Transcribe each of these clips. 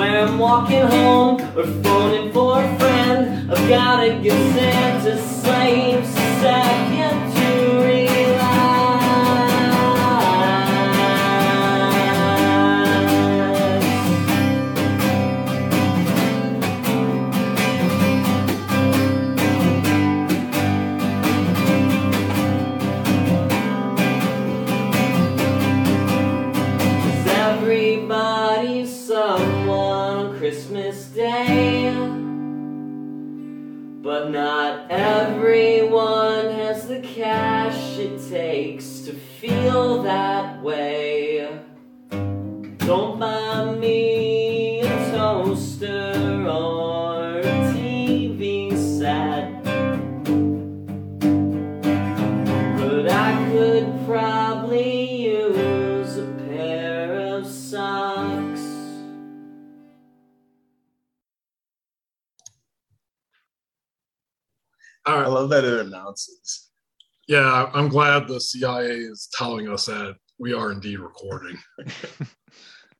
I'm walking home or phoning for a friend. I've gotta get Santa slaves a that it announces. Yeah, I'm glad the CIA is telling us that we are indeed recording.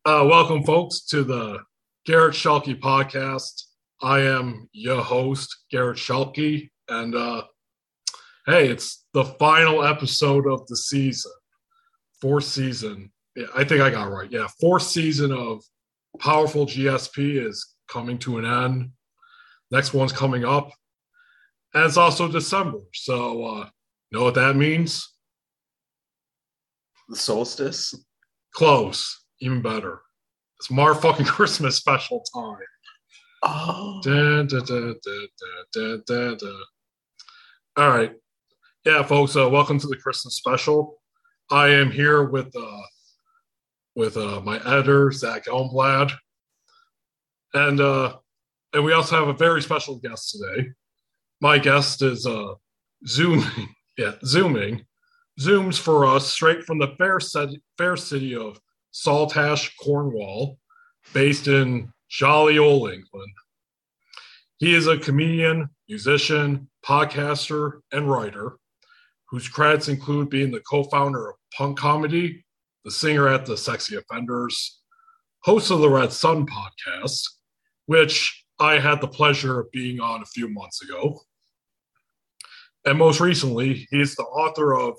uh, welcome, folks, to the Garret Schuelke podcast. I am your host, Garret Schuelke, and uh, hey, it's the final episode of the season, fourth season. Yeah, I think I got it right. Yeah, fourth season of Powerful GSP is coming to an end. Next one's coming up, and it's also December. So, uh, know what that means? The solstice. Close, even better. It's Mar fucking Christmas special time. Oh. Dun, dun, dun, dun, dun, dun, dun. All right. Yeah, folks, uh, welcome to the Christmas special. I am here with uh, with uh, my editor, Zach Elmblad. And uh, and we also have a very special guest today. My guest is uh, zooming, yeah, zooming, zooms for us straight from the fair, fair city of Saltash, Cornwall, based in jolly old England. He is a comedian, musician, podcaster, and writer whose credits include being the co founder of Punk Comedy, the singer at the Sexy Offenders, host of the Red Sun podcast, which I had the pleasure of being on a few months ago. And most recently, he is the author of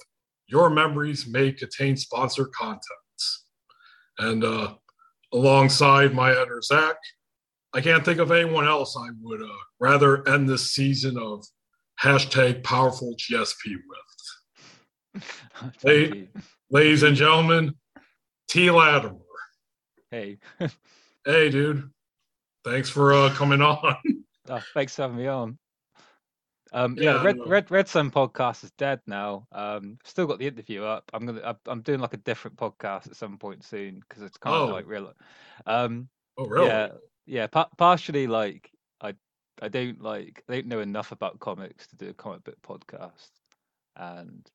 Your Memories May Contain Sponsored Contents. And uh, alongside my editor, Zach, I can't think of anyone else I would uh, rather end this season of hashtag powerful GSP with. Hey. Ladies and gentlemen, T. Latimer. Hey, Hey, dude. Thanks for uh, coming on. oh, thanks for having me on. Um, Yeah, yeah, Red. Red Red Sun podcast is dead now. Um, still got the interview up. I'm gonna I'm- doing like a different podcast at some point soon because it's kind Oh. of like real. Um, Oh, really? yeah, yeah. Pa- partially like I I don't like I don't know enough about comics to do a comic book podcast. and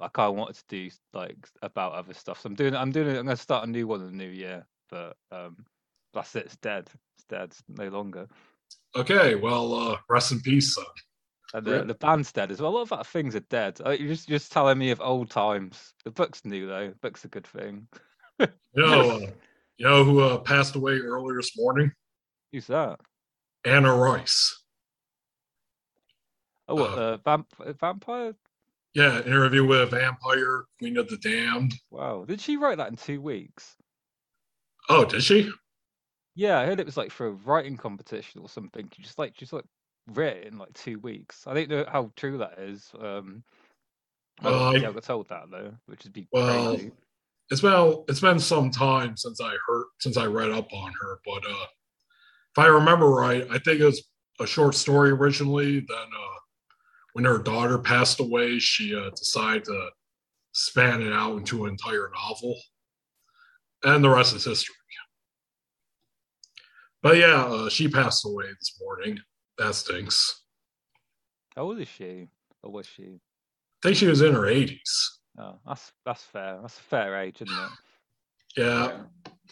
I kind of wanted to do like about other stuff. So I'm doing I'm doing I'm going to start a new one in the new year, but um, that's it. It's dead. It's dead. It's no longer. Okay, well, uh, rest in peace, son. And the, the band's dead as well. A lot of other things are dead. Uh, You're just you're just telling me of old times. The book's new though. The book's a good thing. You know, uh, you know who uh, passed away earlier this morning? Who's that? Anne Rice. Oh, what Uh, vamp- vampire? Yeah, interview with a vampire, Queen of the Damned. Wow, did she write that in two weeks? Oh, did she? Yeah, I heard it was like for a writing competition or something. She just like just like writ in like two weeks. I don't know how true that is. Um, I Well, I- I got told that though, which would be Well, crazy. It's been it's been some time since I heard since I read up on her, but uh, if I remember right, I think it was a short story originally. Then uh, when her daughter passed away, she uh, decided to span it out into an entire novel, and the rest is history. But yeah, uh, she passed away this morning. That stinks. How old is she? Or was she? I think she was in her eighties. Oh, that's that's fair. That's a fair age, isn't it? Yeah,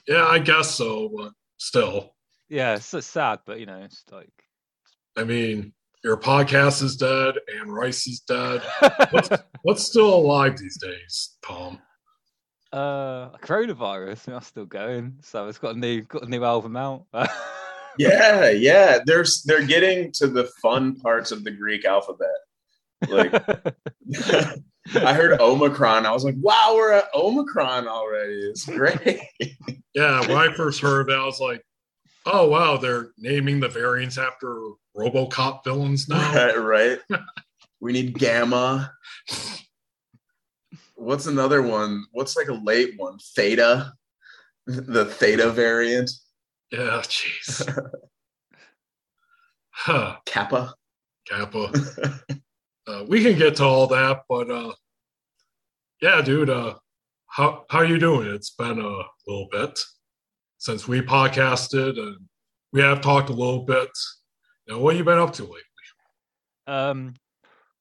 yeah, I guess so, but still. Yeah, it's, it's sad, but you know, it's like I mean, your podcast is dead, and Rice is dead. What's, what's still alive these days, Tom? uh coronavirus. That's still going. So it's got a new got a new album out. Yeah, yeah. They're they're getting to the fun parts of the Greek alphabet. Like I heard Omicron. I was like, wow, we're at Omicron already. It's great. Yeah, when I first heard that, I was like, oh, wow, they're naming the variants after Robocop villains now. right, right. We need gamma. What's another one? What's like a late one? Theta. The theta variant. Yeah, jeez. huh, Kappa. Kappa. Uh, we can get to all that, but uh, yeah, dude, uh, how how you doing? It's been a little bit since we podcasted, and we have talked a little bit. You know, what you been up to lately? Um,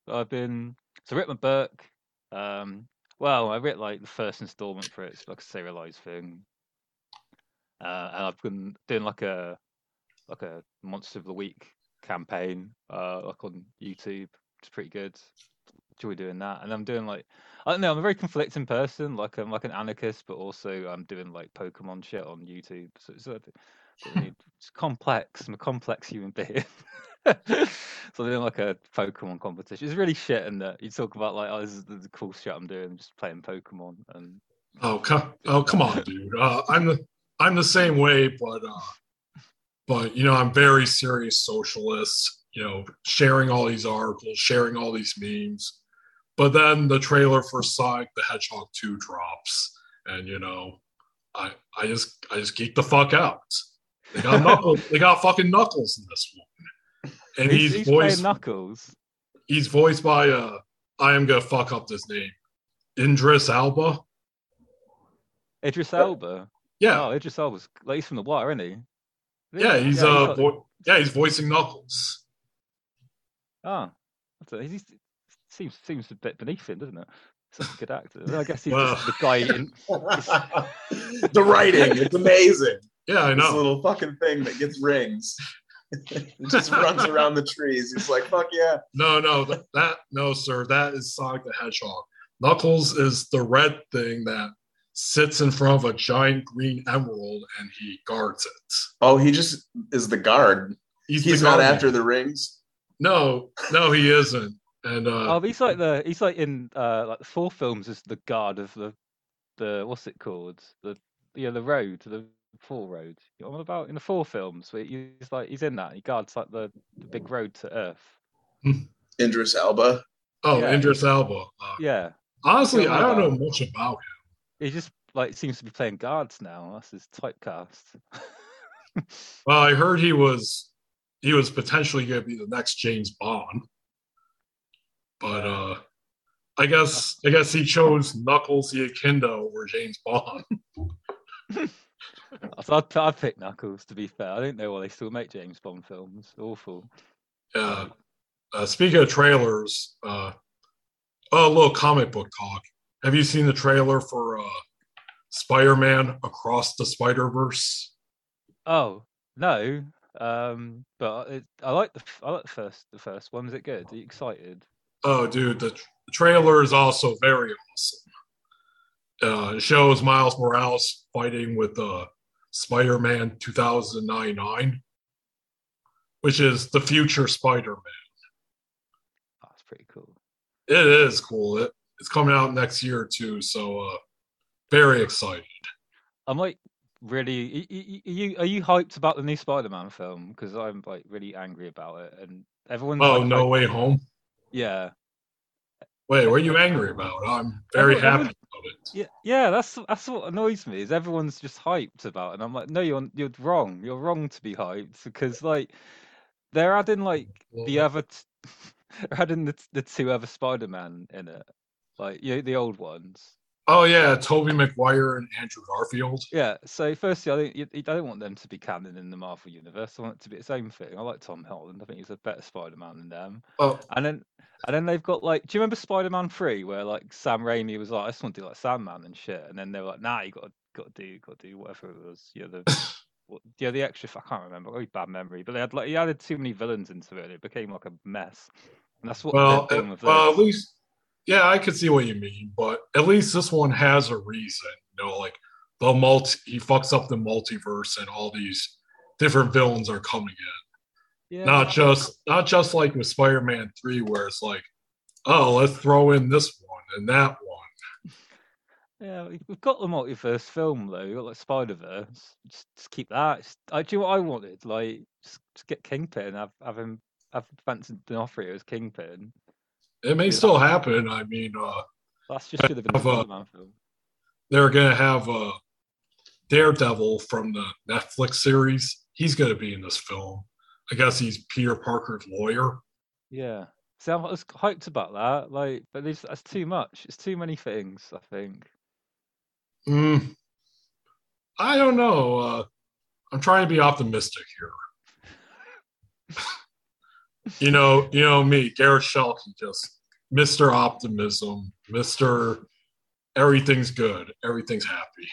I've been so I writ my book. Um, well, I writ like the first installment for it. It's like a serialized thing. Uh, and I've been doing like a like a monster of the week campaign, uh, like on YouTube. It's pretty good. Enjoy doing that, and I'm doing like I don't know. I'm a very conflicting person. Like I'm like an anarchist, but also I'm doing like Pokemon shit on YouTube. So it's, it's complex. I'm a complex human being. so I'm doing like a Pokemon competition. It's really shit, and that you talk about like, oh, this is the, the cool shit I'm doing, just playing Pokemon, and Oh, come, oh, come on, dude. Uh, I'm the I'm the same way, but uh, but you know, I'm very serious socialist. You know, sharing all these articles, sharing all these memes. But then the trailer for Sonic the Hedgehog 2 drops, and you know, I I just I just geek the fuck out. They got knuckles. they got fucking knuckles in this one, and he's, who's voiced Knuckles. he's voiced by uh I am gonna fuck up this name, Indris Alba. Idris Elba. Yeah, Oh, Idris Elba's like he's from The Wire, isn't he? yeah, he's yeah, uh got- vo- yeah he's voicing Knuckles. Oh, that's a, he's, seems seems a bit beneath him, doesn't it? Such a good actor. I guess he's Well. just the guy in. the writing, it's amazing. Yeah, I know. This know. little fucking thing that gets rings. it just runs around the trees. He's like, fuck yeah. No, no, that, that no, sir, that is Sonic the Hedgehog. Knuckles is the red thing that sits in front of a giant green emerald and he guards it. Oh, he just is the guard. He's, He's the not guardian. after the rings. No, no, he isn't. And uh, Oh, he's like the he's like in uh like the Thor films is the guard of the the what's it called the yeah the road the four road. You know what about in the Thor films where he's like he's in that he guards like the, the big road to Earth. Idris Elba. oh, yeah. Idris Elba. Uh, Yeah, honestly, I don't know much about him. He just like seems to be playing guards now. That's his typecast. Well, I heard he was he was potentially going to be the next James Bond, but uh, I guess I guess he chose Knuckles the Echidna over James Bond. so I'd, I'd pick Knuckles to be fair. I don't know why they still make James Bond films. Awful. Yeah. Uh, speaking of trailers, uh, a little comic book talk. Have you seen the trailer for uh, Spider-Man Across the Spider-Verse? Oh no, um, but it, I like the I like the first the first one. Is it good? Are you excited? Oh, dude, the, tr- the trailer is also very awesome. Uh, it shows Miles Morales fighting with uh, Spider-Man 2099, which is the future Spider-Man. Oh, that's pretty cool. It is cool. It, it's coming out next year too, so uh, very excited. I'm like really. Are you are you hyped about the new Spider-Man film? Because I'm like really angry about it, and everyone's Oh, like, No Way Home. Yeah, Wait, what are you angry about? I'm very Everyone- happy about it. yeah, yeah. That's that's what annoys me is everyone's just hyped about, it. and I'm like, no, you're you're wrong. You're wrong to be hyped because like they're adding like the other, t- adding the the two other Spider-Man in it, like you know, the old ones. Oh yeah, Tobey Maguire and Andrew Garfield. Yeah. So firstly, I think you, you don't want them to be canon in the Marvel universe. I want it to be its own thing. I like Tom Holland. I think he's a better Spider-Man than them. Oh, And then and then they've got like, do you remember Spider-Man Three, where like Sam Raimi was like, I just want to do like Sandman and shit, and then they were like, Nah, you got to got to do got to do whatever it was. Yeah, the what, yeah the extra. I can't remember. Really bad memory. But they had like he added too many villains into it. and It became like a mess. And that's what well, uh, well, at least yeah, I could see what you mean, but at least this one has a reason. You know, like the multi, he fucks up the multiverse, and all these different villains are coming in. Yeah. Not just not just like with Spider-Man Three, where it's like, oh, let's throw in this one and that one. Yeah, we- we've got the multiverse film though. We've got like Spider Verse. Just, just keep that. Just, I, do what I wanted? Like, just, just get Kingpin. Have have him have Vincent D'Onofrio as Kingpin. It may still happen. I mean, uh, That's just should have been a a- Spider-Man film. they're gonna have uh, Daredevil from the Netflix series. He's gonna be in this film. I guess he's Peter Parker's lawyer. Yeah. See, I was hyped about that. Like, but there's, that's too much. It's too many things. I think. Mm, I don't know. Uh, I'm trying to be optimistic here. you know, you know me, Garrett Shelton, just Mr. Optimism, Mr. Everything's good, everything's happy.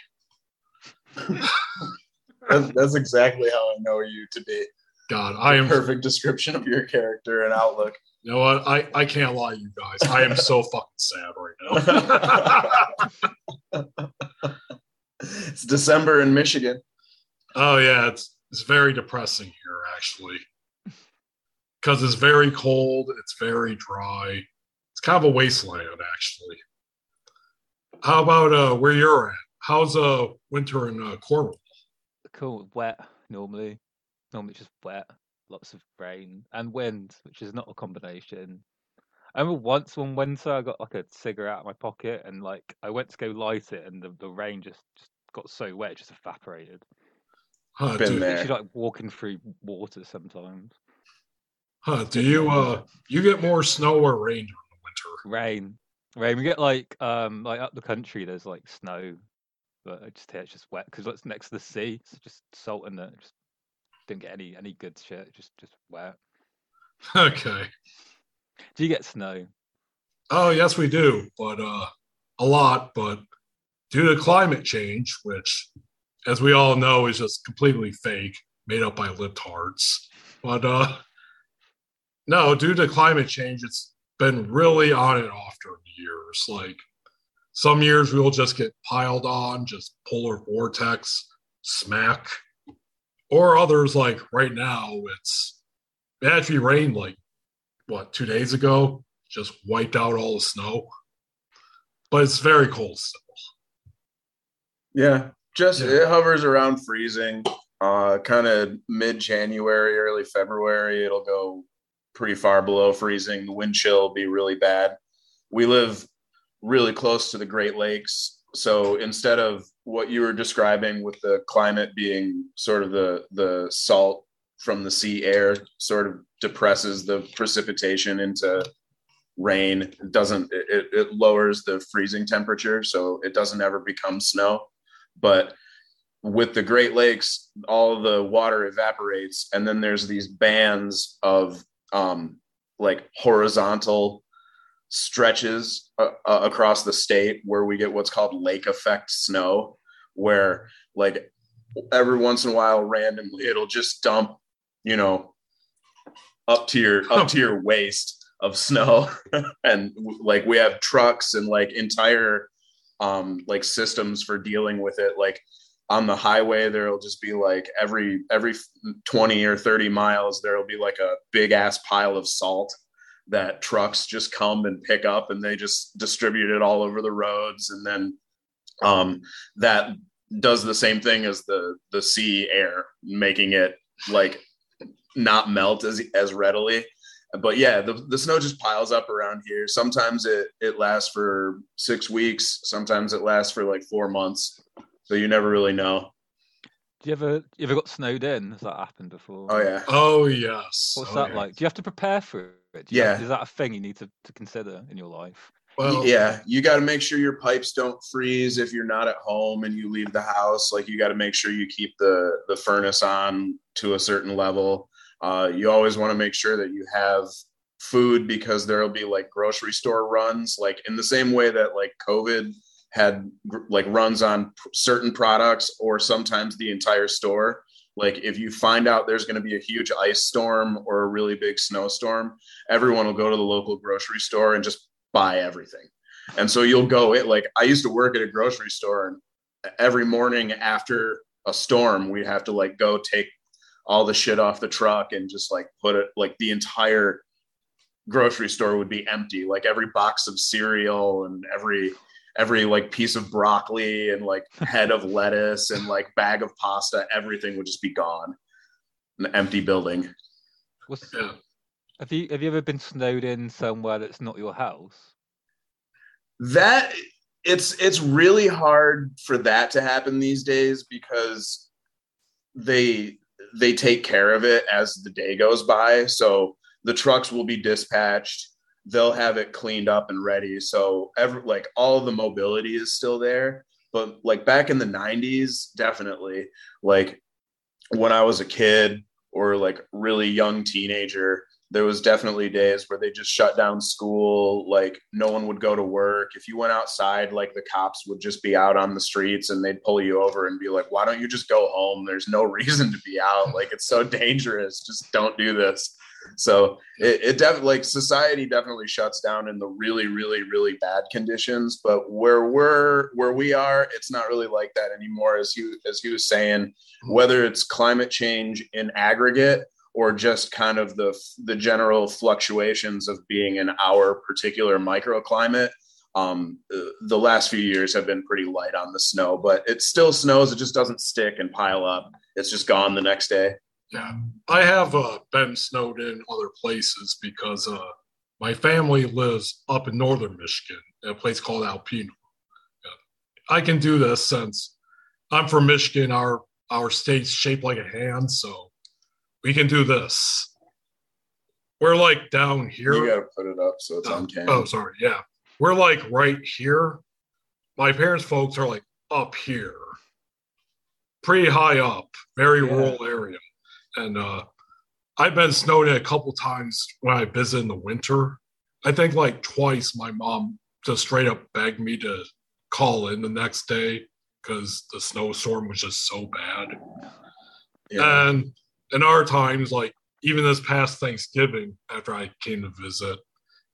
That's, that's exactly how I know you to be. God, I am. perfect description of your character and outlook. You know what? I I can't lie, to you guys. I am so fucking sad right now. it's December in Michigan. oh yeah, it's it's very depressing here actually, because it's very cold. It's very dry. It's kind of a wasteland actually. How about uh where you're at? How's uh winter in uh, Cornwall? Cool. Wet normally. Normally just wet. Lots of rain and wind, which is not a combination. I remember once one winter I got like a cigarette out of my pocket and like I went to go light it and the, the rain just, just got so wet it just evaporated. Huh, Been do, there. Literally like walking through water sometimes. Huh, do you uh you get more snow or rain during the winter? Rain. Rain. We get like um like up the country there's like snow. But I just here it's just wet because it's next to the sea. It's just salt in it. Just didn't get any any good shit. Just just wet. Okay. Do you get snow? Oh yes, we do, but uh, a lot. But due to climate change, which, as we all know, is just completely fake, made up by libtards. But uh, no, due to climate change, it's been really on and off during the years. Like some years we'll just get piled on, just polar vortex, smack, or others like right now it's it actually rained like what two days ago just wiped out all the snow. But it's very cold still. Yeah, just Yeah. it hovers around freezing. Uh, kind of mid January, early February, it'll go pretty far below freezing. The wind chill will be really bad. We live really close to the Great Lakes, so instead of what you were describing with the climate being sort of the the salt from the sea air sort of depresses the precipitation into rain it doesn't it, it- lowers the freezing temperature so it doesn't ever become snow but with the great lakes all the water evaporates and then there's these bands of um like horizontal stretches uh, uh, across the state where we get what's called lake effect snow, where like every once in a while, randomly, it'll just dump, you know, up to your up to your waist of snow, and like we have trucks and like entire um like systems for dealing with it, like on the highway there'll just be like every every 20 or 30 miles there'll be like a big ass pile of salt that trucks just come and pick up and they just distribute it all over the roads. And then um, that does the same thing as the the sea air making it like not melt as as readily. But yeah the, the snow just piles up around here. Sometimes it it lasts for six weeks. Sometimes it lasts for like four months so you never really know Do you ever you ever got snowed in? Has that happened before? oh yeah Oh yes. What's Oh, that yeah. like? Do you have to prepare for it? Do you have- Yeah. is that a thing you need to, to consider in your life? Well, yeah you got to make sure your pipes don't freeze if you're not at home and you leave the house like you got to make sure you keep the the furnace on to a certain level uh, you always want to make sure that you have food because there'll be like grocery store runs like in the same way that like covid had like runs on certain products or sometimes the entire store like if you find out there's going to be a huge ice storm or a really big snowstorm everyone will go to the local grocery store and just buy everything. And so you'll go it like I used to work at a grocery store and every morning after a storm we'd have to like go take all the shit off the truck and just like put it like the entire grocery store would be empty like every box of cereal and every every like piece of broccoli and like head of lettuce and like bag of pasta everything would just be gone an empty building What's, Yeah. Have you have you ever been snowed in somewhere that's not your house? that it's it's really hard for that to happen these days because they they take care of it as the day goes by so the trucks will be dispatched they'll have it cleaned up and ready. So every like all the mobility is still there. But like back in the 90s definitely like when i was a kid or like really young teenager there was definitely days where they just shut down school like no one would go to work. If you went outside like the cops would just be out on the streets and they'd pull you over and be like why don't you just go home? There's no reason to be out. Like it's so dangerous. Just don't do this so it, it definitely like society definitely shuts down in the really really really bad conditions but where we're where we are it's not really like that anymore as you as he was saying. Whether it's climate change in aggregate or just kind of the the general fluctuations of being in our particular microclimate um, the last few years have been pretty light on the snow but it still snows it just doesn't stick and pile up. It's just gone the next day Yeah, I have uh, been snowed in other places because uh, my family lives up in northern Michigan, at a place called Alpena. Yeah. I can do this since I'm from Michigan. Our our state's shaped like a hand, so we can do this. We're like down here. you gotta put it up so it's Oh, on camera oh, sorry. Yeah. We're like right here. My parents' folks are like up here, pretty high up, very Yeah. rural area. And uh, I've been snowed in a couple times when I visit in the winter. I think like twice my mom just straight up begged me to call in the next day because the snowstorm was just so bad. yeah. And in our times, like even this past Thanksgiving, after I came to visit,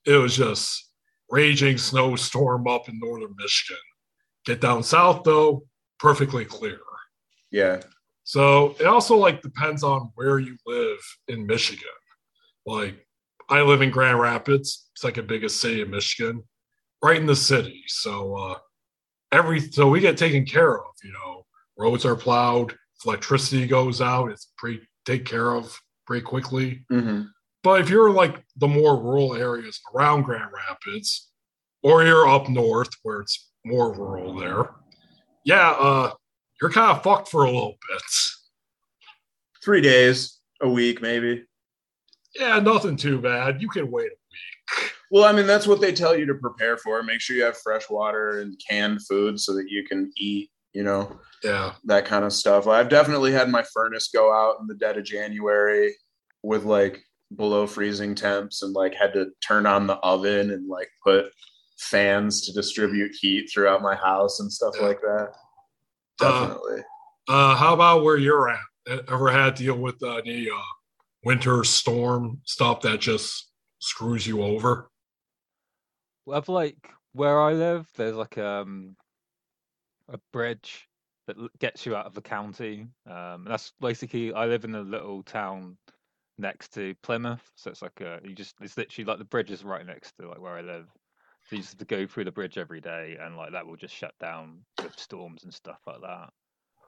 it was just raging snowstorm up in northern Michigan. Get down south though, perfectly clear. yeah So it also like depends on where you live in Michigan. Like I live in Grand Rapids, second biggest city in Michigan, right in the city. So uh every so we get taken care of, you know. Roads are plowed, if electricity goes out, it's pretty take care of pretty quickly. Mhm. But if you're like the more rural areas around Grand Rapids, or you're up north where it's more rural there, yeah, uh, you're kind of fucked for a little bit. three days a week maybe Yeah, nothing too bad. You can wait a week. Well, I mean, that's what they tell you to prepare for. Make sure you have fresh water and canned food so that you can eat, you know, Yeah, that kind of stuff. I've definitely had my furnace go out in the dead of January with like below freezing temps and like had to turn on the oven and like put fans to distribute heat throughout my house and stuff Yeah. like that. Uh, Definitely. Uh, how about where you're at? Ever had to deal with uh, any uh, winter storm stuff that just screws you over? Well, I've like where I live, there's like um a bridge that gets you out of the county. Um, and that's basically I live in a little town next to Plymouth, so it's like uh you just it's literally like the bridge is right next to like where I live. So you just have to go through the bridge every day, and like that will just shut down with storms and stuff like that.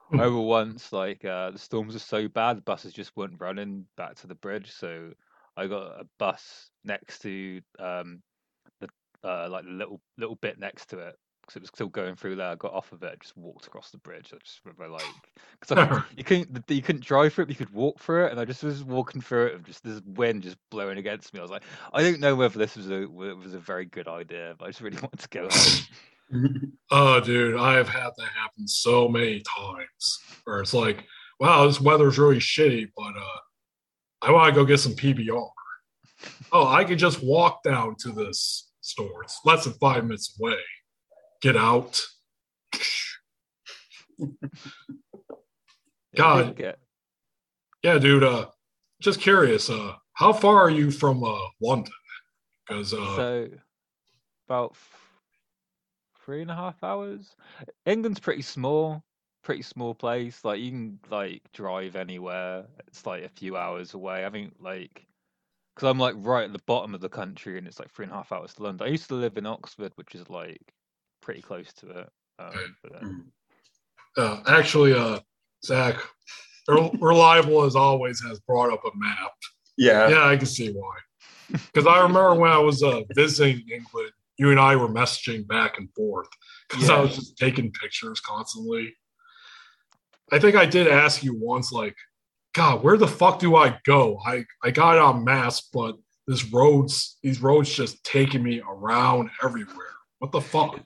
Hmm. Over once, like uh, the storms were so bad, the buses just weren't running back to the bridge, so I got a bus next to um the uh like the little little bit next to it because it was still going through there. I got off of it, just walked across the bridge. I just remember like because you couldn't you couldn't drive through it, but you could walk through it, and I just was walking through it, and just this wind just blowing against me. I was like, I don't know whether this was a was a very good idea, but I just really wanted to go. Oh, dude, I have had that happen so many times where it's like, wow, this weather's really shitty, but uh, I want to go get some PBR. Oh, I could just walk down to this store. It's less than five minutes away. Get out. God. didn't Yeah, dude. Uh, just curious. Uh, how far are you from uh London? Because uh, so about three and a half hours. England's pretty small, pretty small place. Like you can like drive anywhere. It's like a few hours away. I think like because I'm like right at the bottom of the country, and it's like three and a half hours to London. I used to live in Oxford, which is like pretty close to it. Um, but, uh, uh, actually, uh, Zach, reliable as always has brought up a map. yeah. Yeah, I can see why. Because I remember when I was uh, visiting England, you and I were messaging back and forth because I was just taking pictures constantly. I think I did ask you once, like, God, where the fuck do I go? I, I got on maps, but this roads, these roads just taking me around everywhere. What the fuck?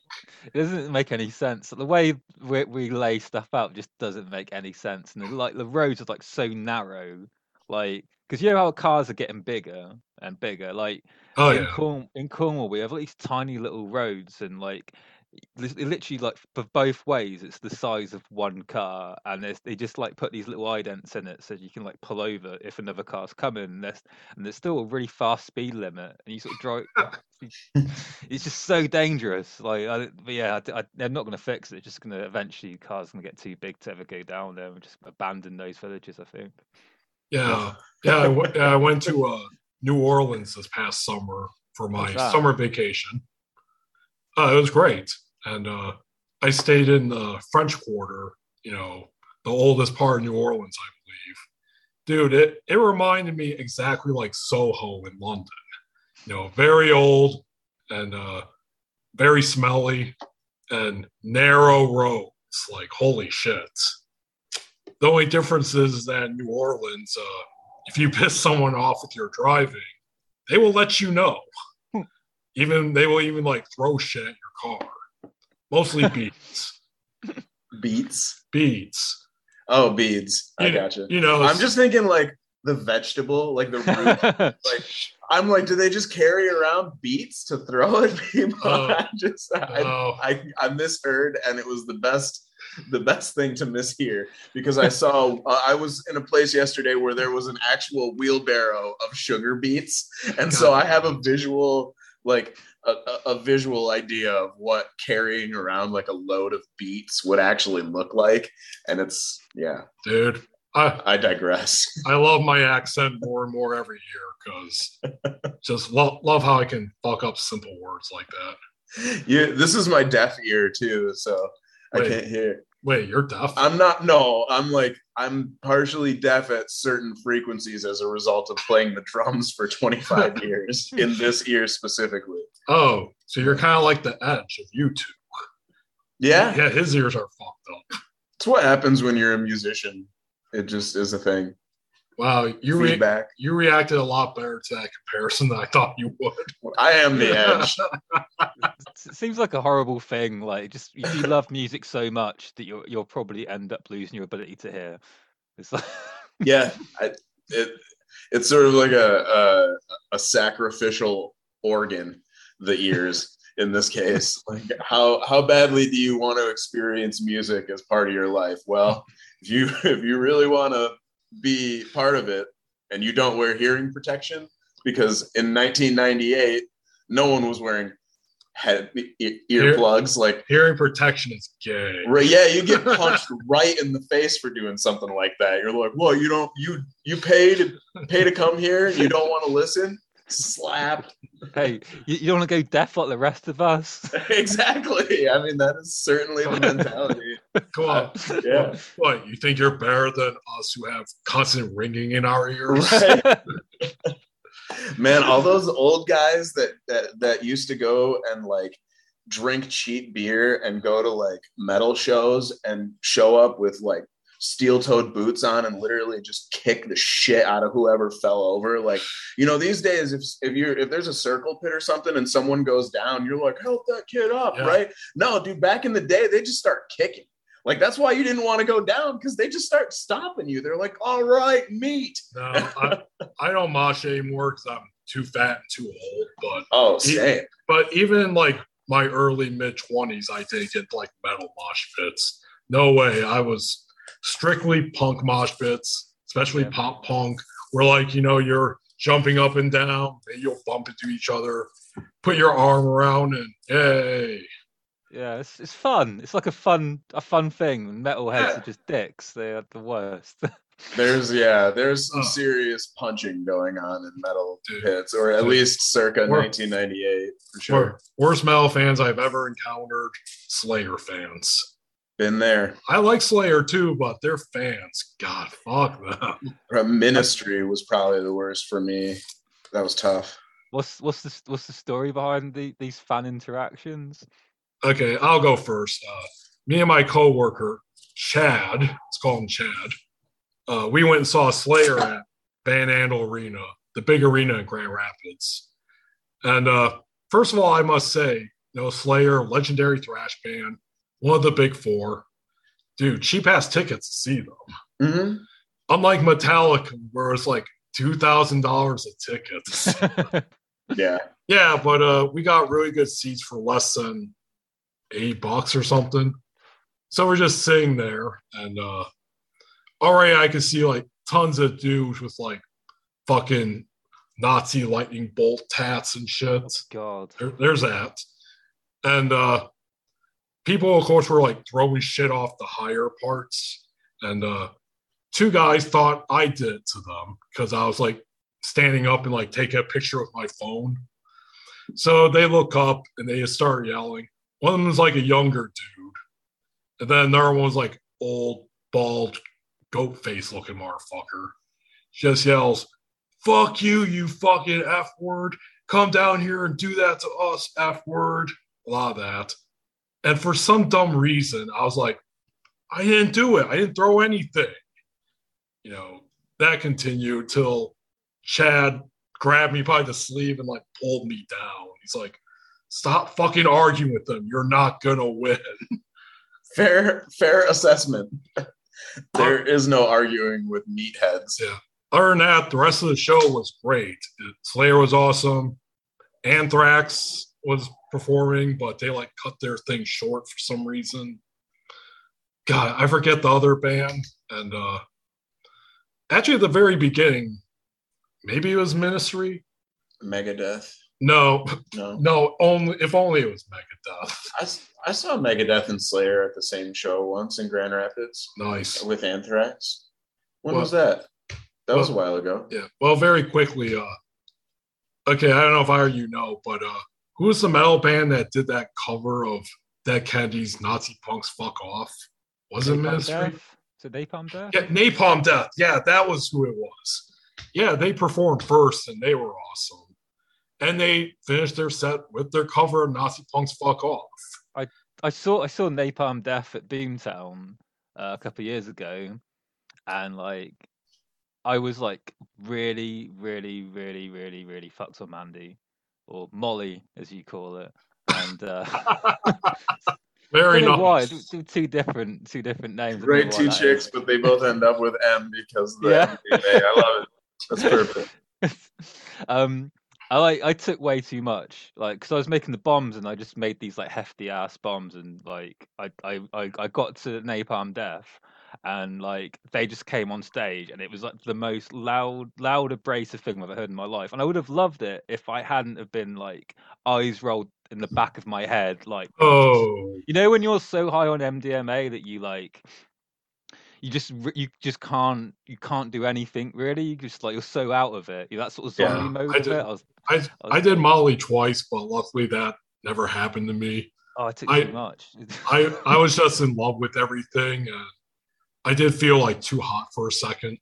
It doesn't make any sense. The way we, we lay stuff out just doesn't make any sense. And like the roads are like so narrow, like because you know how cars are getting bigger and bigger. Like Oh, in, yeah. Corn- in Cornwall, we have all these tiny little roads, and like literally like for both ways, it's the size of one car, and they just like put these little idents in it so you can like pull over if another car's coming. And there's and there's still a really fast speed limit, and you sort of drive. it's just so dangerous. Like, I, but yeah, I, I, they're not going to fix it. It's just going to eventually cars going to get too big to ever go down there and just abandon those villages. I think. Yeah, yeah. I, w- yeah, I went to uh, New Orleans this past summer for my summer vacation. Uh, it was great, and uh, I stayed in the French Quarter. You know, the oldest part of New Orleans, I believe. Dude, it it reminded me exactly like Soho in London. You know, very old and uh, very smelly and narrow roads. Like holy shit. The only difference is that New Orleans, uh, if you piss someone off with your driving, they will let you know. Even they will even like throw shit at your car. Mostly beads. Beets. beads. Oh, beads. I You- gotcha. You know, I'm just thinking like the vegetable, like the root. like I'm like, do they just carry around beets to throw at people? Oh. I just I, oh, I I misheard, and it was the best the best thing to miss here because I saw uh, I was in a place yesterday where there was an actual wheelbarrow of sugar beets, and so I have a visual like a, a, visual idea of what carrying around like a load of beats would actually look like, and it's yeah. dude. I I digress. I love my accent more and more every year because just love love how I can fuck up simple words like that. You, this is my deaf ear too, so I can't hear. Wait, you're deaf? I'm not. No, I'm like I'm partially deaf at certain frequencies as a result of playing the drums for 25 years in this ear specifically. oh, so you're kind of like the edge of U2. Yeah, Yeah, his ears are fucked up. it's what happens when you're a musician. It just is a thing. Wow, you re- you reacted a lot better to that comparison than I thought you would. I am the edge. it seems like a horrible thing. Like, just if you love music so much that you'll you'll probably end up losing your ability to hear. It's like yeah, I, it, it's sort of like a a, a sacrificial organ, the ears in this case. Like how how badly do you want to experience music as part of your life? Well, if you if you really want to be part of it and you don't wear hearing protection because in 1998 no one was wearing head e- earplugs like Hearing protection is gay. Right, yeah, you get punched right in the face for doing something like that. You're like, "Well, you don't you you pay to pay to come here and you don't want to listen?" Slap. Hey, you, you don't want to go deaf like the rest of us? exactly. I mean, that is certainly the mentality. Come on. Yeah. What, you think you're better than us who have constant ringing in our ears? Right. Man, all those old guys that that that used to go and like drink cheap beer and go to like metal shows and show up with like steel-toed boots on and literally just kick the shit out of whoever fell over like you know these days if if you're if there's a circle pit or something and someone goes down you're like help that kid up Yeah. right no dude back in the day they just start kicking like that's why you didn't want to go down because they just start stopping you they're like all right meet No, I, I don't mosh anymore because I'm too fat and too old. But oh same but even in like my early mid twenties, I did get like metal mosh pits. No way. I was strictly punk mosh pits, especially Yeah. pop punk, where like you know you're jumping up and down, and you'll bump into each other, put your arm around, and yay. Yeah, it's it's fun. It's like a fun a fun thing. Metalheads Yeah. are just dicks. They are the worst. There's yeah, there's some serious punching going on in metal Dude. pits, or at least circa We're- 1998 for Wor- sure. Worst metal fans I've ever encountered, Slayer fans. Been there. I like Slayer too, but their fans, God, fuck them. Ministry was probably the worst for me. That was tough. what's what's the what's the story behind the, these fan interactions? Okay, I'll go first. Uh, me and my coworker, Chad, let's call him Chad. Uh, we went and saw Slayer at Van Andel Arena, the big arena in Grand Rapids. And uh, first of all, I must say, you know, Slayer, legendary thrash band, one of the big four. Dude, cheap ass tickets to see them. hmm Unlike Metallica, where it's like two thousand dollars a ticket. Yeah. Yeah, but uh, we got really good seats for less than eight bucks or something. So we're just sitting there, and uh, already I can see like tons of dudes with like fucking Nazi lightning bolt tats and shit. God. There, there's that, and uh, people, of course, were like throwing shit off the higher parts, and uh, two guys thought I did it to them because I was like standing up and like taking a picture with my phone. So they look up and they just start yelling. One of them was like a younger dude, and then another one was like old, bald, goat face looking motherfucker. Just yells, "Fuck you, you fucking f word! Come down here and do that to us, f word!" A lot of that. And for some dumb reason, I was like, "I didn't do it. I didn't throw anything." You know, that continued till Chad grabbed me by the sleeve and like pulled me down. He's like, "Stop fucking arguing with them. You're not gonna win." Fair, fair assessment. there is no arguing with meatheads. Yeah. Other than that, the rest of the show was great. Slayer was awesome. Anthrax was performing, but they like cut their thing short for some reason. God, I forget the other band. And uh actually at the very beginning, maybe it was Ministry. Megadeth. No, No, no, only if only it was Megadeth. I saw Megadeth and Slayer at the same show once in Grand Rapids Nice. with Anthrax. When Well- was that? That was a while ago. Yeah. Well, very quickly, uh okay, I don't know if I or you know, but uh who was the metal band that did that cover of Dead Kennedy's Nazi Punks Fuck Off? Was it Napalm Ministry? Death? Is it Napalm Death? Yeah, Napalm Death. Yeah, that was who it was. Yeah, they performed first and they were awesome. And they finished their set with their cover of Nazi Punks Fuck Off. I I saw I saw Napalm Death at Boomtown uh, a couple of years ago, and like I was like really, really, really, really, really fucked on Mandy, or Molly as you call it, and uh, Very I don't know why nice. they're- they're two different two different names. I don't Right, know why two chicks, but they both end up with M because of the Yeah. MDMA. I love it. That's perfect. um, I like I took way too much, like because I was making the bombs and I just made these like hefty ass bombs and like I I I, I got to Napalm Death and like they just came on stage and it was like the most loud loud abrasive thing I've ever heard in my life. And I would have loved it if I hadn't have been like eyes rolled in the back of my head like Oh, you know when you're so high on MDMA that you like you just you just can't you can't do anything really you just like you're so out of it you're that sort of Yeah, zombie mode I of did- it I was I I did Molly twice, but luckily that never happened to me. oh I took I- too much I I was just in love with everything. And I did feel like too hot for a second.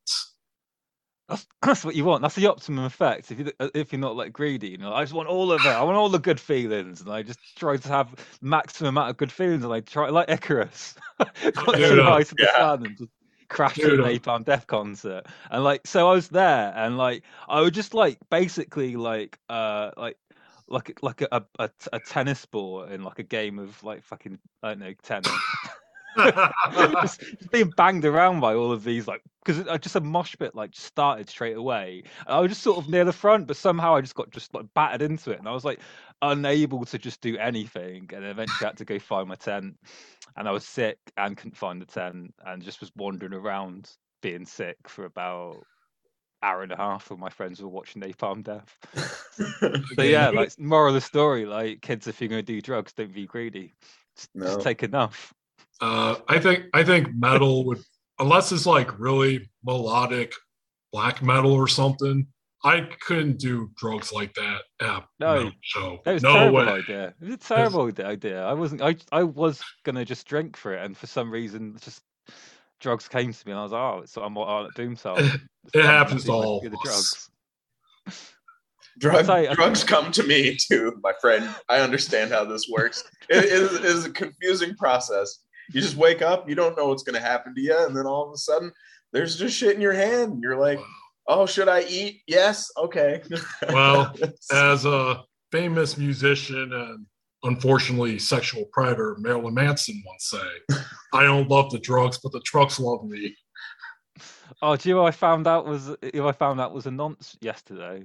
That's, that's what you want. That's the optimum effect. If you if you're not like greedy, you know, I just want all of it. I want all the good feelings, and I just try to have maximum amount of good feelings. And I try like Icarus, got too high to the yeah. sun and just crashed at an Napalm Death concert. And like, so I was there, and like, I would just like basically like uh like like like a, a, a tennis ball in like a game of like fucking I don't know tennis. just, just being banged around by all of these like because I just a mosh pit like started straight away. And i was just sort of near the front but somehow i just got just like battered into it. And i was like unable to just do anything. And eventually I had to go find my tent. And i was sick and couldn't find the tent and just was wandering around being sick for about hour and a half when my friends were watching napalm death. So yeah like moral of the story like kids if you're going to do drugs don't be greedy. Just, No. just take enough Uh, I think I think metal would, unless it's like really melodic black metal or something. I couldn't do drugs like that at No. no show. That was no terrible way. idea. It was a terrible ide- idea. I wasn't. I I was gonna just drink for it, and for some reason, just drugs came to me, and I was like, "Oh, so I'm on at Doomstar." It happens to all The drugs. Drug, tell you, I drugs come to me too, my friend. I understand how this works. It is it is a confusing process. You just wake up, you don't know what's going to happen to you, and then all of a sudden, there's just shit in your hand. and You're like, "Oh, should I eat? Yes, okay." Well, As a famous musician and unfortunately sexual predator, Marilyn Manson once say, "I don't love the drugs, but the trucks love me." Oh, do you know what I found out was who I found out was a nonce yesterday.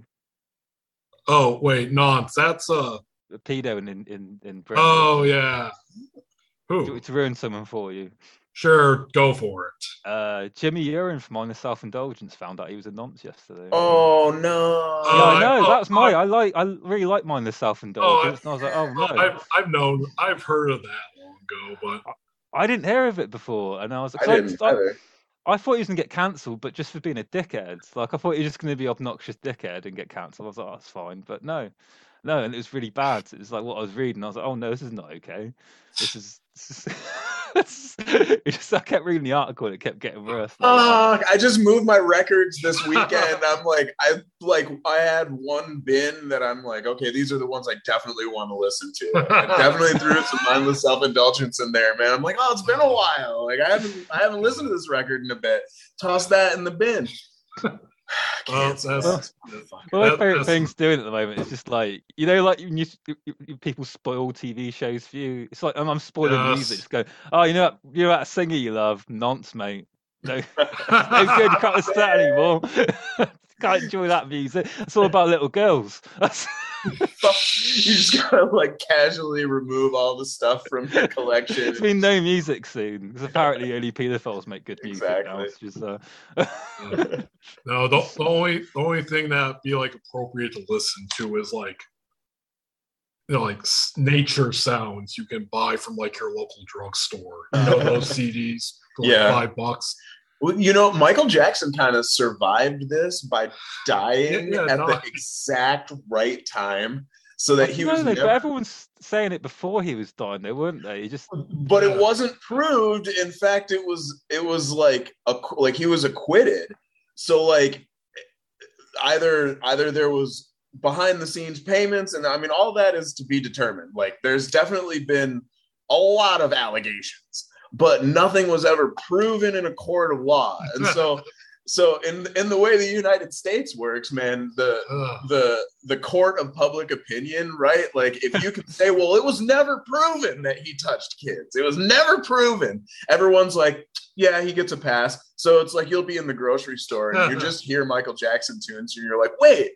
Oh wait, nonce. That's uh. A pedo in in in, in Britain. Oh yeah. Do you want Who? to ruin someone for you. Sure, go for it. Uh, Jimmy Urine from Honest Self Indulgence found out he was a nonce yesterday. oh no! Yeah, Oh, I I- know. oh, That's my. I- I like. I really like mine. The self indulgence. and I was like, oh no. I've I've known I've heard of that long ago, but I didn't hear of it before, and I was I like, didn't I, either. I thought he was gonna get cancelled, but just for being a dickhead. Like I thought he was just gonna be obnoxious dickhead and get cancelled. I was like, oh, that's fine, but no, no, and it was really bad. It was like what I was reading. I was like, oh no, this is not okay. This is. Just, I kept reading the article and it kept getting worse. Fuck, I just moved my records this weekend. I'm like, I like I had one bin that I'm like, okay, these are the ones I definitely want to listen to. I definitely threw some mindless self-indulgence in there, man. I'm like, oh, it's been a while. Like I haven't I haven't listened to this record in a bit. Toss that in the bin. Well, Can't that's- that's, Well, my favorite that's- things doing at the moment is just like you know, like when you, you, you- people spoil TV shows for you. It's like I'm, I'm spoiling Yes. music. Just go, oh, you know, that- you know a singer you love, nonce, mate. No, no good. You can't listen to that anymore. can't enjoy that music. It's all about little girls. That's, you just gotta like casually remove all the stuff from your collection. there's been no music soon because apparently only pedophiles make good music. Exactly. It's just, uh, no, the, the only the only thing that be like appropriate to listen to is like you know like nature sounds you can buy from like your local drugstore. You know those CDs for like Yeah. five bucks. Well, you know, Michael Jackson kind of survived this by dying Yeah, yeah, at no. the exact right time, so that he was. no, never- but everyone's saying it before he was dying, they weren't they? He just but it wasn't proved. In fact, it was. It was like a like he was acquitted. So like, either either there was behind the scenes payments, and I mean all that is to be determined. Like, there's definitely been a lot of allegations, but nothing was ever proven in a court of law, and so. so in in the way the United States works, man, the Ugh. the the court of public opinion, right? Like if you can say, well, it was never proven that he touched kids. It was never proven. Everyone's like, yeah, he gets a pass. So it's like you'll be in the grocery store and you uh-huh. just hear Michael Jackson tunes and you're like, wait,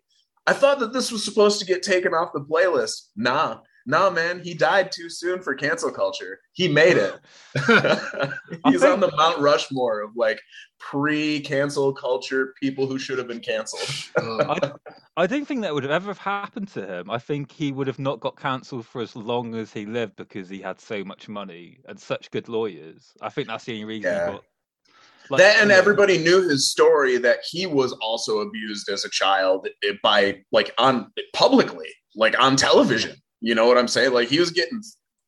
I thought that this was supposed to get taken off the playlist. Nah. Nah, man, he died too soon for cancel culture. He made it. He's on the Mount Rushmore of like pre-cancel culture people who should have been canceled. Uh, I don't think that would have ever have happened to him. I think he would have not got cancelled for as long as he lived because he had so much money and such good lawyers. I think that's the only reason Yeah. he got. Like, that and you everybody knew his story that he was also abused as a child by like on publicly, like on television. You know what I'm saying? Like he was getting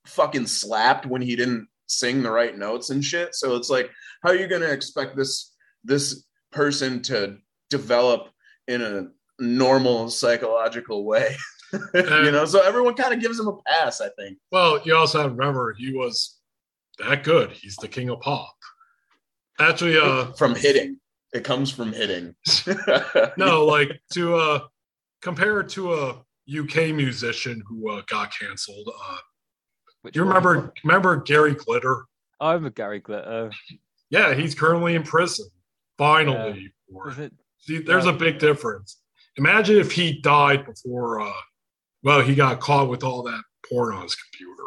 fucking slapped when he didn't sing the right notes and shit. So it's like, how are you gonna expect this this person to develop in a normal psychological way? you know, so everyone kind of gives him a pass, I think. well, you also have to remember he was that good. He's the king of pop. Actually, uh, from hitting. It comes from hitting. no, like to uh, compare it to a UK musician who uh, got canceled. Uh, which do you one? remember remember Gary Glitter? I'm a Gary Glitter. Yeah, he's currently in prison. Finally, for it. See, there's a big difference. Imagine if he died before, uh, well, he got caught with all that porn on his computer.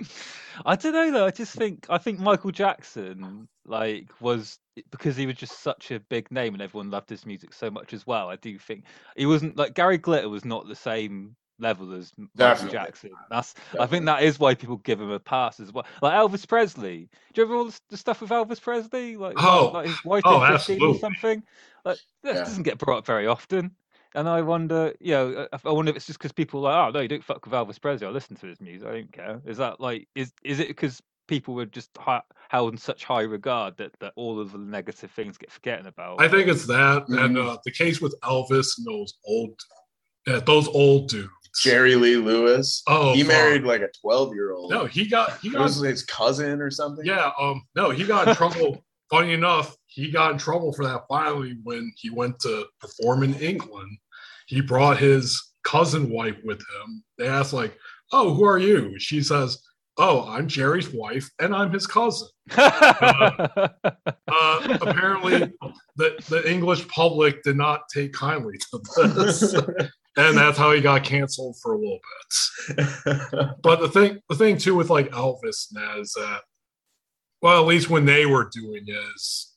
I don't know though. I just think I think Michael Jackson like was because he was just such a big name and everyone loved his music so much as well. I do think he wasn't like Gary Glitter was not the same level as Michael Definitely. Jackson. That's I think that is why people give him a pass as well. Like Elvis Presley. Do you remember all the, the stuff with Elvis Presley? Like, Oh, like his wife oh, or something. Like that Yeah. doesn't get brought up very often. And I wonder, you know, I I wonder if it's just because people are like, oh no, you don't fuck with Elvis Presley. I listen to his music. I don't care. Is that like, is is it because people were just hi- held in such high regard that that all of the negative things get forgotten about? I think it's that, and Mhm. uh, the case with Elvis and those old, uh, those old dudes. Jerry Lee Lewis. Oh, he fuck. married like a 12 year old. No, he got he it got was his cousin or something. yeah. Um, no, he got in trouble. Funny enough, he got in trouble for that finally when he went to perform in England. He brought his cousin wife with him. They asked like, "Oh, who are you?" She says, "Oh, I'm Jerry's wife, and I'm his cousin." Uh, apparently, the the English public did not take kindly to this, and that's how he got canceled for a little bit. But the thing, the thing too with like Elvis and that is that, well, at least when they were doing is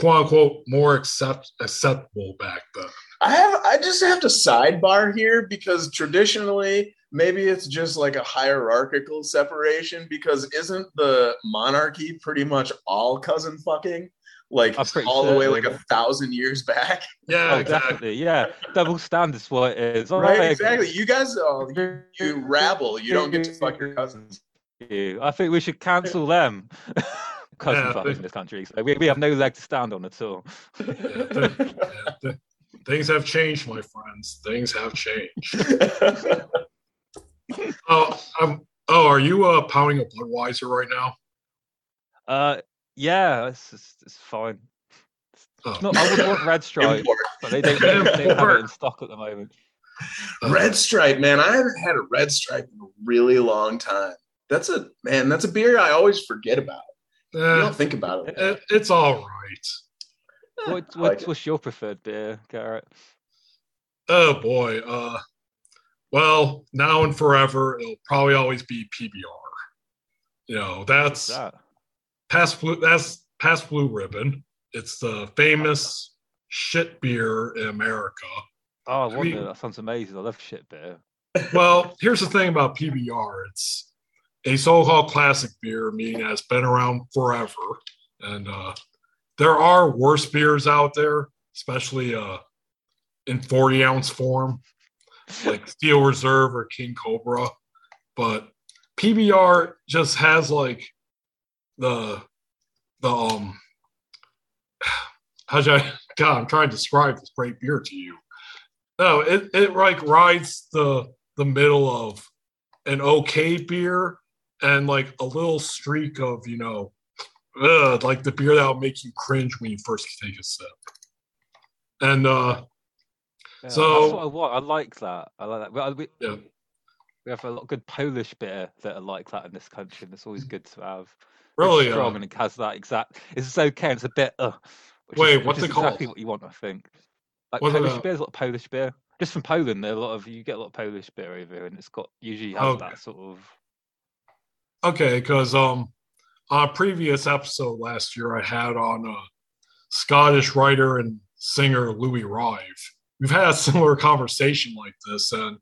quote unquote more accept acceptable back then. I have I just have to sidebar here because traditionally maybe it's just like a hierarchical separation because isn't the monarchy pretty much all cousin fucking? Like I'm all the way certain. like a thousand years back. Yeah, oh, exactly. definitely. Yeah, double standards. What it is? All Right, right, exactly. You guys all you, you rabble, you don't get to fuck your cousins. I think we should cancel them. Cousin Yeah, I fuckers in this country. So we, we have no leg to stand on at all. Yeah, th- yeah, th- things have changed, my friends. Things have changed. Oh, I'm, oh, are you uh, pounding a Budweiser right now? Uh, yeah, it's, it's, it's fine. Oh. Not, I would want Red Stripe, but they don't, they don't have it in stock at the moment. Uh, Red Stripe, man. I haven't had a Red Stripe in a really long time. That's a man. That's a beer I always forget about. You eh, don't think about it. it- it's all right. What, I what, like it. what's your preferred beer, Garrett? Oh boy. Uh, well, now and forever, it'll probably always be PBR. You know, that's that? Pabst Blue. That's Pabst Blue Ribbon. It's the famous shit beer in America. Oh, I I wonder. mean- that sounds amazing. I love shit beer. Well, here's the thing about PBR. It's a so-called classic beer, meaning that it's been around forever. And uh, there are worse beers out there, especially uh, in 40 ounce form, like Steel Reserve or King Cobra. But PBR just has like the the um how should I God, I'm trying to describe this great beer to you. No, it, it like rides the the middle of an okay beer and like a little streak of, you know, ugh, like the beer that will make you cringe when you first take a sip. And uh, Yeah, So- that's what I want. I like that. I like that. We, yeah, we have a lot of good Polish beer that are like that in this country, and it's always good to have. It's really. strong Uh, and it has that exact. It's okay. It's a bit. Uh, Wait, is, what's it is exactly called? what you want, I think. Like What's it, Polish beer, lot of Polish beer. Just from Poland, there are a lot of you get a lot of Polish beer over here, and it's got usually has Okay. that sort of. Okay, because um, on a previous episode last year, I had on uh, Scottish writer and singer Louis Rive. We've had a similar conversation like this, and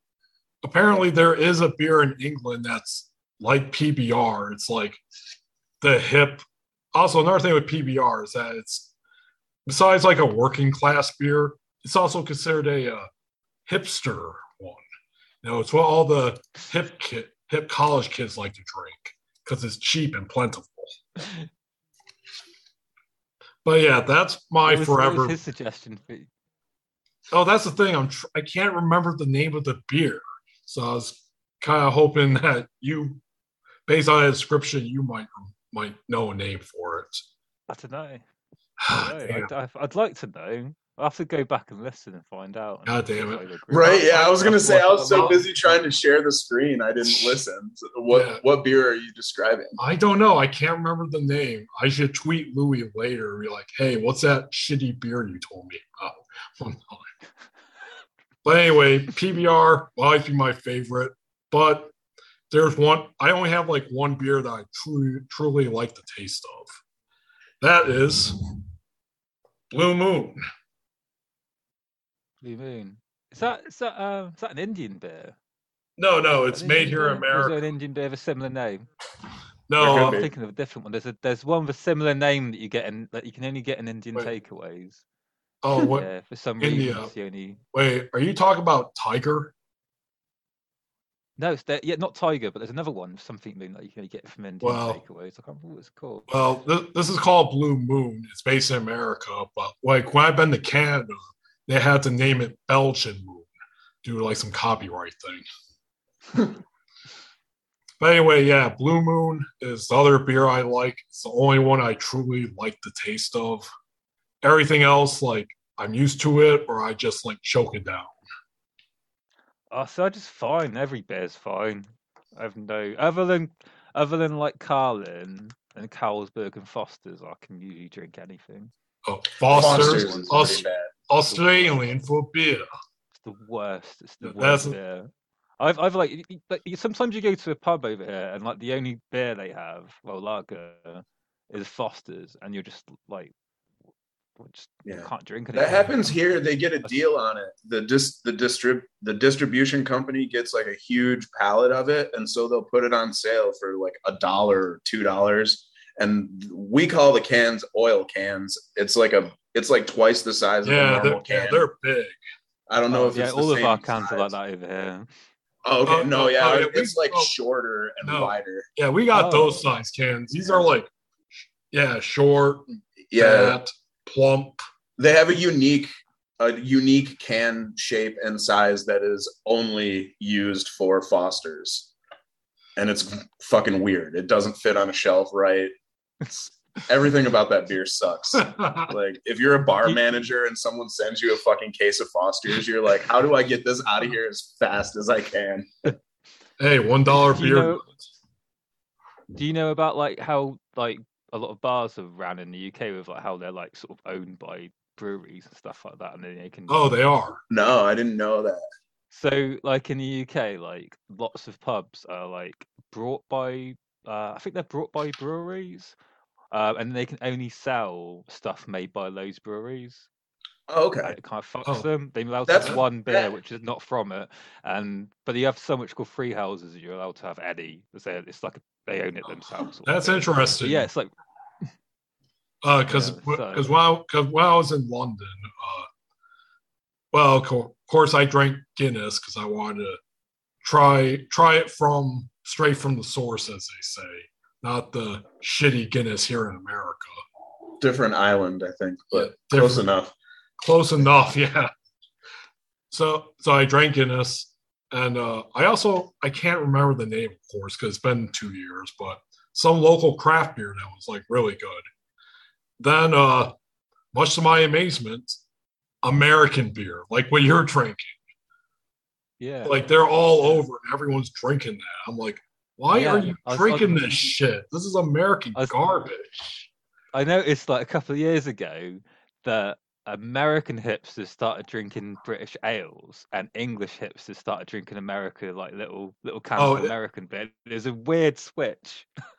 apparently there is a beer in England that's like PBR. It's like the hip. Also, another thing with PBR is that it's besides like a working class beer, it's also considered a uh, hipster one. You know, it's what all the hip kid, hip college kids like to drink because it's cheap and plentiful. But yeah, that's my was- forever. his suggestion? Oh, that's the thing. I'm tr- I can't remember the name of the beer, so I was kind of hoping that you, based on the description, you might might know a name for it. I don't know. No, damn. I'd, I'd, I'd like to know. I'll have to go back and listen and find out. and God damn it. Right? Yeah, I was gonna say I was so busy trying to share the screen, I didn't listen. So what Yeah. what beer are you describing? I don't know. I can't remember the name. I should tweet Louis later and be like, "Hey, what's that shitty beer you told me about?" but anyway, PBR will always be my favorite. But there's one. I only have like one beer that I truly truly like the taste of. That is Blue Moon. Blue Moon. Is that is that um is that an Indian beer? No, no, it's An made Indian here in America. Is there an Indian beer of a similar name? No, There could I'm be. thinking of a different one. There's a there's one with a similar name that you get in that you can only get in Indian Wait. takeaways. oh, what? Yeah, for some India. reason it's the only. Wait, are you talking about Tiger? No, it's there. Yeah, not Tiger, but there's another one, something moon that you can get from Indian Well- takeaways. I can't remember what it's called. Well, this, this is called Blue Moon. It's based in America, but like when I've been to Canada, they had to name it Belgian Moon due to like some copyright thing. but anyway, yeah, Blue Moon is the other beer I like. It's the only one I truly like the taste of. Everything else, like I'm used to it, or I just like choke it down. Oh, so I just fine. Every beer's fine. I've no other than other than like Carling and Carlsberg and Foster's. I can usually drink anything. Oh, Foster's, Foster's is pretty bad. Australian for beer. It's the worst. It's the Yeah, that's- worst beer. I've I've like, y- y- like sometimes you go to a pub over here and like the only beer they have, well, lager, is Foster's, and you're just like, well, just Yeah. can't drink it. That happens here. They get a deal on it. The dis the distrib the distribution company gets like a huge pallet of it, and so they'll put it on sale for like a dollar or two dollars. And we call the cans oil cans. It's like a it's like twice the size of a Yeah, normal they're, can. yeah, they're big. I don't know Oh, if yeah, it's the all of same our cans are like that over here. Oh, okay. Oh, no, oh, yeah, oh, yeah, we- it's like oh, shorter and no. wider. Yeah, we got Oh. those size cans. These are like, yeah, short, Yeah, fat, plump. they have a unique a unique can shape and size that is only used for Fosters, and it's fucking weird. It doesn't fit on a shelf right. It's, everything about that beer sucks. Like if you're a bar manager and someone sends you a fucking case of Fosters, you're like, how do I get this out of here as fast as I can? hey, one dollar Do you beer. know- Do you know about like how like a lot of bars have ran in the UK with like how they're like sort of owned by breweries and stuff like that, and then they can Oh, they are. No, I didn't know that. So, like in the UK, like lots of pubs are like brought by, uh, I think they're brought by breweries, uh, and they can only sell stuff made by those breweries. Oh, and okay. It kind of fucks Oh, them. They're allowed to that's- have one beer that- which is not from it, and but you have so much called free houses. that You're allowed to have any. It's a- it's like they own it themselves. That's interesting. But yeah, it's like because Yeah, because so- when, I- 'cause when I was in London, uh, well, of course, I drank Guinness because I wanted to try try it from straight from the source, as they say, not the shitty Guinness here in America. Different island, I think, but Yeah, close enough. Close enough, yeah. So so I drank Guinness, and uh, I also I can't remember the name, of course, because it's been two years. But some local craft beer that was like really good. Then, uh, much to my amazement, American beer, like what you're drinking. Yeah. Like they're all over and everyone's drinking that. I'm like, why Yeah, are you drinking was- this shit? This is American I was- garbage. I noticed like a couple of years ago that American hipsters started drinking British ales and English hipsters started drinking America like little little cans Oh, of American beer. There's a weird switch.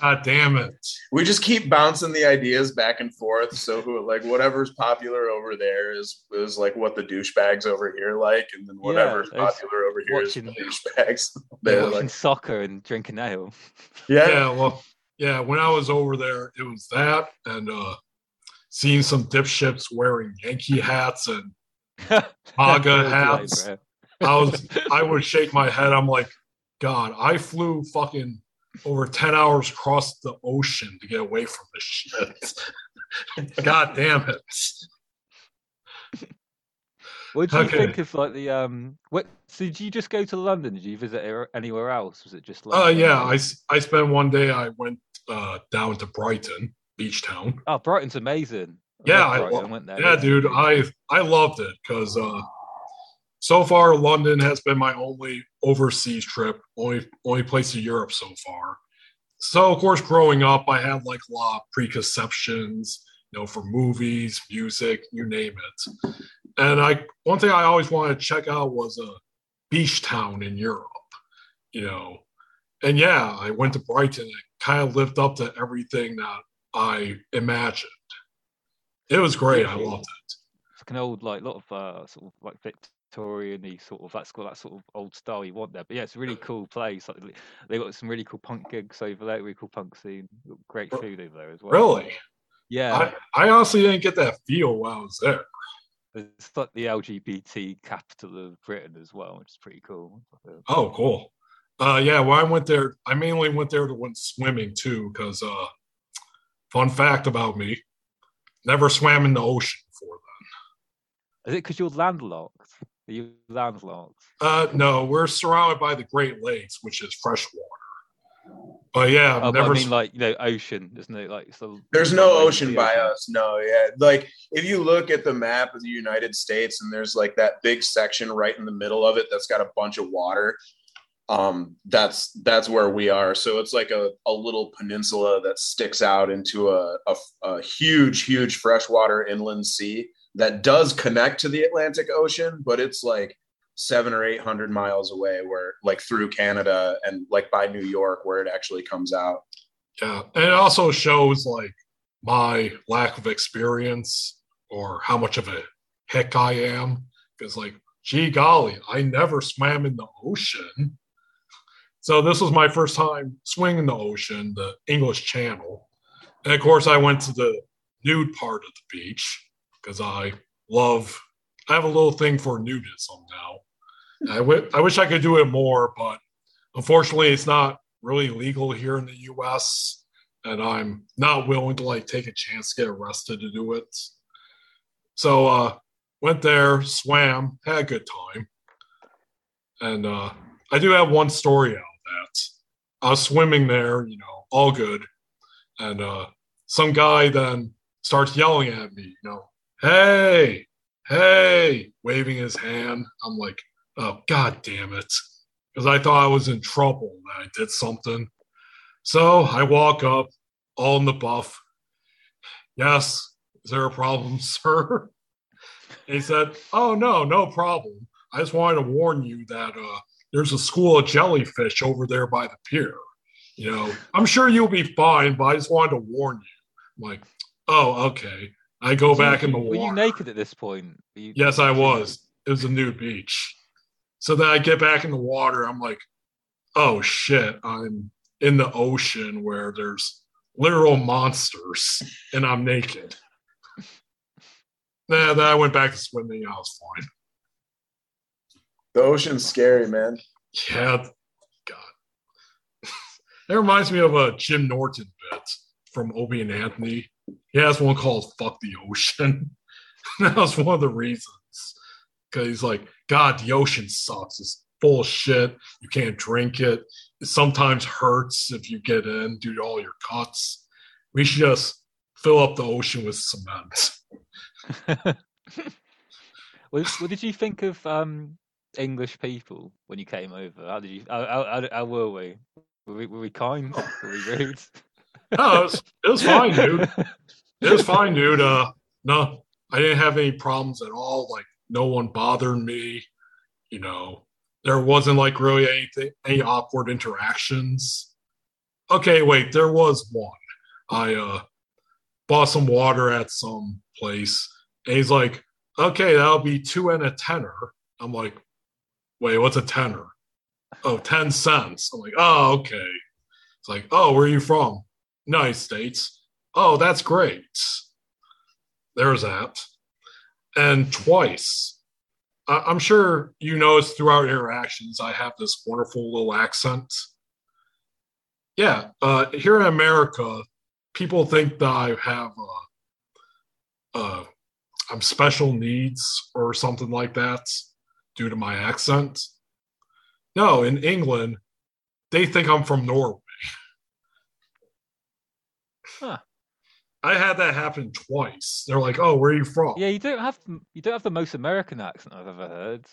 God damn it. We just keep bouncing the ideas back and forth. So who like whatever's popular over there is is like what the douchebags over here like, and then Yeah, whatever's I was popular over here is watching- douchebags. They're They're watching like, soccer and drinking ale. yeah, Yeah, well, yeah, when I was over there, it was that and uh seeing some dipshits wearing Yankee hats and MAGA Real hats. flavor. I was I would shake my head. I'm like, God, I flew fucking over 10 hours across the ocean to get away from this shit. God damn it. What do you Okay. think of like the um? What? So did you just go to London? Did you visit er- anywhere else? Was it just? Uh London? yeah, I spent one day I went uh down to Brighton, beach town. Oh, Brighton's amazing. Yeah, love I Brighton. lo- went there. Yeah, dude. I I loved it because uh so far London has been my only overseas trip, only only place in Europe so far. So of course, growing up, I had like a lot of preconceptions, you know, for movies, music, you name it. And I one thing I always wanted to check out was a beach town in Europe, you know. And yeah, I went to Brighton. It kind of lived up to everything that I imagined. It was great. I loved it. It's like an old, like, a lot of uh, sort of like Victorian sort of that's got that sort of old style you want there. But yeah, it's a really cool place. Like, they got some really cool punk gigs over there, really cool punk scene, great food over there as well. Really? Yeah, I, I honestly didn't get that feel while I was there. it's like the LGBT capital of Britain as well, which is pretty cool. It's like a- Oh, cool. Uh, yeah, well, I went there. I mainly went there to went swimming too, because uh, fun fact about me: never swam in the ocean before then. Is it because you're landlocked? Are you landlocked? Uh, no, we're surrounded by the Great Lakes, which is freshwater. But yeah, I've Oh, but never. I mean, like you know, ocean. There's no like. So There's there's no way ocean the by ocean. us. No, yeah. Like if you look at the map of the United States and there's like that big section right in the middle of it that's got a bunch of water. Um, that's that's where we are. So it's like a, a little peninsula that sticks out into a, a, a huge, huge freshwater inland sea that does connect to the Atlantic Ocean, but it's like seven or eight hundred miles away, where like through Canada and like by New York, where it actually comes out. Yeah, and it also shows like my lack of experience or how much of a heck I am. Because like, gee golly, I never swam in the ocean. So this was my first time swimming the ocean, the English Channel, and of course I went to the nude part of the beach because I love. I have a little thing for nudism now. I wish I could do it more, but unfortunately, it's not really legal here in the U.S. And I'm not willing to like take a chance to get arrested to do it. So uh, went there, swam, had a good time, and uh, I do have one story out of that. I was swimming there, you know, all good, and uh, some guy then starts yelling at me, you know, hey, hey, waving his hand. I'm like, oh god damn it. Because i thought i was in trouble i did something. So i walk up all in the buff. Yes is there a problem sir? He said oh no no problem. I just wanted to warn you that uh, there's a school of jellyfish over there by the pier. You know i'm sure you'll be fine but i just wanted to warn you. I'm like oh okay i go Was you- back in the water. Were you naked at this point? You- Yes, I was. It was a nude beach. So then I get back in the water. I'm like, oh shit, I'm in the ocean where there's literal monsters and I'm naked. Nah, then I went back to swimming. I was fine. The ocean's scary, man. Yeah, God. that reminds me of a Jim Norton bit from Opie and Anthony. He has one called Fuck the Ocean. that was one of the reasons. Because he's like, God, the ocean sucks. It's full of shit. You can't drink it. It sometimes hurts if you get in due to all your cuts. We should just fill up the ocean with cement. what, what did you think of um, English people when you came over? How did you? How, how, how, how were we? Were we? Were we kind? Were we rude? No, it was, it was fine, dude. It was fine, dude. Uh, no, I didn't have any problems at all. Like, no one bothered me. You know, there wasn't like really anything, any awkward interactions. Okay, wait, there was one. I uh bought some water at some place, and he's like, "Okay, that'll be two and a tenner." I'm like, "Wait, what's a tenner?" Oh, 10 cents. I'm like, "Oh, okay." It's like, "Oh, where are you from?" United States. Oh, that's great. There's that. And twice, I- I'm sure you noticed throughout interactions, I have this wonderful little accent. Yeah, uh, here in America, people think that I have uh, uh, I'm special needs or something like that due to my accent. No, in England, they think I'm from Norway. Huh. I had that happen twice. They're like, "Oh, where are you from?" Yeah, you don't have you don't have the most American accent I've ever heard.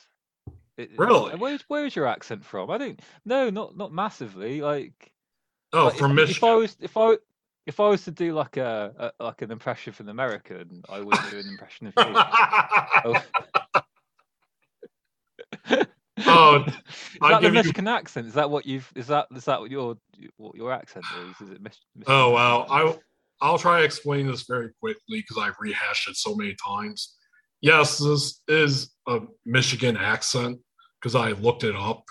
It- Really? Where's where's your accent from? I don't. No, not not massively. Like, Oh, like, from if, Michigan. If I was if I if I was to do like a, a like an impression from an American, I would do an impression of you. Oh. Oh, is that the give you- Michigan accent? Is that what you've? Is that is that what your what your accent is? Is it Mich- Michigan? oh wow, I I'll try to explain this very quickly because I've rehashed it so many times. Yes, this is a Michigan accent because I looked it up.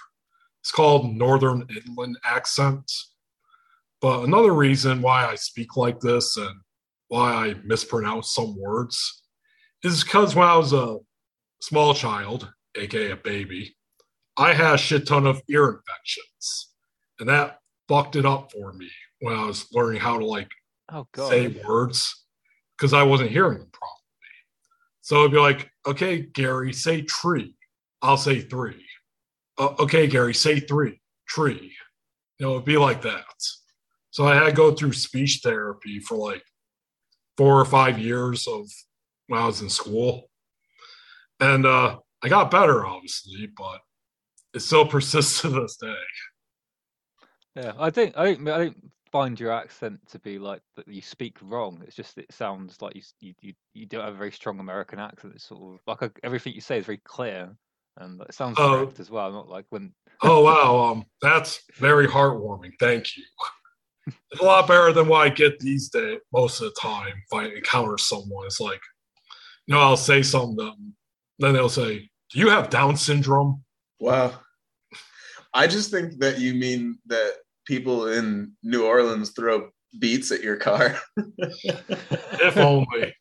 It's called Northern Inland accent. But another reason why I speak like this and why I mispronounce some words is because when I was a small child, aka a baby, I had a shit ton of ear infections. And that fucked it up for me when I was learning how to like Oh god. say words because I wasn't hearing them properly. So it'd be like, okay, Gary, say tree. I'll say three. Uh, okay, Gary, say three. Tree. You know, it'd be like that. So I had to go through speech therapy for like four or five years of when I was in school. And uh, I got better, obviously, but it still persists to this day. Yeah, I don't, I don't, I don't find your accent to be like that. You speak wrong. It's just it sounds like you, you, you, don't have a very strong American accent. It's sort of like a, everything you say is very clear, and it sounds Oh. correct as well. Not like when. Oh wow, um, that's very heartwarming. Thank you. It's a lot better than what I get these days most of the time. If I encounter someone, it's like, you know, I'll say something, them, then they'll say, "Do you have Down syndrome?" Wow. I just think that you mean that people in New Orleans throw beats at your car. If only.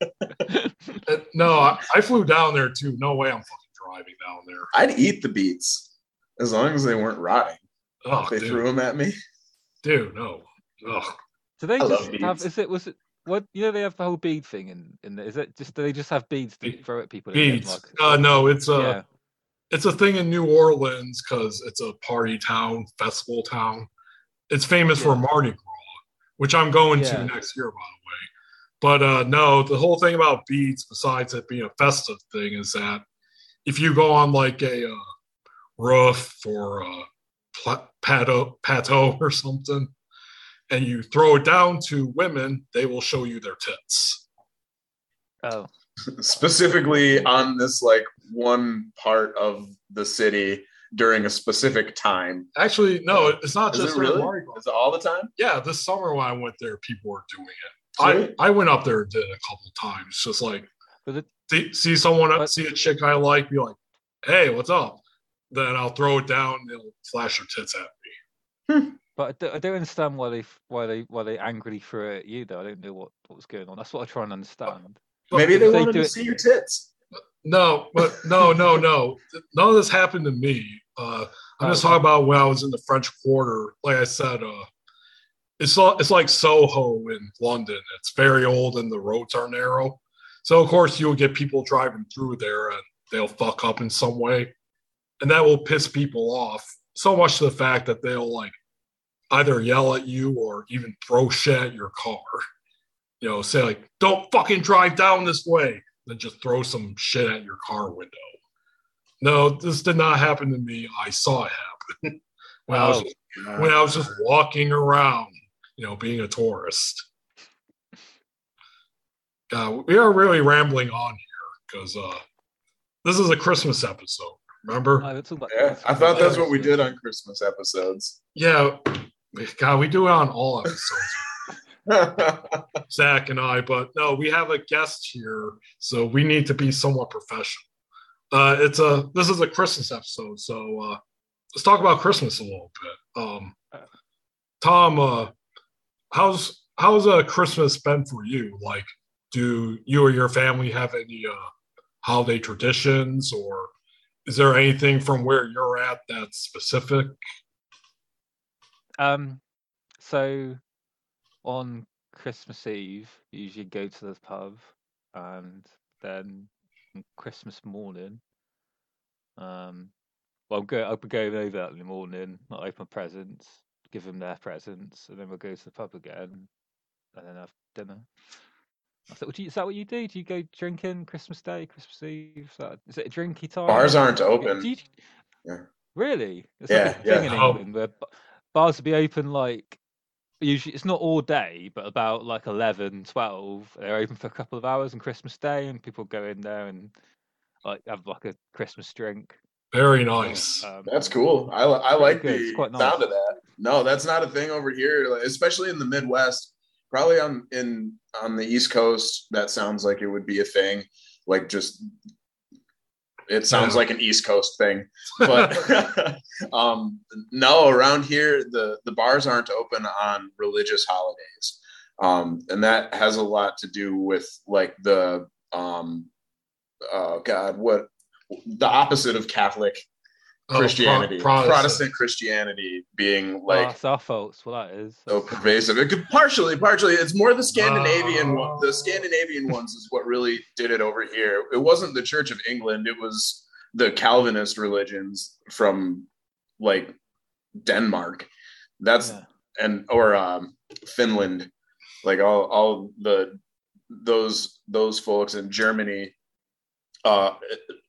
Uh, no, I, I flew down there too. No way, I'm fucking driving down there. I'd eat the beats as long as they weren't rotting. Oh, they dude, threw them at me. dude, no. Ugh. Do they I love just have? beads. Is it was it? What you know? They have the whole bead thing in in there. Is it just? Do they just have beads to Be- throw at people? and get them, Beads. Uh, no, it's a yeah. It's a thing in New Orleans because it's a party town, festival town. It's famous for Mardi Gras, which I'm going Yeah. to next year, by the way. But uh, no, the whole thing about beads, besides it being a festive thing, is that if you go on like a uh, roof or a pla- pato, pato or something, and you throw it down to women, they will show you their tits. Oh. Specifically on this like one part of the city during a specific time. Actually, no, it's not Is just it really? Mardi Gras. Is it all the time? yeah, this summer when I went there, people were doing it. I, I went up there and did it a couple of times. Just like it, see, see someone, But- see a chick I like, be like, "Hey, what's up?" Then I'll throw it down. and They'll flash their tits at me. Hmm. but I don't, I don't understand why they why they why they angrily threw it at you though. I don't know what what's going on. That's what I try and understand. Maybe they they wanted to it- see your tits. no, but no, no, no. None of this happened to me. Uh, I'm just talking about when I was in the French Quarter. Like I said, uh, it's it's like Soho in London. It's very old and the roads are narrow. So of course you'll get people driving through there and they'll fuck up in some way. and that will piss people off so much to the fact that they'll like either yell at you or even throw shit at your car. You know, say like, "Don't fucking drive down this way," then just throw some shit at your car window. No, this did not happen to me. I saw it happen when I was Oh. when I was just walking around, you know, being a tourist. Uh, we are really rambling on here because uh, this is a Christmas episode. Remember? I, talking about, Yeah, I thought that's what we did on Christmas episodes. Yeah, God, we do it on all episodes, Zach and I. But no, we have a guest here, so we need to be somewhat professional. Uh, it's a this is a Christmas episode, so uh, let's talk about Christmas a little bit. Um, Tom, uh, how's how's uh, Christmas been for you? Like, do you or your family have any uh, holiday traditions, or is there anything from where you're at that's specific? Um, so on Christmas Eve, you usually go to the pub, and then on Christmas morning, um, well, I'm go- I'll be going over that in the morning. I'll open presents, give them their presents, and then we'll go to the pub again, and then have dinner. I thought, would you, is that what you do? Do you go drinking Christmas Day, Christmas Eve? Is, that, is it a drinky time? Bars aren't Do open. you- Yeah. Really? It's Yeah, like a yeah. thing in Oh. England where bars will be open like usually it's not all day, but about like 11, 12. They're open for a couple of hours on Christmas Day, and people go in there and like have like a Christmas drink. Very nice. Um, That's cool. I, I like good. the It's quite sound of that. No, that's not a thing over here, like, especially in the Midwest. Probably on in on the East Coast, that sounds like it would be a thing. Like just, it sounds like an East Coast thing. But um, no, around here the the bars aren't open on religious holidays, um, and that has a lot to do with like the um, oh God, what the opposite of Catholic Oh, Pro- Christianity, Protestant. Protestant. Christianity being well, like that's our faults. Well, that is. so pervasive. It could partially, partially. It's more the Scandinavian one. Oh. The Scandinavian ones is what really did it over here. It wasn't the Church of England. It was the Calvinist religions from like Denmark. That's Yeah. and or um, Finland, like all all the those those folks in Germany uh,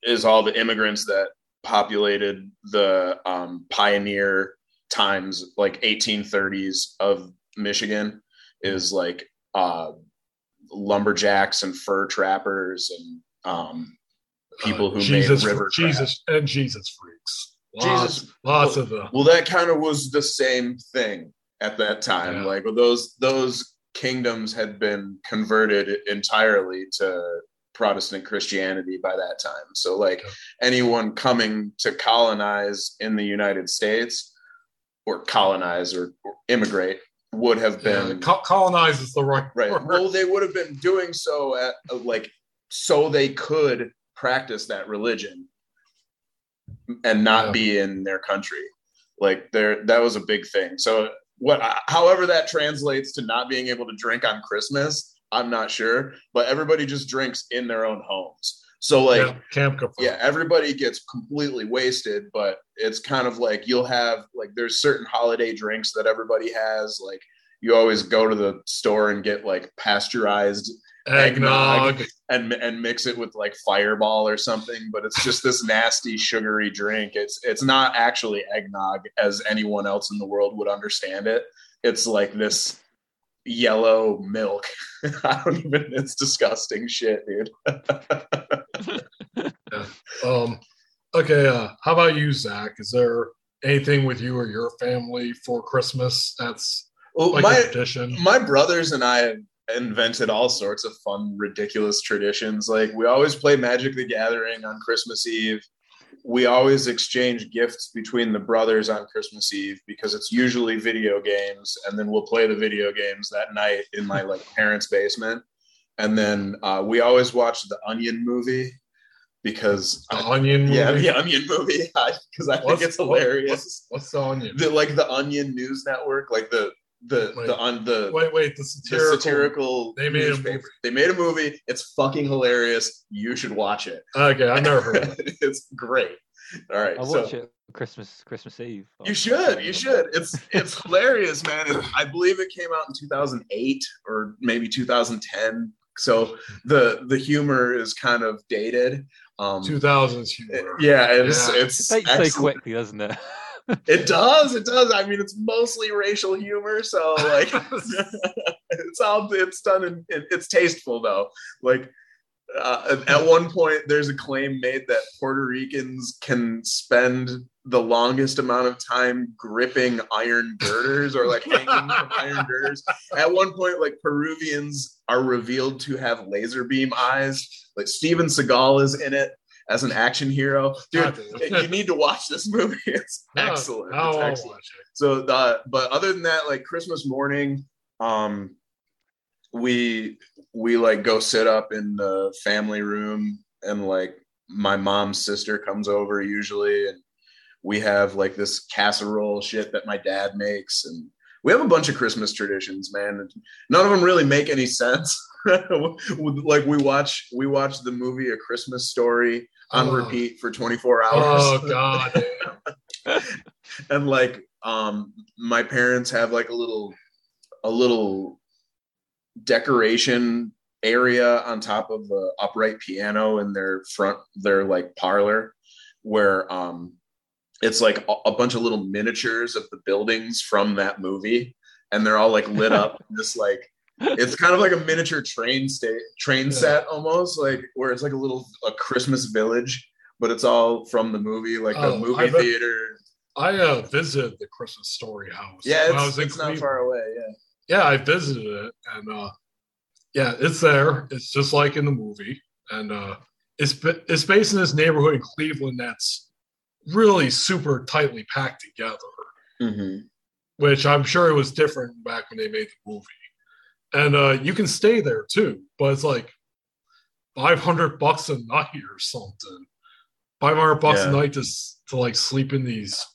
is all the immigrants that populated the um, pioneer times, like 1830s of Michigan, is like uh, lumberjacks and fur trappers and um, people Uh, who Jesus, made river Jesus, and Jesus freaks. Lots, Jesus- lots of them. well that kind of was the same thing at that time Yeah. like those those kingdoms had been converted entirely to protestant christianity by that time so like Yeah. anyone coming to colonize in the united states or colonize or, or immigrate would have Yeah, been co- colonize is the right, right word. well they would have been doing so at like so they could practice that religion and not Yeah. be in their country like there that was a big thing so what however that translates to not being able to drink on christmas i'm not sure but everybody just drinks in their own homes. So like yeah, Camp yeah everybody gets completely wasted but it's kind of like you'll have like there's certain holiday drinks that everybody has like you always go to the store and get like pasteurized eggnog. and and mix it with like fireball or something but it's just this nasty sugary drink. It's it's not actually eggnog as anyone else in the world would understand it. It's like this yellow milk i don't even it's disgusting shit dude Um, okay, uh, how about you, Zach? Is there anything with you or your family for Christmas that's well, like my a tradition? my brothers and I have invented all sorts of fun, ridiculous traditions. Like we always play Magic the Gathering on Christmas Eve. We always exchange gifts between the brothers on Christmas Eve because it's usually video games, and then we'll play the video games that night in my like parents' basement. And then uh, we always watch the Onion movie because The I- Onion movie. yeah, the Onion movie because I think What's- it's what- hilarious. What's, what's the Onion? the like the Onion News Network, like the the Wait. the on the wait, wait, the the satirical. satirical. They made a movie. They made a movie. It's fucking hilarious. You should watch it. Okay, I've never heard of it. it's great. All right. I'll so watch it Christmas Christmas Eve. you should. You should. It's it's hilarious, man. It- I believe it came out in 2008 or maybe 2010. So the the humor is kind of dated. Um, 2000s humor. yeah, it's Yeah. it's It dates so quickly, doesn't it? It does. It does. I mean, it's mostly racial humor, so like, it's all it's done and it- It's tasteful though. Like, uh, at one point, there's a claim made that Puerto Ricans can spend the longest amount of time gripping iron girders or like hanging from iron girders. At one point, like Peruvians are revealed to have laser beam eyes. Like Steven Seagal is in it as an action hero. Dude, you need to watch this movie. It's excellent. It's excellent. it. So the but other than that, like Christmas morning, um we we like go sit up in the family room and like my mom's sister comes over usually and we have like this casserole shit that my dad makes and we have a bunch of Christmas traditions, man. None of them really make any sense. like we watch we watch the movie A Christmas Story on Oh. repeat for 24 hours Oh god. and like um my parents have like a little a little decoration area on top of the upright piano in their front their like parlor where um it's like a, a bunch of little miniatures of the buildings from that movie and they're all like lit up in this like it's kind of like a miniature train state train Yeah. set almost like where it's like a little a christmas village but it's all from the movie like the Oh, movie I bet- theater I uh, visited the Christmas Story house. yeah it's, it's not far away yeah Yeah, I visited it, and uh, yeah, it's there. It's just like in the movie, and uh, it's it's based in this neighborhood in Cleveland that's really super tightly packed together. mm-hmm. Which I'm sure it was different back when they made the movie, and uh, you can stay there too, but it's like five hundred bucks a night or something. Five hundred bucks Yeah. a night to to like sleep in these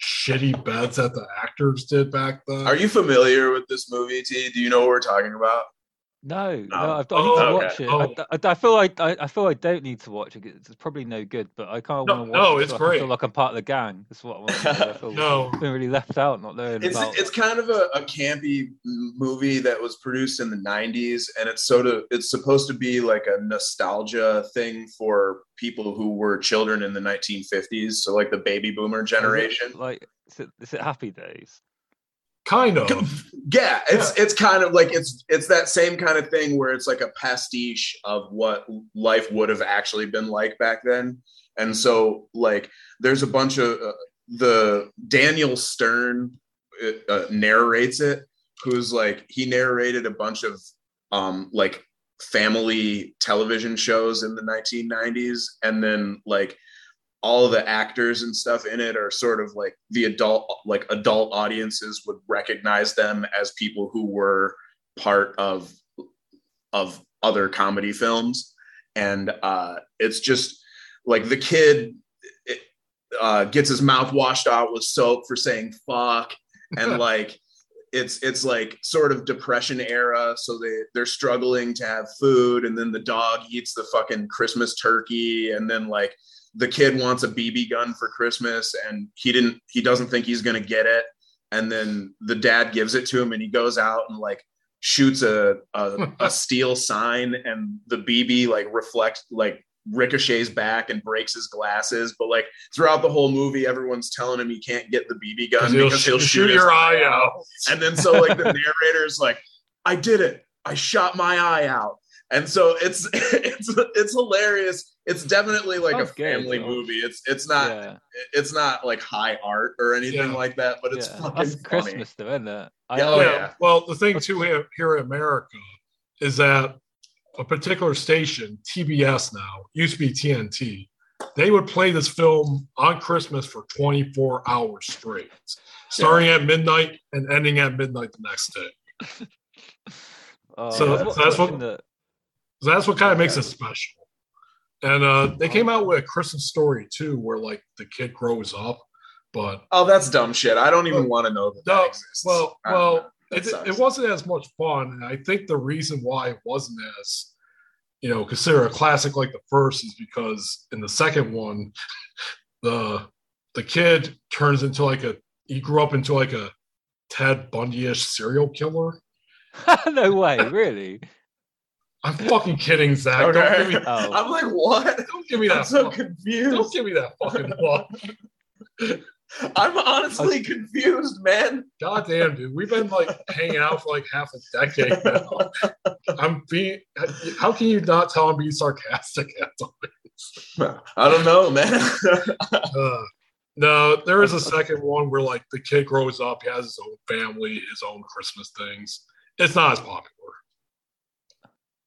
shitty beds that the actors did back then. are you familiar with this movie t do you know what we're talking about No, no, No. I, I need Oh, to okay. watch it. Oh. I, I, I feel like I, I feel I don't need to watch it. 'cause It's probably no good, but I kind of No, want to watch no, it. it's so I great. feel like I'm part of the gang. That's what I want. To. I feel No. I've been really left out, not knowing it's about. it's kind of a, a campy movie that was produced in the 90s and it's sort of it's supposed to be like a nostalgia thing for people who were children in the 1950s so like the baby boomer Is it, generation Like, is it, is it Happy Days? Kind of. yeah it's it's kind of like it's it's that same kind of thing where it's like a pastiche of what life would have actually been like back then. And so like there's a bunch of uh, the daniel stern uh, uh, narrates it who's like he narrated a bunch of um like family television shows in the 1990s and then like all the actors and stuff in it are sort of like the adult like adult audiences would recognize them as people who were part of of other comedy films. And uh it's just like the kid it, uh gets his mouth washed out with soap for saying fuck. And like it's it's like sort of depression era. So they they're struggling to have food. And then the dog eats the fucking christmas turkey. And then like the kid wants a bb gun for christmas and he didn't he doesn't think he's going to get it and then the dad gives it to him and he goes out and like shoots a a, a steel sign and the bb like reflects like ricochets back and breaks his glasses but like throughout the whole movie everyone's telling him he can't get the bb gun He'll because he'll sh- shoot, his your eye out. and then so like the narrator's like, I did it. I shot my eye out. And so it's it's it's hilarious. It's definitely like Sounds a family though. movie. It's it's not yeah, it's not like high art or anything Yeah. like that, but it's yeah. fucking That's funny. Christmas, though, isn't it? I, Yeah, oh, yeah. yeah. Well, the thing too here, here in America is that a particular station, TBS now, used to be TNT, they would play this film on Christmas for 24 hours straight, starting at midnight and ending at midnight the next day. Oh, So- I was so that's what- the- So that's what kind of makes it special. And uh, they came out with a Christmas story too, where like the kid grows up, but Oh, that's dumb shit. I don't even want to know that, No, that exists. well, well, it, it wasn't as much fun. And I think the reason why it wasn't as, you know, consider a classic like the first is because in the second one, the the kid turns into like a he grew up into like a Ted Bundy-ish serial killer. no way, really. I'm fucking kidding, Zach. Don't give me, Okay. Oh. I'm like, what? don't give me I'm that. so fuck- confused. don't give me that fucking look. I'm honestly confused, man. God damn, dude. We've been like hanging out for like half a decade now. I'm being. How can you not tell I'm being sarcastic at times? I don't know, man. Uh, no, there is a second one where like the kid grows up, he has his own family, his own Christmas things. It's not as popular.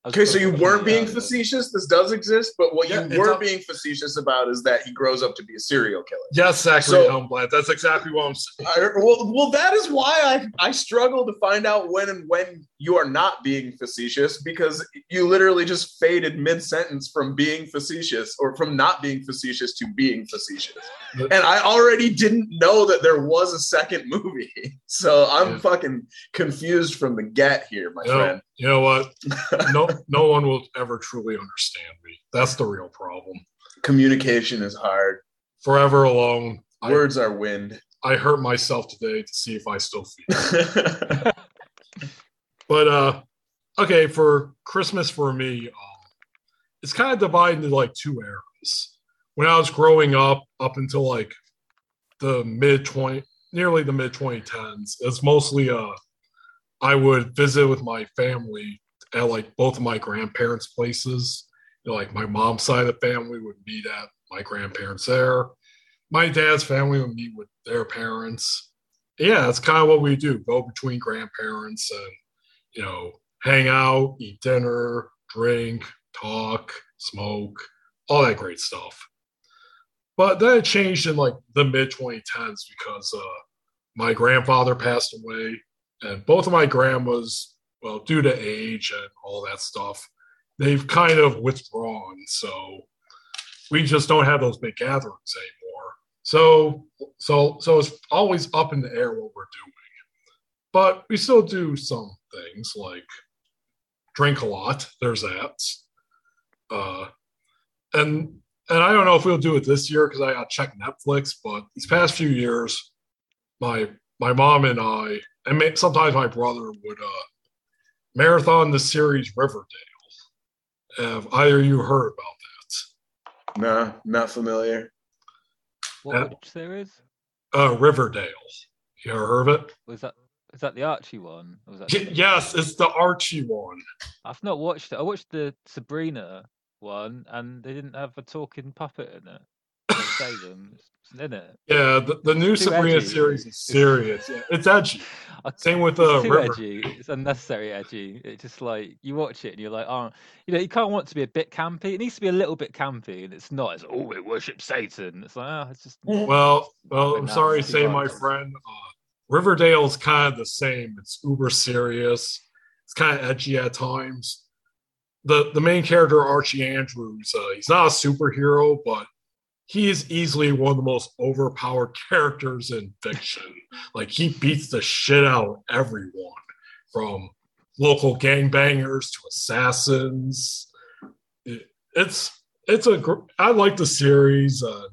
I was okay, so you weren't being earlier. facetious. This does exist, but what Yeah, you were a- being facetious about is that he grows up to be a serial killer. Yes, Zachary So- Elmblad. That's exactly what I'm saying. I, well, well, that is why I, I struggle to find out when and when you are not being facetious because you literally just faded mid sentence from being facetious or from not being facetious to being facetious. And I already didn't know that there was a second movie. So I'm Yeah. fucking confused from the get here, my You know, friend. you know what? No, no one will ever truly understand me. That's the real problem. Communication is hard. Forever alone. I, Words are wind. I hurt myself today to see if I still feel. But uh okay, for Christmas for me, um, it's kind of divided into like two eras. When I was growing up, up until like the mid twenty, nearly the mid twenty tens, it's mostly uh, I would visit with my family at like both of my grandparents' places. You know, like my mom's side of the family would meet at my grandparents there. My dad's family would meet with their parents. Yeah, that's kind of what we do. Go between grandparents and you know, hang out, eat dinner, drink, talk, smoke, all that great stuff. But then it changed in like the mid 2010s because uh, my grandfather passed away, and both of my grandmas, well, due to age and all that stuff, they've kind of withdrawn. So we just don't have those big gatherings anymore. So, so, so it's always up in the air what we're doing but we still do some things like drink a lot. There's that. Uh, and and I don't know if we'll do it this year because I got to check Netflix. But these past few years, my my mom and I, and sometimes my brother would uh, marathon the series Riverdale. Have either of you heard about that? no, not familiar. What Uh, which series? Uh, Riverdale. You ever heard of it? Was that is that the Archie one? Or was that Y- yes, it's the Archie one. I've not watched it. I watched the Sabrina one, and they didn't have a talking puppet in it. They say them it's in it. Yeah, the, the new Too Sabrina edgy. series is serious. Yeah, it's edgy. Same with It's uh, too River. edgy. It's unnecessary edgy. It's just like you watch it and you're like, oh, you know, you can't want it to be a bit campy. It needs to be a little bit campy, and it's not. It's oh, it worship Satan. It's like, oh, it's just Well, well, I'm sorry to say, my friend, uh, Riverdale is kind of the same. It's uber serious. It's kind of edgy at times. the The main character, Archie Andrews, uh, he's not a superhero, but he is easily one of the most overpowered characters in fiction. like he beats the shit out of everyone, from local gangbangers to assassins. It- it's it's a gr- I like the series. Uh,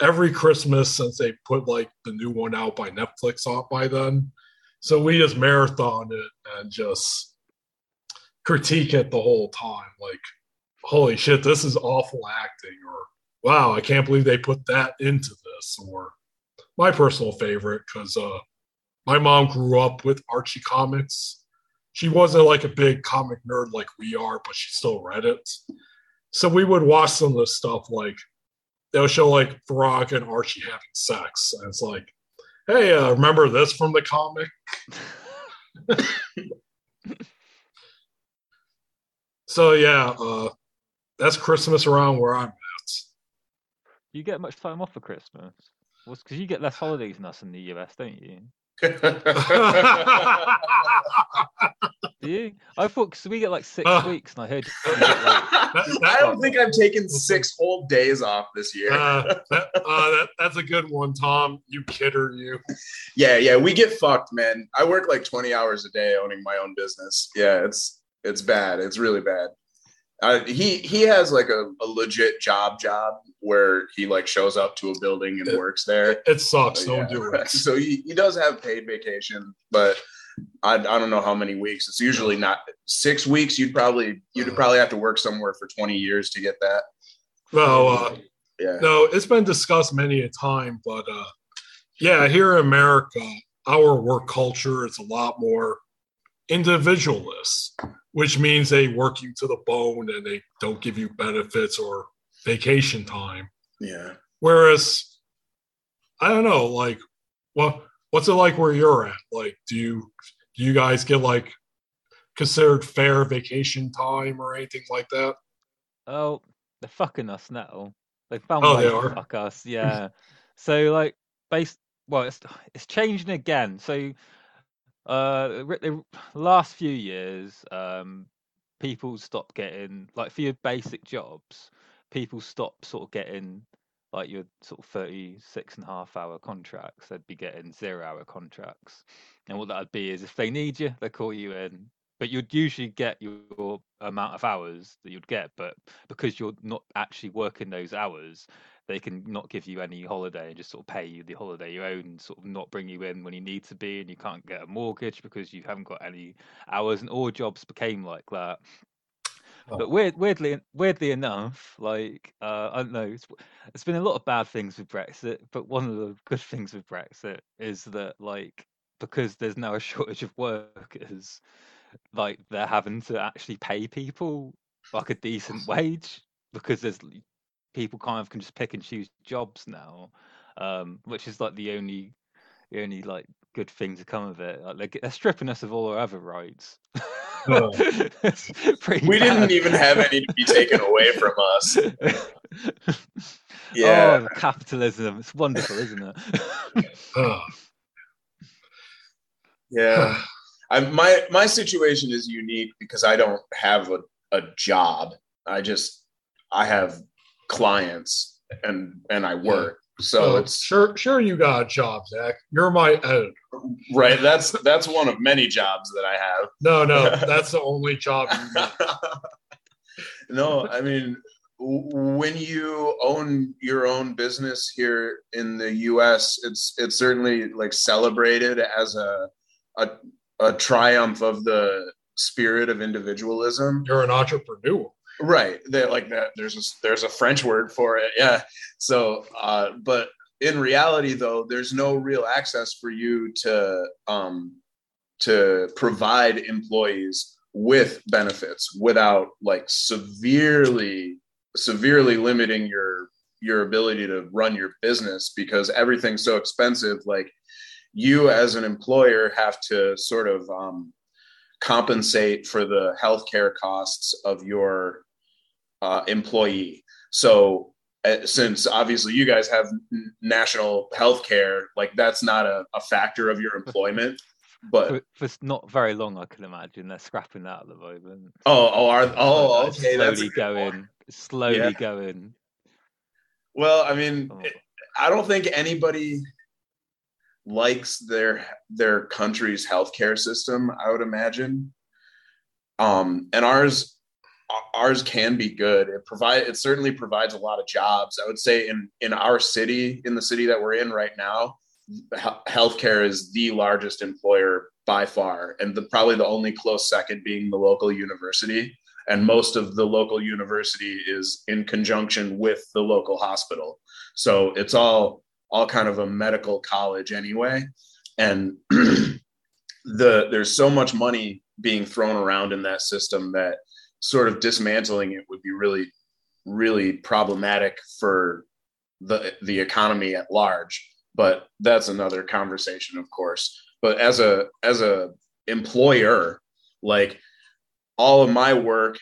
every Christmas since they put like the new one out by Netflix off by then. So we just marathon it and just critique it the whole time. Like, holy shit, this is awful acting, or wow, I can't believe they put that into this, or my personal favorite, because uh my mom grew up with Archie comics. She wasn't like a big comic nerd like we are, but she still read it. So we would watch some of the stuff like they'll show like Veronica and Archie having sex, and it's like, hey, uh, remember this from the comic? So yeah, uh, that's Christmas around where I'm you get much time off for Christmas. Because you get less holidays than us in the US, don't you? Do you? I thought because we get like six Uh. weeks, and I heard you get, like, I don't think I've taken six whole days off this year. uh, that, uh, that, that's a good one, Tom. You kidder, you. yeah, yeah, we get fucked, man. I work like 20 hours a day owning my own business. Yeah, it's it's bad. It's really bad. Uh, he he has like a, a legit job job where he like shows up to a building and It- works there. It sucks. So, Don't do it. So he, he does have paid vacation, but I, I don't know how many weeks. It's usually not six weeks. You'd probably you'd probably have to work somewhere for twenty years to get that. Well, uh, Yeah. no, it's been discussed many a time, but uh, yeah, here in America, our work culture is a lot more individualist, which means they work you to the bone and they don't give you benefits or vacation time. Yeah. Whereas, I don't know, like, what what's it like where you're at? Like, do you do you guys get like considered fair vacation time or anything like that? Oh, they're fucking us now. They found Oh, they are? fuck us. Yeah. so like, based well, it's it's changing again. So, uh, the last few years, um, people stopped getting like for your basic jobs, people stopped sort of getting like your sort of 36 and a half hour contracts. They'd be getting zero hour contracts, and what that'd be is if they need you, they call you in. But you'd usually get your amount of hours that you'd get, but because you're not actually working those hours, they can not give you any holiday and just sort of pay you the holiday you own, sort of not bring you in when you need to be, and you can't get a mortgage because you haven't got any hours. And all jobs became like that. Oh. But weird, weirdly, weirdly enough, like uh, I don't know, it's, it's been a lot of bad things with Brexit, but one of the good things with Brexit is that like because there's now a shortage of workers, like they're having to actually pay people like a decent wage because there's people kind of can just pick and choose jobs now, um, which is like the only the only like good thing to come of it. Like they're, they're stripping us of all our other rights. Oh. It's pretty We didn't even have any to be taken away from us. Yeah. Oh, capitalism. It's wonderful, isn't it? Yeah. I, my my situation is unique because I don't have a, a job. I just I have clients and and I work. So uh, it's sure, sure, you got a job, Zach. You're my editor. right. That's that's one of many jobs that I have. No, no, that's the only job no, I mean, when you own your own business here in the U.S., it's it's certainly like celebrated as a a, a triumph of the spirit of individualism. You're an entrepreneur. Right. That like that. There's a there's a French word for it. Yeah. So, uh, but in reality, though, there's no real access for you to um, to provide employees with benefits without like severely severely limiting your your ability to run your business because everything's so expensive like you as an employer have to sort of um, compensate for the healthcare costs of your uh, employee so uh, since obviously you guys have n- national health care like that's not a, a factor of your employment but for, for not very long, I can imagine they're scrapping that at the moment. oh oh are, oh okay slowly going, point. slowly Yeah. going. well i mean Oh, I don't think anybody likes their their country's healthcare system. I would imagine, um, and ours ours can be good. It provide it certainly provides a lot of jobs. I would say in in our city, in the city that we're in right now, healthcare is the largest employer by far, and the, probably the only close second being the local university. And most of the local university is in conjunction with the local hospital. So it's all all kind of a medical college anyway. And the there's so much money being thrown around in that system that sort of dismantling it would be really, really problematic for the the economy at large. But that's another conversation, of course. But as a as a employer, like all of my work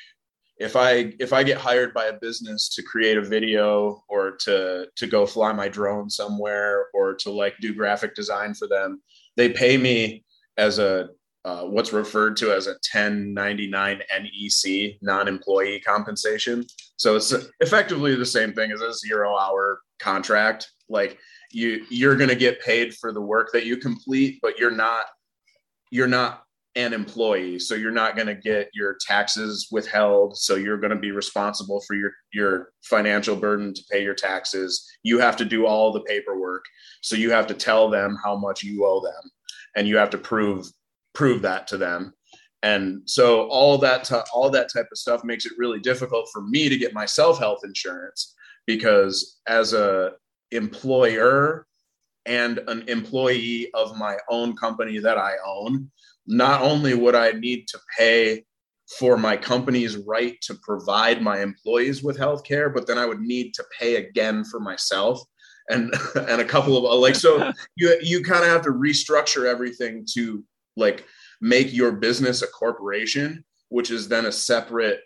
if i if i get hired by a business to create a video or to to go fly my drone somewhere or to like do graphic design for them they pay me as a uh, what's referred to as a 1099 nec non-employee compensation. So it's effectively the same thing as a zero hour contract. Like you you're going to get paid for the work that you complete but you're not you're not an employee. So you're not going to get your taxes withheld. So you're going to be responsible for your your financial burden to pay your taxes. You have to do all the paperwork. So you have to tell them how much you owe them and you have to prove prove that to them. And so all that t- all that type of stuff makes it really difficult for me to get myself health insurance because as a employer and an employee of my own company that I own, not only would I need to pay for my company's right to provide my employees with health care, but then I would need to pay again for myself and and a couple of like so you you kind of have to restructure everything to like make your business a corporation, which is then a separate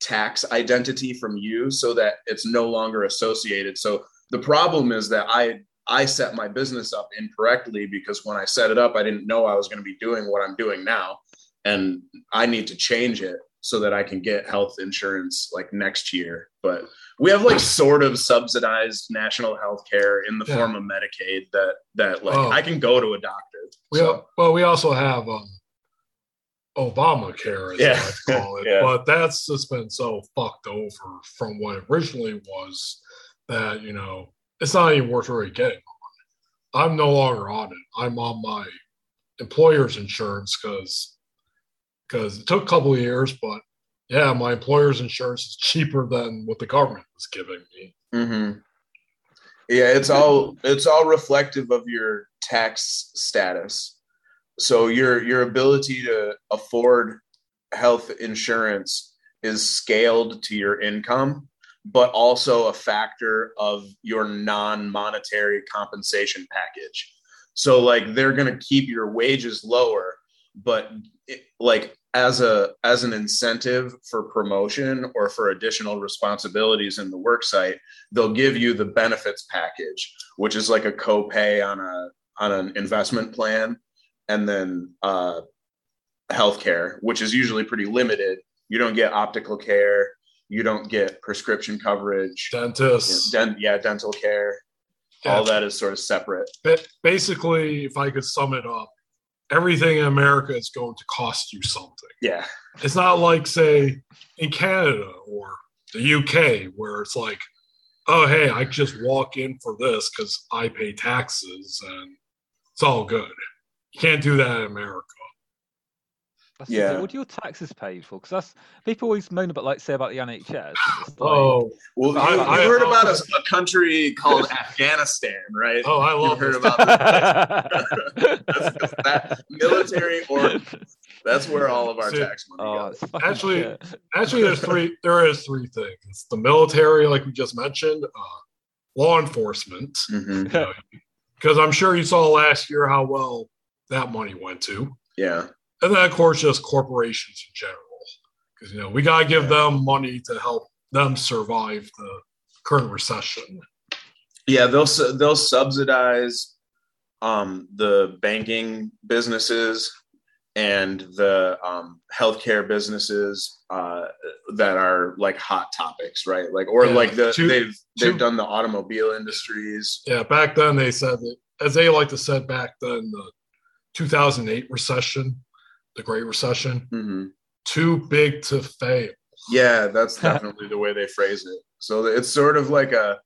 tax identity from you so that it's no longer associated. So the problem is that I I set my business up incorrectly because when I set it up, I didn't know I was going to be doing what I'm doing now. And I need to change it so that I can get health insurance like next year. But we have like sort of subsidized national health care in the Yeah. form of Medicaid that that like Oh. I can go to a doctor. We So, al- well, we also have um, Obamacare, as Yeah. I like to call it, Yeah. but that's just been so fucked over from what originally was that you know it's not even worth really getting on. I'm no longer on it. I'm on my employer's insurance because because it took a couple of years, but yeah, my employer's insurance is cheaper than what the government was giving me. Mm-hmm. Yeah, it's all it's all reflective of your tax status. So your your ability to afford health insurance is scaled to your income, but also a factor of your non-monetary compensation package. So like they're going to keep your wages lower, but it, like as a as an incentive for promotion or for additional responsibilities in the work site, they'll give you the benefits package, which is like a copay on a on an investment plan, and then uh, healthcare, which is usually pretty limited. You don't get optical care, you don't get prescription coverage, Dentists, Den- yeah, dental care. Yeah. All that is sort of separate. Ba- basically, if I could sum it up, everything in America is going to cost you something. Yeah, It's not like, say, in Canada or the UK, where it's like, oh, hey, I just walk in for this because I pay taxes and it's all good. You can't do that in America. That's Yeah. What do your taxes paid for? Because that's people always moan about, like, say about the NHS. Like, Oh, well, you, I- you I- heard about a, a country called Afghanistan, right? oh, I You've love heard about that's, that military or that's where all of our See, tax money oh, goes. Actually- shit. Actually, there's three. There is three things. It's the military, like we just mentioned, uh, law enforcement, because I'm sure you saw last year how well that money went to. Yeah, and then of course just corporations in general because you know we got to give them money to help them survive the current recession yeah. They'll they'll subsidize um, the banking businesses and the um, healthcare businesses uh, that are like hot topics, right? Like or Yeah, like the two- they've they've two- done the automobile industries. yeah back then they said that as they like to said back then the 2008 recession the great recession Mhm. too big to fail Yeah, that's definitely the way they phrase it. So it's sort of like a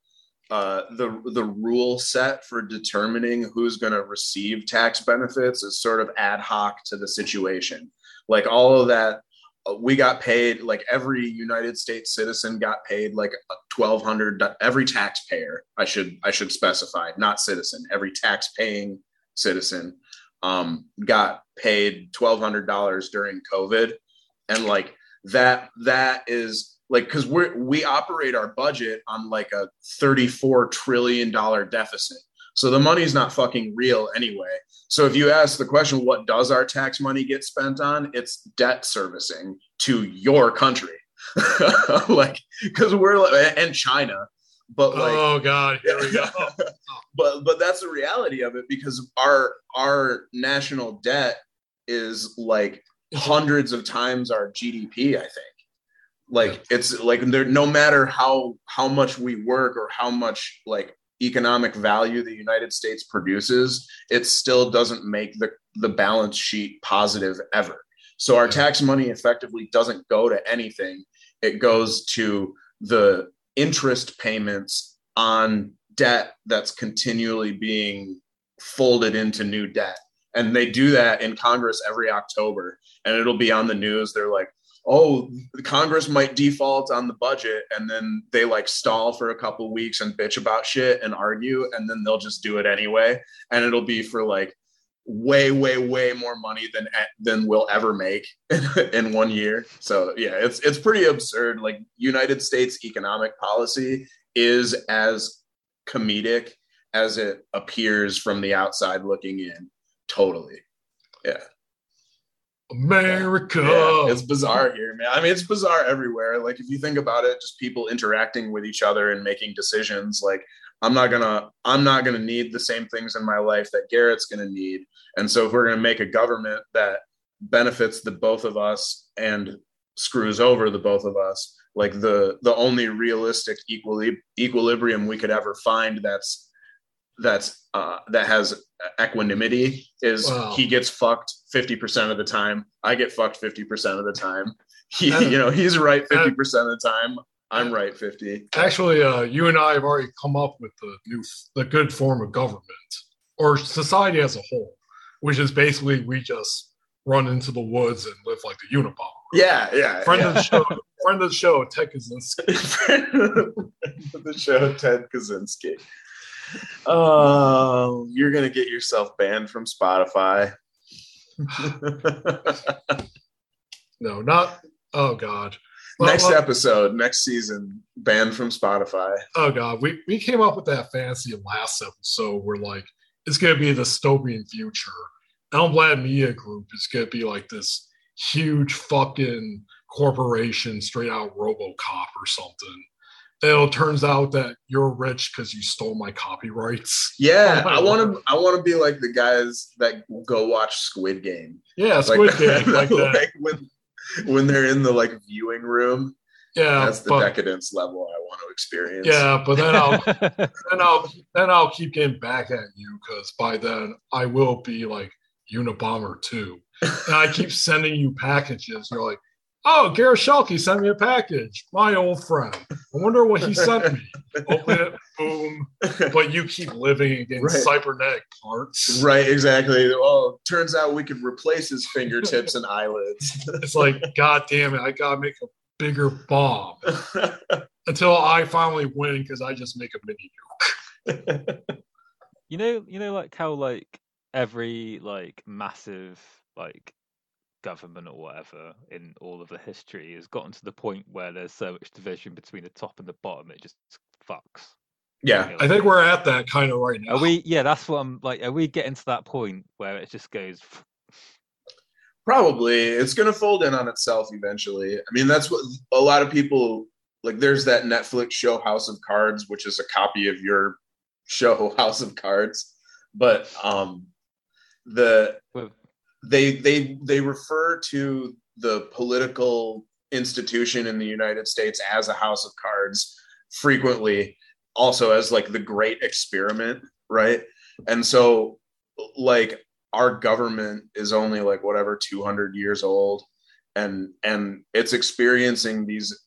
uh, the the rule set for determining who's going to receive tax benefits is sort of ad hoc to the situation. Like all of that, uh, we got paid. Like every United States citizen got paid like twelve hundred. Every taxpayer, I should I should specify, not citizen. Every tax-paying citizen um, got paid twelve hundred dollars during COVID, and like that that is like because we're we operate our budget on like a 34 trillion dollar deficit. So the money's not fucking real anyway. So if you ask the question what does our tax money get spent on? It's debt servicing to your country. Like because we're and china but like oh god here we go but but that's the reality of it because our our national debt is like hundreds of times our GDP, I think. Like it's like there no matter how how much we work or how much like economic value the United States produces, it still doesn't make the the balance sheet positive ever. So our tax money effectively doesn't go to anything. It goes to the interest payments on debt that's continually being folded into new debt. And they do that in Congress every October. And it'll be on the news. They're like, oh, the Congress might default on the budget. And then they like stall for a couple weeks and bitch about shit and argue. And then they'll just do it anyway. And it'll be for like way, way, way more money than than we'll ever make in one year. So yeah, it's it's pretty absurd. Like United States economic policy is as comedic as it appears from the outside looking in. Totally. Yeah. America. Yeah, it's bizarre here, man. I mean, it's bizarre everywhere. Like if you think about it, just people interacting with each other and making decisions. Like I'm not gonna, I'm not gonna need the same things in my life that Garret's gonna need. And so if we're gonna make a government that benefits the both of us and screws over the both of us, like the the only realistic equili- equilibrium we could ever find that's that's uh, that has equanimity is wow. he gets fucked 50% of the time i get fucked 50% of the time he you know he's right 50% of the time i'm right 50 actually uh, you and i have already come up with the new the good form of government or society as a whole which is basically we just run into the woods and live like the unabomber yeah yeah friend yeah. of the show friend of the show ted kaczynski friend of the show ted kaczynski Oh, you're gonna get yourself banned from Spotify. no, not. Oh God. Well, next well, episode, next season, banned from Spotify. Oh God, we we came up with that fantasy last episode. We're like, it's gonna be a dystopian future. Elmblad Media Group is gonna be like this huge fucking corporation, straight out RoboCop or something it turns out that you're rich because you stole my copyrights. Yeah, I want to. I want to be like the guys that go watch Squid Game. Yeah, Squid like, Game, like, like when when they're in the like viewing room. Yeah, that's the but, decadence level I want to experience. Yeah, but then I'll then I'll then I'll keep getting back at you because by then I will be like Unabomber too, and I keep sending you packages. You're like, Oh, Garret Schuelke sent me a package. My old friend. I wonder what he sent me. Open it, boom. But you keep living against right. cybernetic parts. Right, exactly. Well, turns out we could replace his fingertips and eyelids. It's like, God damn it, I gotta make a bigger bomb. Until I finally win because I just make a mini nuke. you know, you know, like how like every like massive like government or whatever in all of the history has gotten to the point where there's so much division between the top and the bottom it just fucks. Yeah, I think we're at that kind of right now. Are we? Yeah, that's what I'm like. Are we getting to that point where it just goes? Probably, it's going to fold in on itself eventually. I mean, that's what a lot of people like. There's that Netflix show House of Cards, which is a copy of your show House of Cards, but um, the they they they refer to the political institution in the United States as a house of cards frequently also as like the great experiment right? And so like our government is only like whatever 200 years old and and it's experiencing these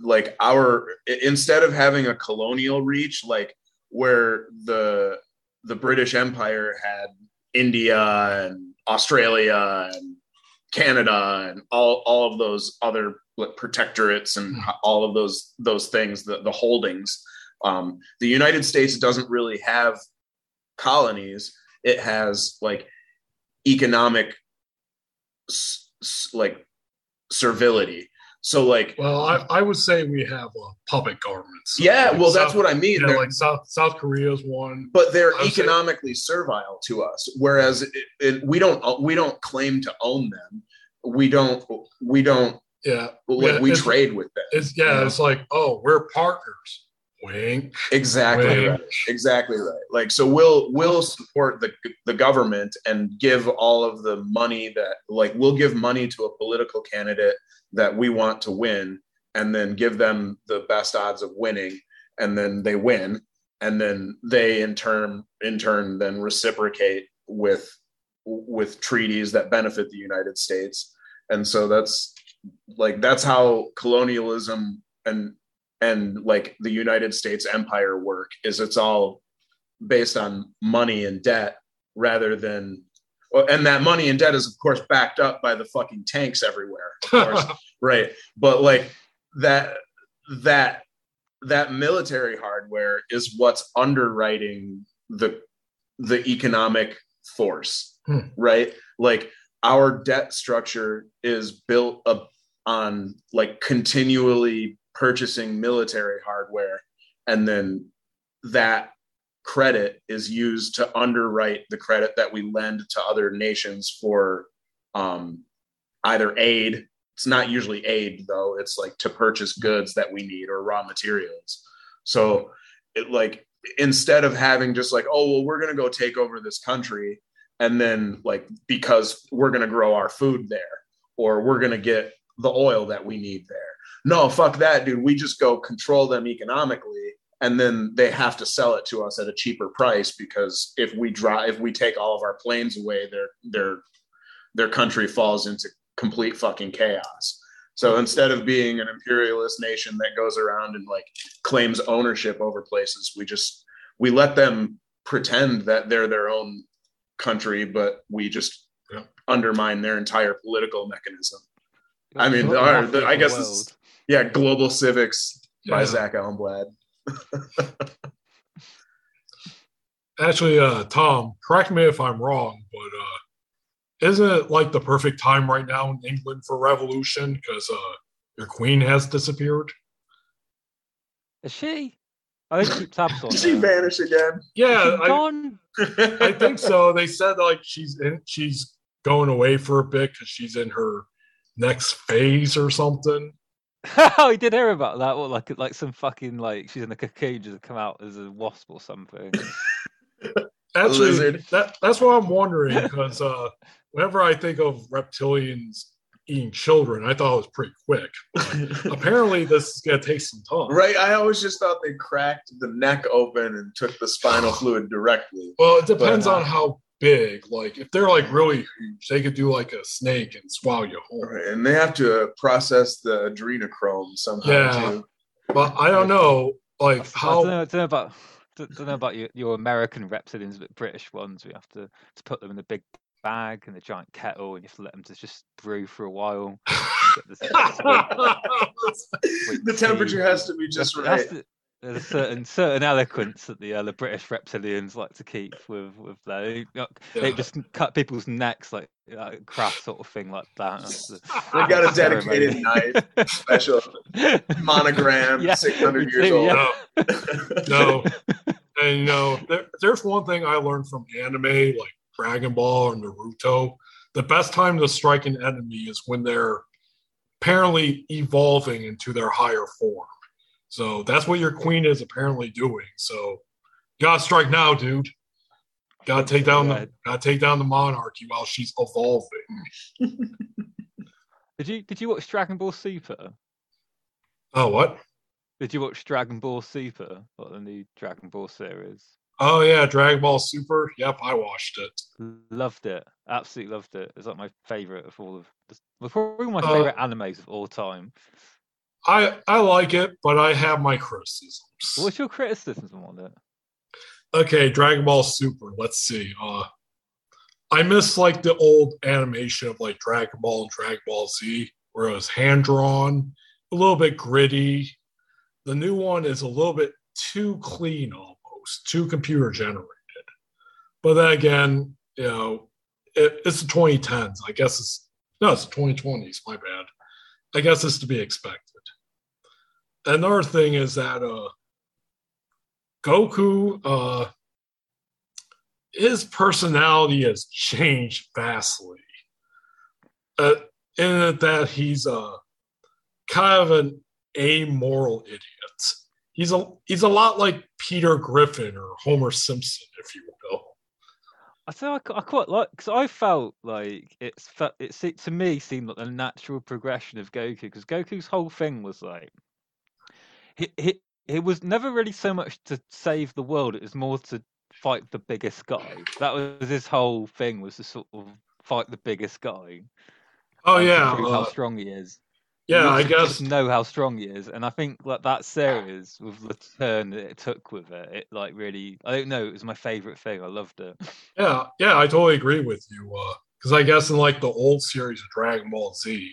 like our instead of having a colonial reach like where the the british empire had india and Australia and Canada and all all of those other protectorates and hmm. all of those those things the, the holdings. Um, the united states doesn't really have colonies. It has like economic like servility so like, well, I, I would say we have a puppet governments. yeah, like well, South, that's what I mean. Like South South Korea's one, but they're economically say, servile to us. Whereas it, it, we don't uh, we don't claim to own them. We don't we don't. Yeah, like yeah, we trade with them. It's yeah, you know? it's like oh, we're partners. Wink. Exactly wink. right. Exactly right. Like so, we'll we'll support the the government and give all of the money that like we'll give money to a political candidate that we want to win and then give them the best odds of winning and then they win and then they in turn in turn then reciprocate with with treaties that benefit the United States. And so that's like that's how colonialism and and like the United States empire work is it's all based on money and debt rather than and that money and debt is of course backed up by the fucking tanks everywhere of course. Right. But like that that that military hardware is what's underwriting the the economic force. Hmm. right? Like our debt structure is built up on like continually purchasing military hardware and then that credit is used to underwrite the credit that we lend to other nations for um, either aid. It's not usually aid though. It's like to purchase goods that we need or raw materials. So it like instead of having just like oh well we're going to go take over this country and then like because we're going to grow our food there or we're going to get the oil that we need there. No fuck that dude. We just go control them economically and then they have to sell it to us at a cheaper price because if we drive if we take all of our planes away their their their country falls into complete fucking chaos so instead of being an imperialist nation that goes around and like claims ownership over places we just we let them pretend that they're their own country but we just Yeah. undermine their entire political mechanism I mean, our- the- I guess world. it's- yeah global civics by Yeah. zach elmblad Actually, uh, Tom, correct me if I'm wrong, but uh, isn't it like the perfect time right now in England for revolution because uh, your queen has disappeared? Is she? I don't keep tabs on did she her. vanish again Yeah, I, gone. I think so. They said like she's in, she's going away for a bit because she's in her next phase or something. I did hear about that. What like like some fucking like she's in a cocoon just come out as a wasp or something. Actually, Lizard. that that's what I'm wondering because uh, whenever I think of reptilians eating children, I thought it was pretty quick. Apparently, this is gonna take some time. right i always just thought they cracked the neck open and took the spinal fluid directly Well, it depends But- on how big. Like, if they're like really huge, they could do like a snake and swallow you whole. Right, and they have to uh, process the adrenochrome somehow Yeah. too But I don't know, like I don't how. know, I don't know about don't don't know about your, your American reptilians, but British ones, we have to, to put them in a big bag and a giant kettle, and you have to let them to just brew for a while. Get this- the temperature has to be just It has right to- there's a certain certain eloquence that the uh, the British reptilians like to keep with with their they, they Yeah. just cut people's necks like like craft sort of thing like that. That's the- they got a Ceremony. dedicated knife special monogram Yeah, 600 years old yeah. no, and you know, there, there's one thing I learned from anime, like Dragon Ball or Naruto. The best time to strike an enemy is when they're apparently evolving into their higher form. So that's what your queen is apparently doing. So you gotta strike now, dude. Gotta take down the Right. gotta take down the monarchy while she's evolving. Did you did you watch Dragon Ball Super? Oh what? Did you watch Dragon Ball Super, What the new Dragon Ball series? Oh yeah, Dragon Ball Super. Yep, I watched it. Loved it, absolutely loved it. It's like my favorite of all of, well, probably my Uh, favorite animes of all time. I I like it, but I have my criticisms. What's your criticism on it? Okay, Dragon Ball Super. Let's see. Uh I miss like the old animation of like Dragon Ball and Dragon Ball Z, where it was hand drawn, a little bit gritty. The new one is a little bit too clean almost, too computer generated. But then again, you know, it, it's the 2010s. I guess it's no, it's the 2020s. My bad. I guess it's to be expected. Another thing is that uh Goku, uh, his personality has changed vastly. Uh, in that he's uh, kind of an amoral idiot. He's a he's a lot like Peter Griffin or Homer Simpson, if you will. I think I, I quite like because I felt like it's it to me seemed like the natural progression of Goku because Goku's whole thing was like he he it was never really so much to save the world; it was more to fight the biggest guy. That was his whole thing was to sort of fight the biggest guy. Oh yeah, uh, how strong he is. yeah. I guess know how strong he is, and I think like that series with the turn that it took with it, it like really. I don't know. It was my favorite thing. I loved it. Yeah, yeah, I totally agree with you. Because I guess in like the old series of Dragon Ball Z,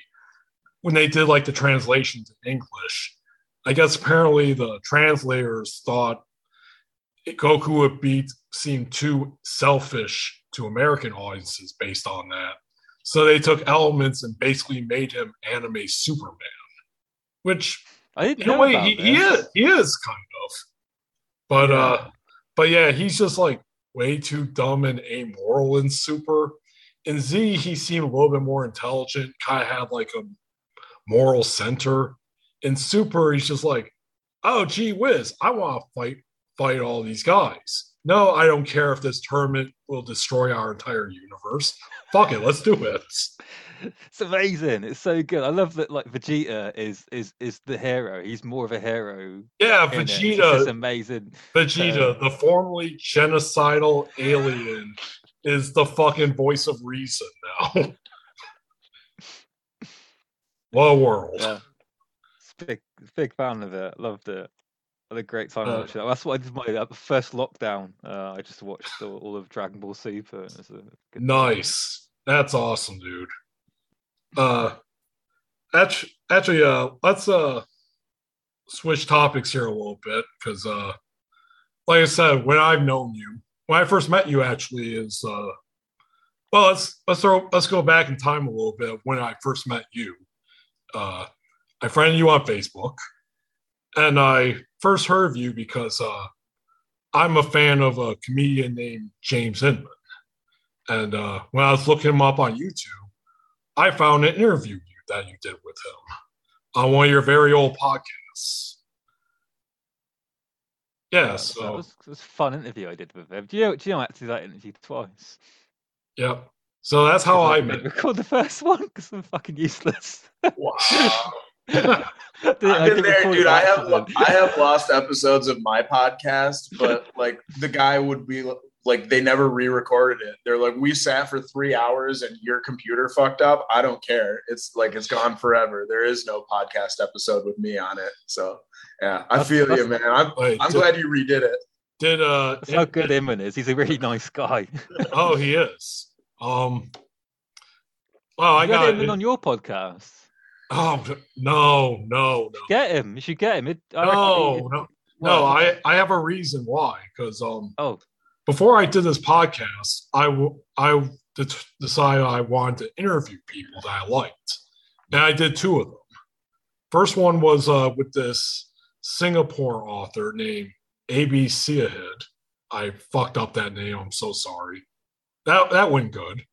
when they did like the translation to English, I guess apparently the translators thought Goku would be seem too selfish to American audiences based on that. So they took elements and basically made him anime Superman, which I didn't in a know way he, he is he is kind of. But uh but yeah he's just like way too dumb and amoral in super. In z he seemed a little bit more intelligent kind of had like a moral center in super he's just like oh gee whiz i want to fight fight all these guys no i don't care if this tournament will destroy our entire universe fuck it let's do it It's amazing. It's so good. I love that. Like Vegeta is is is the hero. He's more of a hero. yeah in it. It's vegeta this amazing. Vegeta, uh, the formerly genocidal alien, is the fucking voice of reason now. what a world. Yeah. Big big fan of it. Loved it. Had a great time Uh, watching it. That's what I did my first lockdown. Uh, I just watched all, all of Dragon Ball Super. Good time. Nice. That's awesome, dude. Uh actually, actually uh let's uh switch topics here a little bit because uh like I said, when I've known you, when I first met you actually is uh well let's let's throw let's go back in time a little bit when I first met you. Uh I friended you on Facebook and I first heard of you because uh I'm a fan of a comedian named James Inman. And uh, when I was looking him up on YouTube, I found an interview that you did with him on one of your very old podcasts. Yeah, that so was, it was a fun interview I did with him. Do you know? Do you know? Actually, that interview twice. yeah, so that's how I Because met. Record the first one because I'm fucking useless. Wow. I did- I I've been there, dude. I have accident. I have lost episodes of my podcast, but like the guy would be like, they never re-recorded it. They're like, we sat for three hours and your computer fucked up. I don't care. It's like it's gone forever. There is no podcast episode with me on it. So yeah, I That's- feel you, man. I'm Wait, I'm did, glad you redid it. did uh That's how good Inman is. He's a really nice guy. oh he is. Um well I you had got Inman on your podcast. Oh no no no Get him. You should get him. It, no he- no no I I have a reason why because um Oh, before I did this podcast, I w- I d- decided I wanted to interview people that I liked, and I did two of them. First one was uh, with this Singapore author named A.B. Siahed. I fucked up that name. I'm so sorry. That that went good.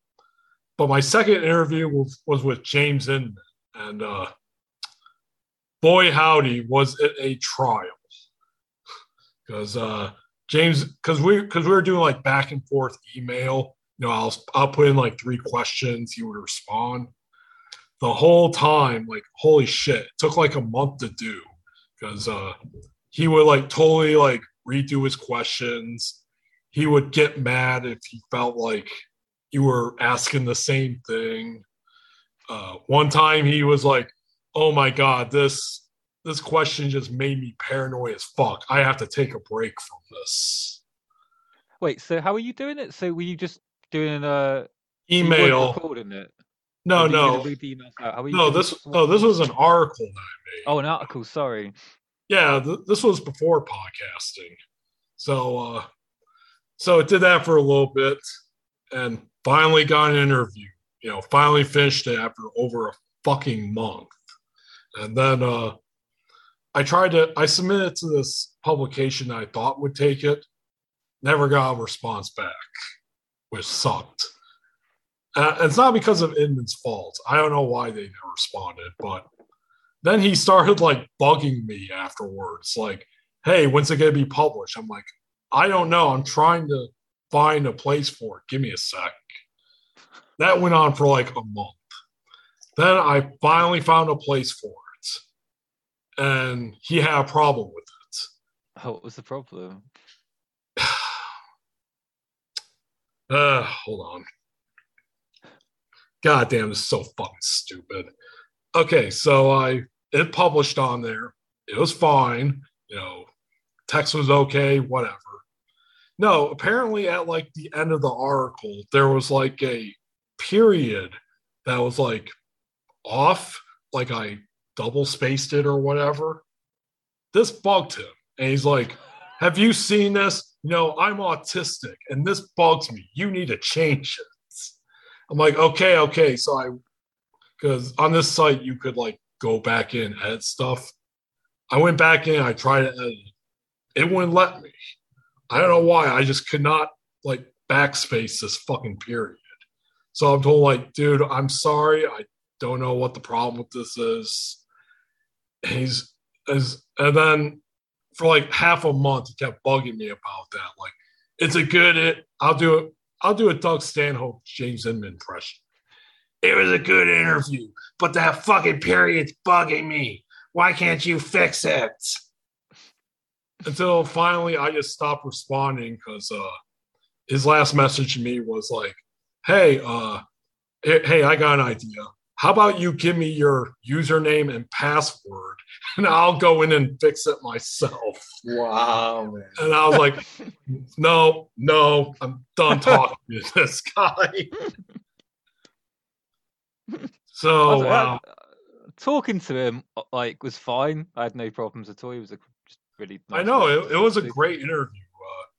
But my second interview was, was with James Inman, and uh, boy howdy was it a trial because uh, James, because we because we were doing like back and forth email. You know, I'll I'll put in like three questions. He would respond. The whole time, like holy shit, it took like a month to do because uh, he would like totally like redo his questions. He would get mad if he felt like you were asking the same thing. Uh, one time he was like, "Oh my god, this this question just made me paranoid as fuck. I have to take a break from this." wait. So how are you doing it? So were you just doing a Email. recording it? No, Or were you gonna no, read the emails out? How were you no. This it? no. This was an article that I made. Oh, an article. Sorry. yeah th- this was before podcasting so uh so it did that for a little bit and finally got an interview you know finally finished it after over a fucking month. And then uh i tried to i submitted it to this publication i thought would take it. Never got a response back which sucked. Uh, it's not because of inman's fault. I don't know why they never responded but then he started like bugging me afterwards like hey when's it going to be published? I'm like i don't know. I'm trying to find a place for it. Give me a sec that went on for like a month then i finally found a place for it and he had a problem with it Oh, what was the problem? Uh, hold on. God damn, this is so fucking stupid. Okay, so I it published on there. It was fine. You know, text was okay, whatever. No, apparently at like the end of the article, there was like a period that was like off, like I double spaced it or whatever. This bugged him. And he's like, Have you seen this? No, I'm autistic and this bugs me. You need to change it. I'm like, okay, okay. So I, because on this site, you could like go back in, edit stuff. I went back in, I tried to edit it. It wouldn't let me. I don't know why. I just could not like backspace this fucking period. So I'm told, like, dude, I'm sorry. I don't know what the problem with this is. He's, is, and then for like half a month, he kept bugging me about that. Like, it's a good, it, I'll do it. I'll do a Doug Stanhope James Inman impression. It was a good interview, but that fucking period's bugging me. Why can't you fix it? Until finally I just stopped responding because uh, his last message to me was like, hey, uh, hey, I got an idea. How about you give me your username and password and I'll go in and fix it myself. Wow, man. And I was like, no, no, I'm done talking to this guy. So, I- uh, talking to him uh, like was fine. I had no problems at all. He was a just really. I know it, it was a great interview.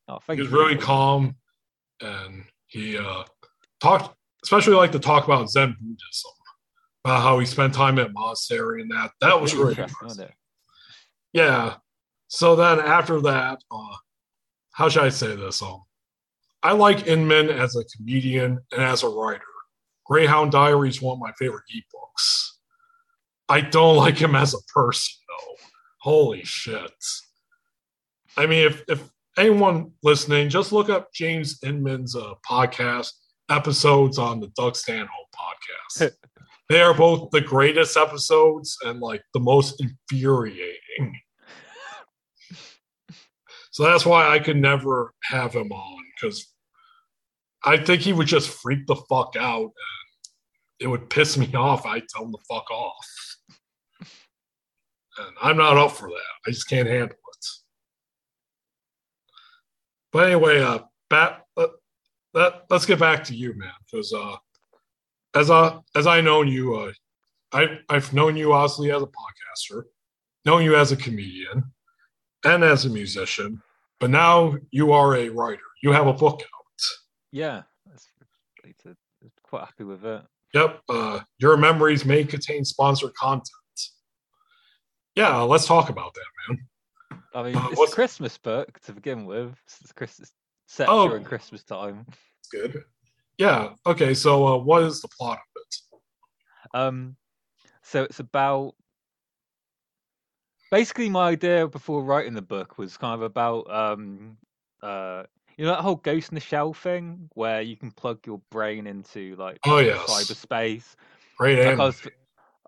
Uh, Oh, thank he was you. really calm and he uh, talked, especially like to talk about Zen Buddhism, about how he spent time at monastery and that. That was Really really interesting, interesting. wasn't it? Yeah. So then after that, uh, how should I say this? Um, I like Inman as a comedian and as a writer. Greyhound Diary is one of my favorite ebooks. I don't like him as a person, though. Holy shit. I mean, if, if anyone listening, just look up James Inman's uh, podcast episodes on the Doug Stanhope podcast. they are both the greatest episodes and like the most infuriating. So that's why I could never have him on because I think he would just freak the fuck out and it would piss me off. I tell him to fuck off. And I'm not up for that. I just can't handle it. But anyway, uh, bat, that, let's get back to you, man, because uh, as I as I known you, uh, I I've known you obviously as a podcaster, known you as a comedian, and as a musician, but now you are a writer. You have a book out. Yeah, that's, it's a, quite happy with it. Yep. Uh, your memories may contain sponsored content. Yeah, let's talk about that, man. I mean, Uh, it's a Christmas book to begin with. It's Christmas set Oh. during Christmas time. Good. Yeah. Okay. So, uh, what is the plot of it? Um, so it's about basically my idea before writing the book was kind of about um, uh, you know that whole Ghost in the Shell thing where you can plug your brain into like Oh, yes. cyberspace. Great Like, I was,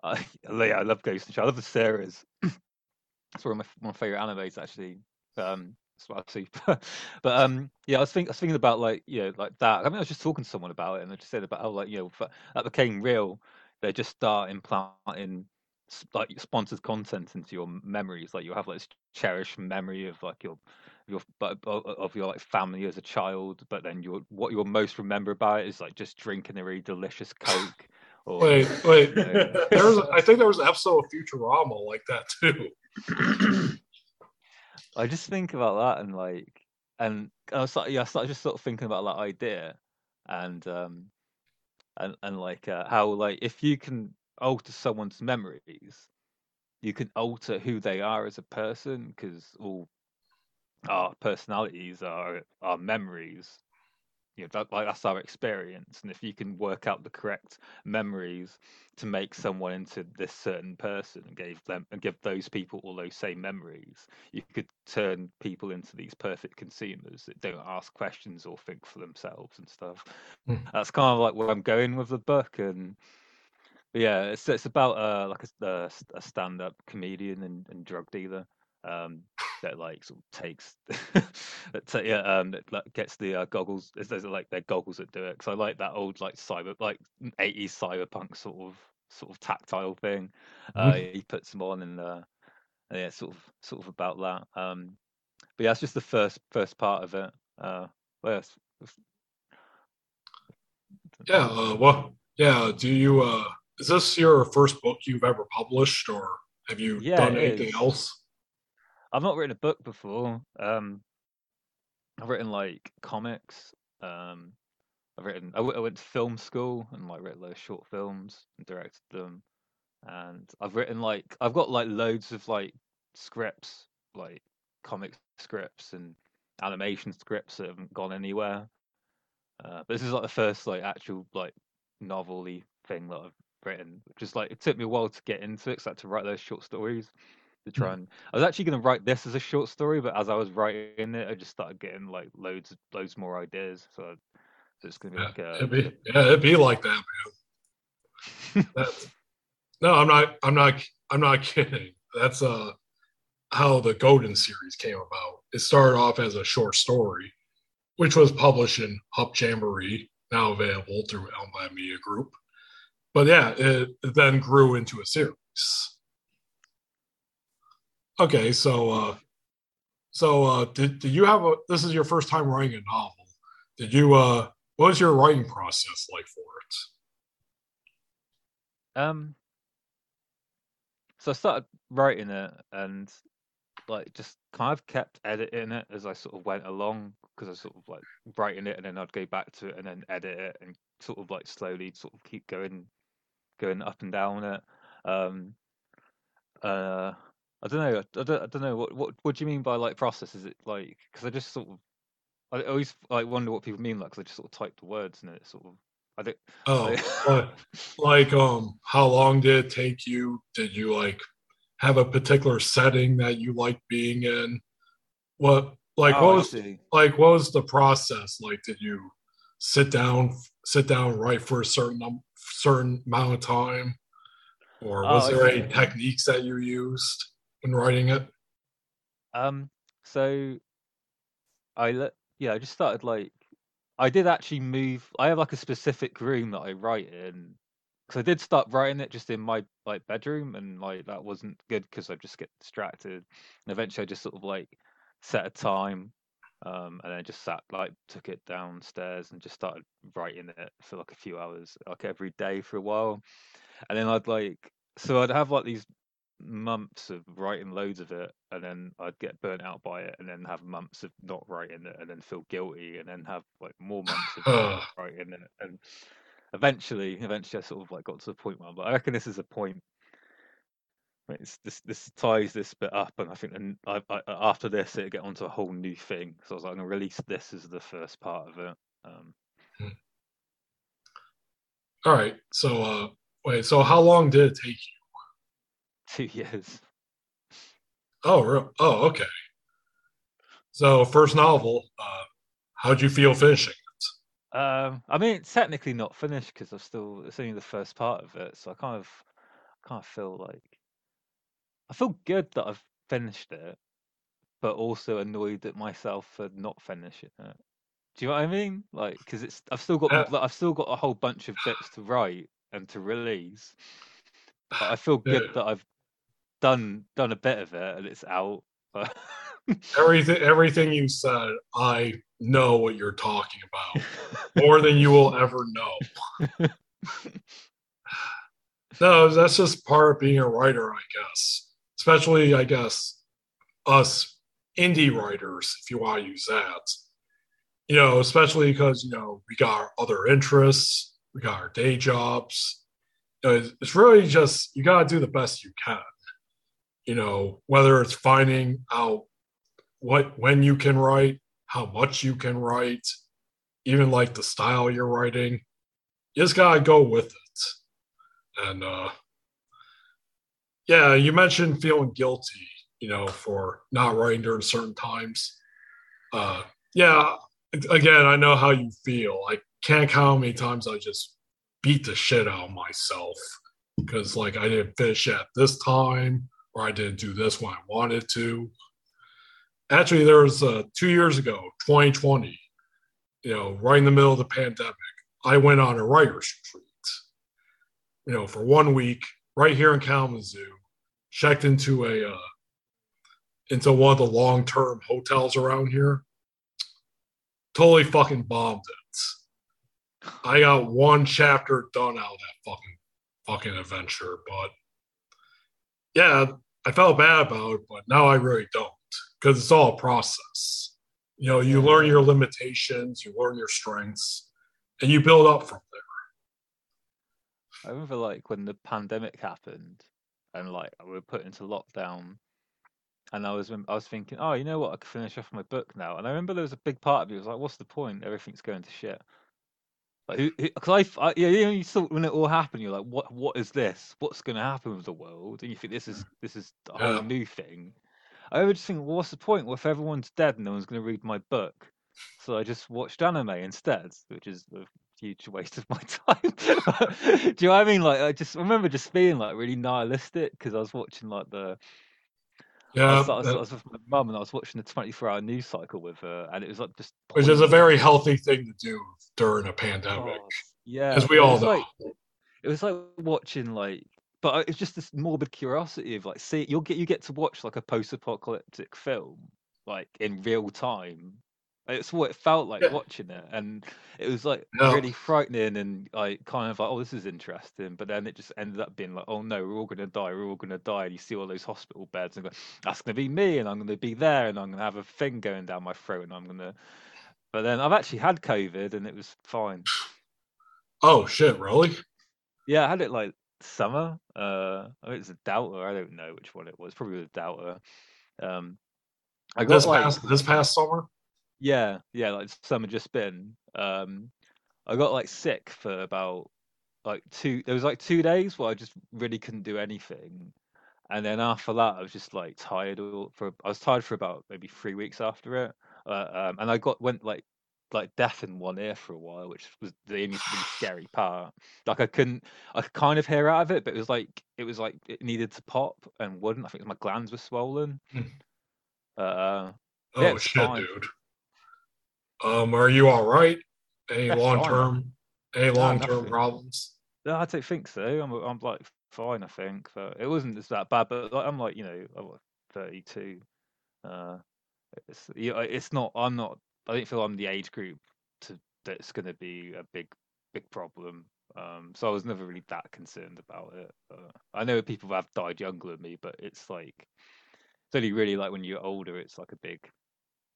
I, yeah, I love Ghost in the Shell. I love the series. it's one of my, my favorite animes actually. Um, that's what I see. but um, yeah, I was thinking, I was thinking about like you know like that. I mean, I was just talking to someone about it, and I just said about how like you know f- that became real. They just start implanting like sponsored content into your memories. Like you have like this cherished memory of like your your of of your like family as a child, but then your what you'll most remember about it is like just drinking a really delicious Coke. Or, Wait, wait. Yeah. There was, I think there was an episode of Futurama like that too. I just think about that and like, and I was like, yeah, I started just sort of thinking about that idea, and um, and and like uh, how like if you can alter someone's memories, you can alter who they are as a person because all our personalities are our memories. You know, that, like that's our experience, and if you can work out the correct memories to make someone into this certain person and give them and give those people all those same memories, you could turn people into these perfect consumers that don't ask questions or think for themselves and stuff. Hmm. That's kind of like where I'm going with the book, and yeah, it's it's about uh like a, a, a stand-up comedian and, and drug dealer. Um, that like sort of takes that yeah um that like, gets the uh, goggles. There's, there's like their goggles that do it because I like that old like cyber like 80s cyberpunk sort of sort of tactile thing. Uh, he puts them on and uh, yeah, sort of sort of about that. Um, but yeah, it's just the first first part of it. Uh, well, yeah, it's- it's- Yeah. Uh, well, yeah. Do you? Uh, is this your first book you've ever published, or have you Yeah, done anything is. else? I've not written a book before. Um, I've written like comics. Um, I've written. I, w- I went to film school and like wrote those short films and directed them. And I've written like I've got like loads of like scripts, like comic scripts and animation scripts that haven't gone anywhere. Uh, but this is like the first like actual like novelty thing that I've written. Just like it took me a while to get into it, 'cause I had to write those short stories to try and. I was actually going to write this as a short story, but as I was writing it, I just started getting like loads, loads more ideas. So, so it's going to be Yeah, like a. it'd be, yeah, it'd be like that, man. No, I'm not. I'm not. I'm not kidding. That's uh how the Golden series came about. It started off as a short story, which was published in Hub Jamboree, now available through Elmblad Media Group. But yeah, it, it then grew into a series. Okay, so uh so uh did, did you have a this is your first time writing a novel. Did you uh what was your writing process like for it? Um. So I started writing it and like just kind of kept editing it as I sort of went along because I sort of like writing it and then I'd go back to it and then edit it and sort of like slowly sort of keep going going up and down it. Um uh I don't know I don't, I don't know what what what do you mean by like process is it like because I just sort of I always like wonder what people mean like because I just sort of type the words and it sort of I don't Oh, like- like um how long did it take you? Did you like have a particular setting that you like being in? What like Oh, what was like what was the process like? Did you sit down sit down write for a certain um, certain amount of time, or Oh, was I there see. any techniques that you used when writing it? Um, so I let yeah, I just started like I did actually move. I have like a specific room that I write in because I did start writing it just in my like bedroom, and like that wasn't good because I just get distracted. And eventually, I just sort of like set a time, um, and then just sat like took it downstairs and just started writing it for like a few hours, like every day for a while, and then I'd like so I'd have like these months of writing loads of it and then I'd get burnt out by it and then have months of not writing it and then feel guilty and then have like more months of writing it. And eventually eventually I sort of like got to the point where I'm like I reckon this is a point. It's this this ties this bit up and I think then I, I, after this it'll get onto a whole new thing. So I was like I'm gonna release this as the first part of it. Um All right, so uh wait, so how long did it take you? Two years Oh, real? Oh, okay. So first novel, uh, how'd you feel finishing? Um, I mean, it's technically not finished because I've still it's only the first part of it, so I kind of kind of feel like I feel good that I've finished it, but also annoyed at myself for not finishing it. Do you know what I mean? Like, because it's I've still got like, I've still got a whole bunch of bits to write and to release. But I feel good Yeah. that I've done done a bit of it and it's out. But Everything, everything you said, I know what you're talking about more than you will ever know. No, that's just part of being a writer, I guess. Especially, I guess, us indie writers, if you want to use that. You know, especially because, you know, we got our other interests, we got our day jobs. You know, it's- it's really just, you got to do the best you can. You know, whether it's finding out what, when you can write, how much you can write, even like the style you're writing. You just got to go with it. And uh, yeah, you mentioned feeling guilty, you know, for not writing during certain times. Uh, yeah, again, I know how you feel. I can't count how many times I just beat the shit out of myself because, like, I didn't finish at this time, or I didn't do this when I wanted to. Actually, there was uh, two years ago, 2020, you know, right in the middle of the pandemic, I went on a writer's retreat, you know, for one week right here in Kalamazoo, checked into a, uh, into one of the long-term hotels around here. Totally fucking bombed it. I got one chapter done out of that fucking fucking adventure, but yeah, I felt bad about it, but now I really don't because it's all a process. You know, you learn your limitations, you learn your strengths, and you build up from there. I remember like when the pandemic happened and like we were put into lockdown and I was I was thinking, oh, you know what, I could finish off my book now. And I remember there was a big part of me was like, what's the point? Everything's going to shit. Because I, I, yeah, you know, you thought when it all happened, you're like, what, what is this? What's going to happen with the world? And you think this is this is a whole Yeah. new thing. I would just think, well, what's the point? Well, if everyone's dead and no one's going to read my book, so I just watched anime instead, which is a huge waste of my time. Do you know what I mean? Like, I just I remember just being like really nihilistic because I was watching like the I Yeah, was, I was, I was with my mum and I was watching the 24 hour news cycle with her, and it was like just which is a very healthy thing to do during a pandemic. Oh, yeah, as we all know. like- it was like watching like, but it's just this morbid curiosity of like, see, you'll get you get to watch like a post-apocalyptic film like in real time. It's what it felt like Yeah. watching it, and it was like Yeah. really frightening and like kind of like, oh, this is interesting. But then it just ended up being like, oh no, we're all gonna die, we're all gonna die. And you see all those hospital beds and go, that's gonna be me, and I'm gonna be there, and I'm gonna have a thing going down my throat, and I'm gonna. But then I've actually had COVID, and it was fine. Oh shit, really? Yeah, I had it like summer. Uh, I think it's a Delta. I don't know which one it was. Probably the Delta. Um, I got This like past this past summer? Yeah, yeah, like summer just been. Um, I got like sick for about like two. There was like two days where I just really couldn't do anything, and then after that, I was just like tired. all- For I was tired for about maybe three weeks after it. Uh, um, and I got went like like deaf in one ear for a while, which was the only scary part. Like I couldn't, I could kind of hear out of it, but it was like it was like it needed to pop and wouldn't. I think my glands were swollen. Hmm. Uh, Oh Yeah, shit, fine. dude. Um, are you all right? Any long term any long term problems? No, I don't think so. I'm I'm like fine. I think but it wasn't just that bad. But like, I'm like you know I'm like 32. Uh, it's you know, it's not. I'm not. I don't feel I'm the age group to that's going to be a big big problem. Um, so I was never really that concerned about it. Uh, I know people have died younger than me, but it's like it's only really like when you're older, it's like a big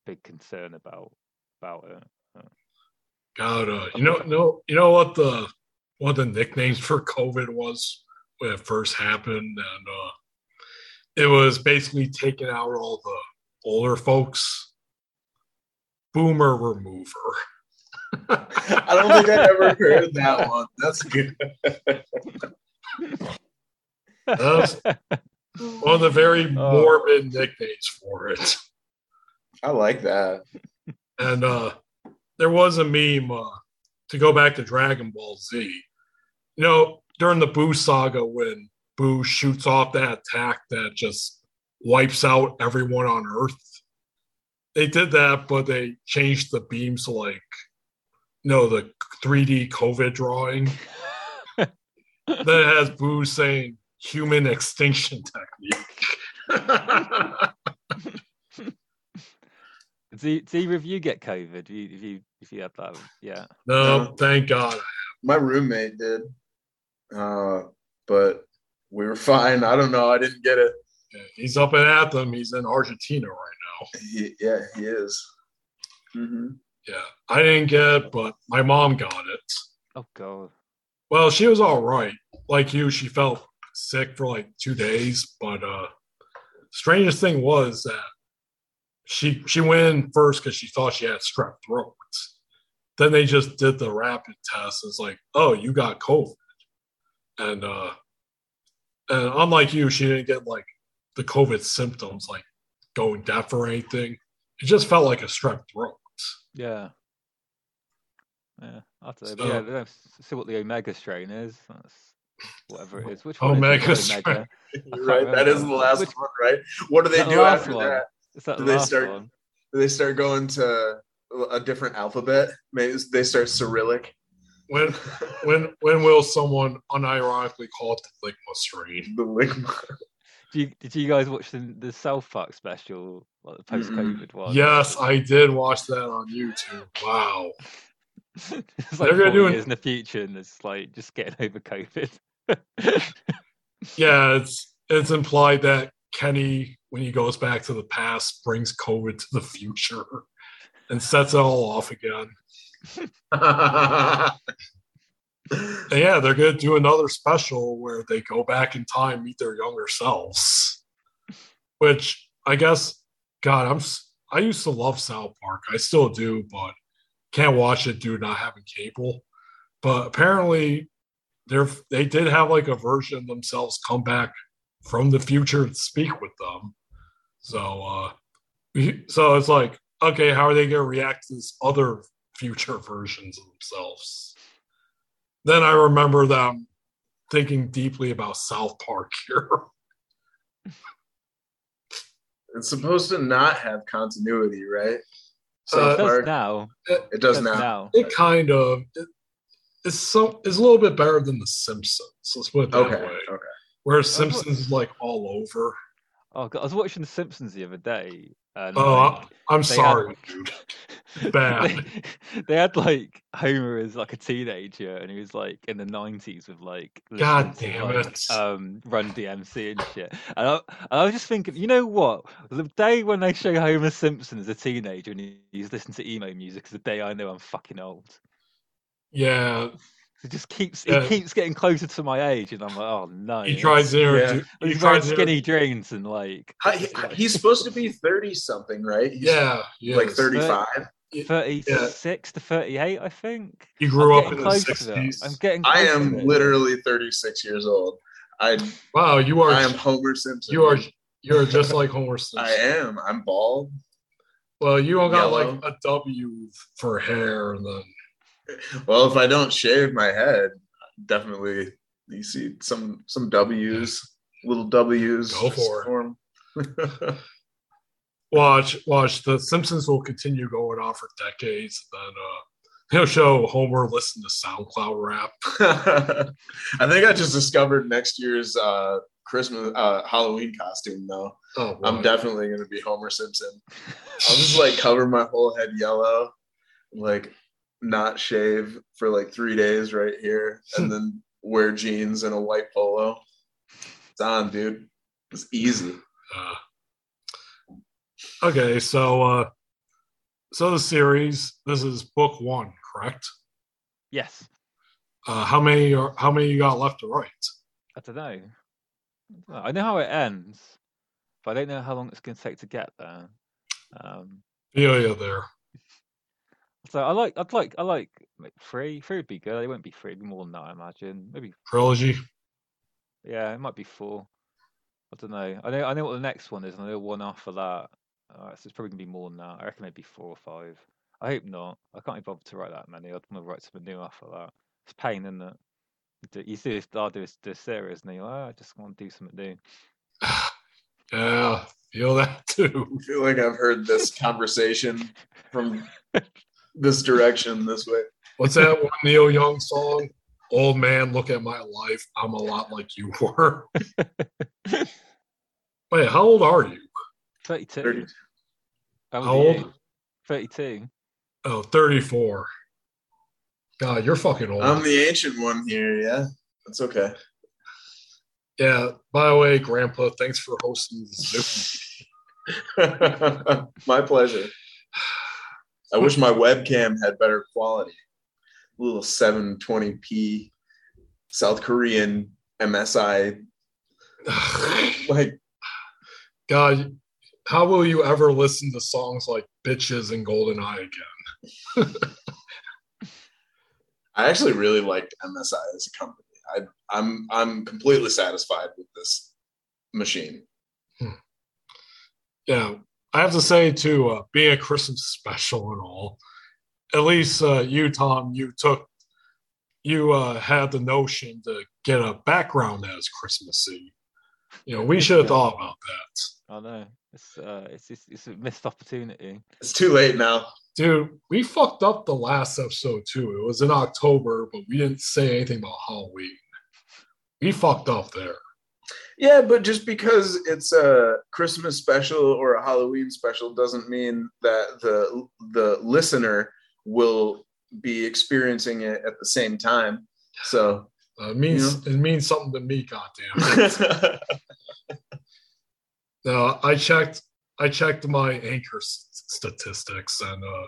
big concern about about it. God, uh, you know, no, you know what the one of the nicknames for COVID was when it first happened, and uh, it was basically taking out all the older folks. Boomer remover. I don't think I ever heard that one. That's good. That's one of the very Oh. morbid nicknames for it. I like that. And uh, there was a meme uh, to go back to Dragon Ball Z. You know, during the Boo saga, when Boo shoots off that attack that just wipes out everyone on Earth, they did that, but they changed the beams to like, you know, the 3D COVID drawing. that has Boo saying human extinction technique. Did, did either of you get COVID? If you if you if you had that, yeah. no, thank God. My roommate did, uh, but we were fine. I don't know. I didn't get it. He's up in at them. He's in Argentina right now. He, yeah, he is. hmm Yeah, I didn't get it, but my mom got it. Oh god. Well, she was all right. Like you, she felt sick for like two days. But uh strangest thing was that she she went in first because she thought she had strep throat. Then they just did the rapid test. It's like, oh, you got COVID. And uh and unlike you, she didn't get like the COVID symptoms like going deaf or anything. It just felt like a strep throat. Yeah. Yeah. I don't know. So- but yeah, let's see what the omega strain is. That's whatever it is. Which one? Omega is it? Strike. You're right. That is the last Which- one, right? What do they That do after one. that? Is that Do the they last start- one? Do they start going to a different alphabet? Maybe they start Cyrillic. When when when will someone unironically call it the Ligma strain? The Ligma. Did you, did you guys watch the, the South Park special, like the post-COVID one? Yes, I did watch that on YouTube. Wow. it's They're like gonna 40 do it- in the future, and it's like just getting over COVID. Yeah, it's it's implied that Kenny, when he goes back to the past, brings COVID to the future and sets it all off again. Yeah, they're gonna do another special where they go back in time, meet their younger selves. Which I guess, God, I'm I used to love South Park. I still do, but can't watch it due to not having cable. But apparently, they're they did have like a version of themselves come back from the future to speak with them. So, uh, so it's like, okay, how are they gonna react to this other future versions of themselves? then I remember them thinking deeply about South Park here. it's supposed to not have continuity, right? Uh, South it does Park. now. It does Does now. now. It kind of it, it's so it's a little bit better than The Simpsons. Let's put it that Okay. way. Okay. Where Simpsons is like all over. Oh, God, I was watching The Simpsons the other day. And Oh, like, I'm sorry, had- dude. Bad. they, they had like Homer as like a teenager, and he was like in the nineties with like God listening to, damn like, it. um, Run DMC and shit. And I, and I was just thinking, you know what? The day when they show Homer Simpson as a teenager and he, he's listening to emo music is the day I know I'm fucking old. Yeah, It just keeps Yeah. he keeps getting closer to my age, and I'm like, oh no. he tries to introduce. He He's wearing tries to skinny jeans and like How- he- he's supposed to be 30 something, right? He's Yeah, he like is. 35. 36 to 38, I think. He grew I'm up in the close to '60s. I'm getting. I close to am literally 36 years old. I Wow, you are I am Homer Simpson. you are you are just like Homer Simpson. I am. I'm bald. Well, you all got Yellow. like a W for hair, and then Well, if I don't shave my head, definitely you see some some W's, little W's. Go for it. form. watch watch the Simpsons will continue going on for decades. Then uh, he'll show Homer listen to SoundCloud rap. I think I just discovered next year's uh, Christmas uh, Halloween costume though. Oh, I'm definitely gonna be Homer Simpson. I'll just like cover my whole head yellow, like not shave for like three days right here, and then wear jeans and a white polo. It's on, dude. It's easy. Uh, okay, so uh, so the series. This is book one, correct? Yes. Uh, how many are how many you got left to write? I don't know. I know how it ends, but I don't know how long it's going to take to get there. Um, Feel you there. So I like, I'd like, I like like, three. Three would be good. It won't be three. It'd be more than that, I imagine. Maybe, Trilogy. yeah, it might be four. I don't know. I know, I know what the next one is, and I know one after that. Uh, so it's probably gonna be more than that. I reckon maybe four or five. I hope not. I can't be bothered to write that many. I'd want to write something new after that. It's pain, isn't it? You You see this, I'll do this, this series, and you're like, oh, I just want to do something new. Yeah, feel that too. I feel like I've heard this conversation from this direction this way. What's that one Neil Young song? Old man, look at my life. I'm a lot like you were. Wait, how old are you? 32. 30. How old How old? you? 32. Oh, 34. God, you're fucking old. I'm the ancient one here, yeah. That's okay. yeah, by the way, Grandpa, thanks for hosting this my pleasure. I wish my webcam had better quality. little 720p South Korean MSI. Like, God, how will you ever listen to songs like Bitches and Golden Eye again? I actually really liked MSI as a company. I, I'm I'm completely satisfied with this machine. Hmm. Yeah, I have to say, too, uh, being a Christmas special and all, at least uh, you, Tom, you took you uh, had the notion to get a background as Christmassy. You know, we should have thought about that. I know it's uh, it's, it's it's a missed opportunity. It's too late now. Dude, we fucked up the last episode too. It was in October, but we didn't say anything about Halloween. We fucked up there. Yeah, but just because it's a Christmas special or a Halloween special doesn't mean that the the listener will be experiencing it at the same time. So Uh, it means it means something to me, goddamn. Now, I checked. I checked my anchor s- statistics, and uh,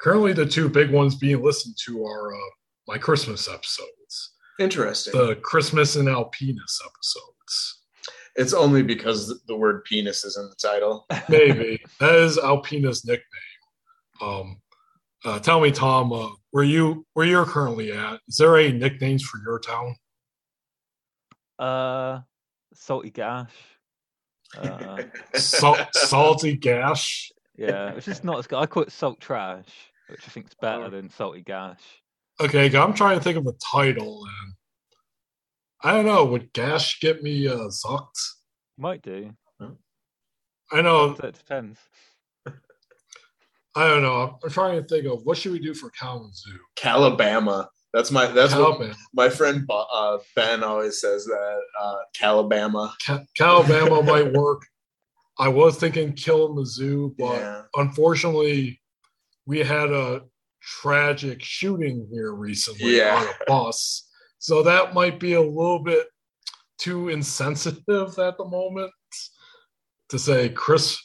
currently the two big ones being listened to are uh, my Christmas episodes, interesting. the Christmas and Alpinus episodes. It's only because the word penis is in the title. Maybe that is Alpina's nickname. Um, uh, tell me, Tom, uh, where you where you're currently at? Is there any nicknames for your town? Uh, salty gash. Uh, Salt, salty gash. yeah, which is not as good. I call it salt trash, which I think is better Oh. than salty gash. Okay, I'm trying to think of a title, and I don't know. Would gash get me uh, zucked? Might do. I know. It depends. I don't know. I'm trying to think of what should we do for Kalamazoo. Kalabama. That's my that's what my friend uh, Ben always says that uh, Kalabama. Ca- Kalabama might work. I was thinking Kalamazoo, but Yeah. unfortunately, we had a tragic shooting here recently Yeah. on a bus, so that might be a little bit too insensitive at the moment to say Chris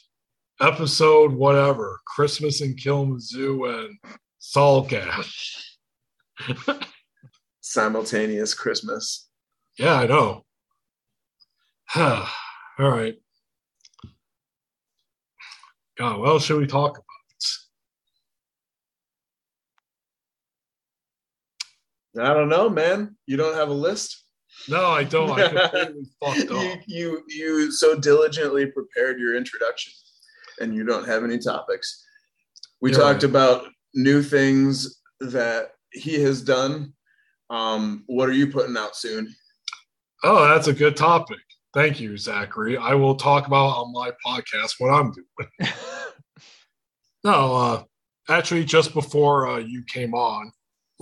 episode whatever Christmas in Kalamazoo and Saul Gash. Simultaneous Christmas. Yeah, I know. All right. God, what else should we talk I don't know, man. You don't have a list. No, I don't. I completely fucked you, you you so diligently prepared your introduction, and you don't have any topics. We You're talked right. about new things that he has done. Um, what are you putting out soon? Oh, that's a good topic. Thank you, Zachary. I will talk about on my podcast what I'm doing. No, uh, actually, just before uh, you came on,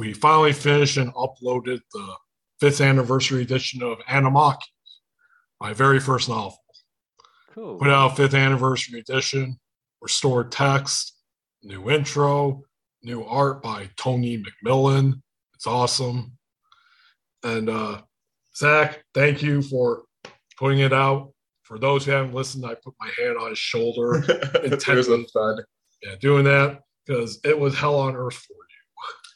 we finally finished and uploaded the fifth anniversary edition of Animaki, my very first novel. Cool. Put out fifth anniversary edition, restored text, new intro, new art by Tony McMillan. It's awesome. And uh, Zach, thank you for putting it out. For those who haven't listened, I put my hand on his shoulder There's a thud. yeah, doing that because it was hell on earth for you.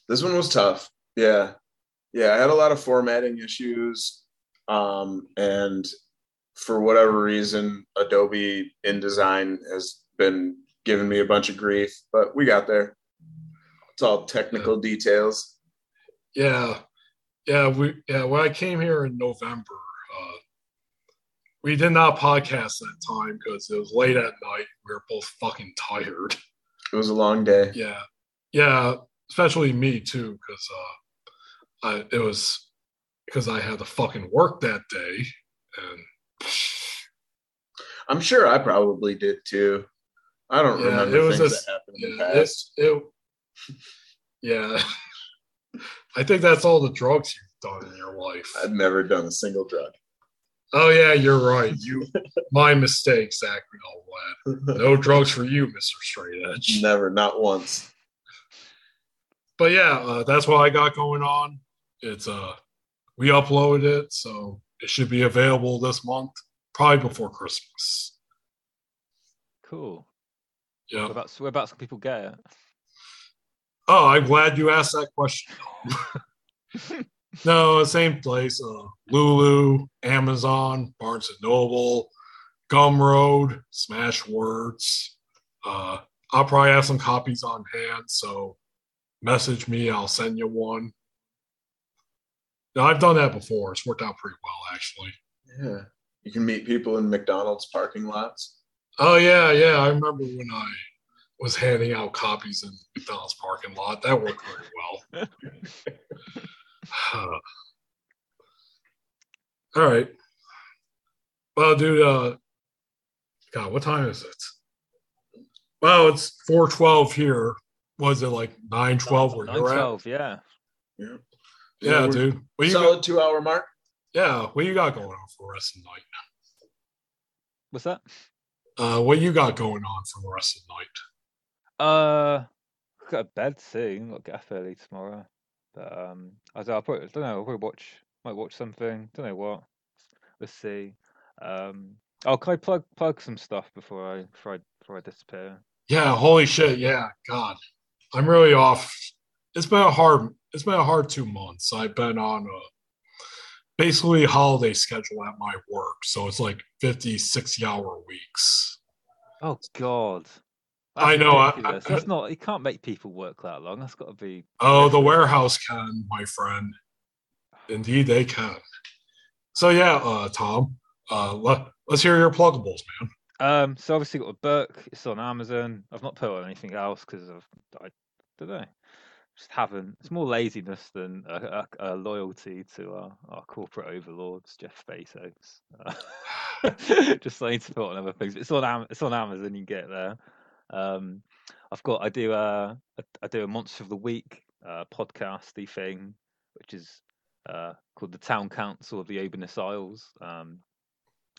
This one was tough. Yeah. Yeah. I had a lot of formatting issues. Um, and for whatever reason, Adobe InDesign has been giving me a bunch of grief, but we got there. It's all technical details. Yeah, yeah, we yeah. When I came here in November, uh, we did not podcast that time because it was late at night. We were both fucking tired. It was a long day. Yeah, yeah, especially me too, because uh, I it was because I had to fucking work that day, and I'm sure I probably did too. I don't Yeah, remember it was things just- that happened in yeah, the past. it yeah. I think that's all the drugs you've done in your life. I've never done a single drug. Oh yeah, you're right. You, my mistake, Zachary Elmblad. No drugs for you, Mister Straight Edge. never, not once. But yeah, uh, that's what I got going on. It's uh, we uploaded it, so it should be available this month, probably before Christmas. Cool. Yeah. Whereabouts, whereabouts can people get it? Oh, I'm glad you asked that question. no, same place. Uh, Lulu, Amazon, Barnes and Noble, Gumroad, Smashwords. Uh, I'll probably have some copies on hand, so message me. I'll send you one. Now, I've done that before. It's worked out pretty well, actually. Yeah. You can meet people in McDonald's parking lots. Oh yeah, yeah. I remember when I was handing out copies in McDonald's parking lot. That worked very well. All right. Well, dude, uh, God, what time is it? Well, it's four twelve here. Was it like nine twelve where Nine you're at? twelve, yeah. Yeah, we're- dude. What you Solid got, two hour mark. yeah, what you got going on for the rest of the night? What's that? Uh, what you got going on for the rest of the night? Uh, got a bed soon. Got to get up early tomorrow. But um, I don't, I'll probably, don't know. I'll probably watch. Might watch something. Don't know what. Let's see. Um, oh, can I plug plug some stuff before I before I before I disappear? Yeah, holy shit. Yeah, God, I'm really off. It's been a hard. It's been a hard two months. I've been on a basically holiday schedule at my work, so it's like 50, 60 hour weeks. Oh God. I That's know, I- ridiculous. I- not. You can't make people work that long. That's got to be. Oh, the warehouse can, my friend. Indeed, they can. So yeah, uh, Tom, uh, let, let's hear your pluggables, man. Um, so obviously got a book. It's on Amazon. I've not put on anything else because I don't know. Just haven't. It's more laziness than a, a, a loyalty to our, our corporate overlords, Jeff Bezos. Uh, just saying to put on other things. But It's on it's on Amazon. You get there. Um, I've got. I do a. I do a monster of the week uh, podcasty thing, which is uh, called the Town Council of the Obanus Isles. Um,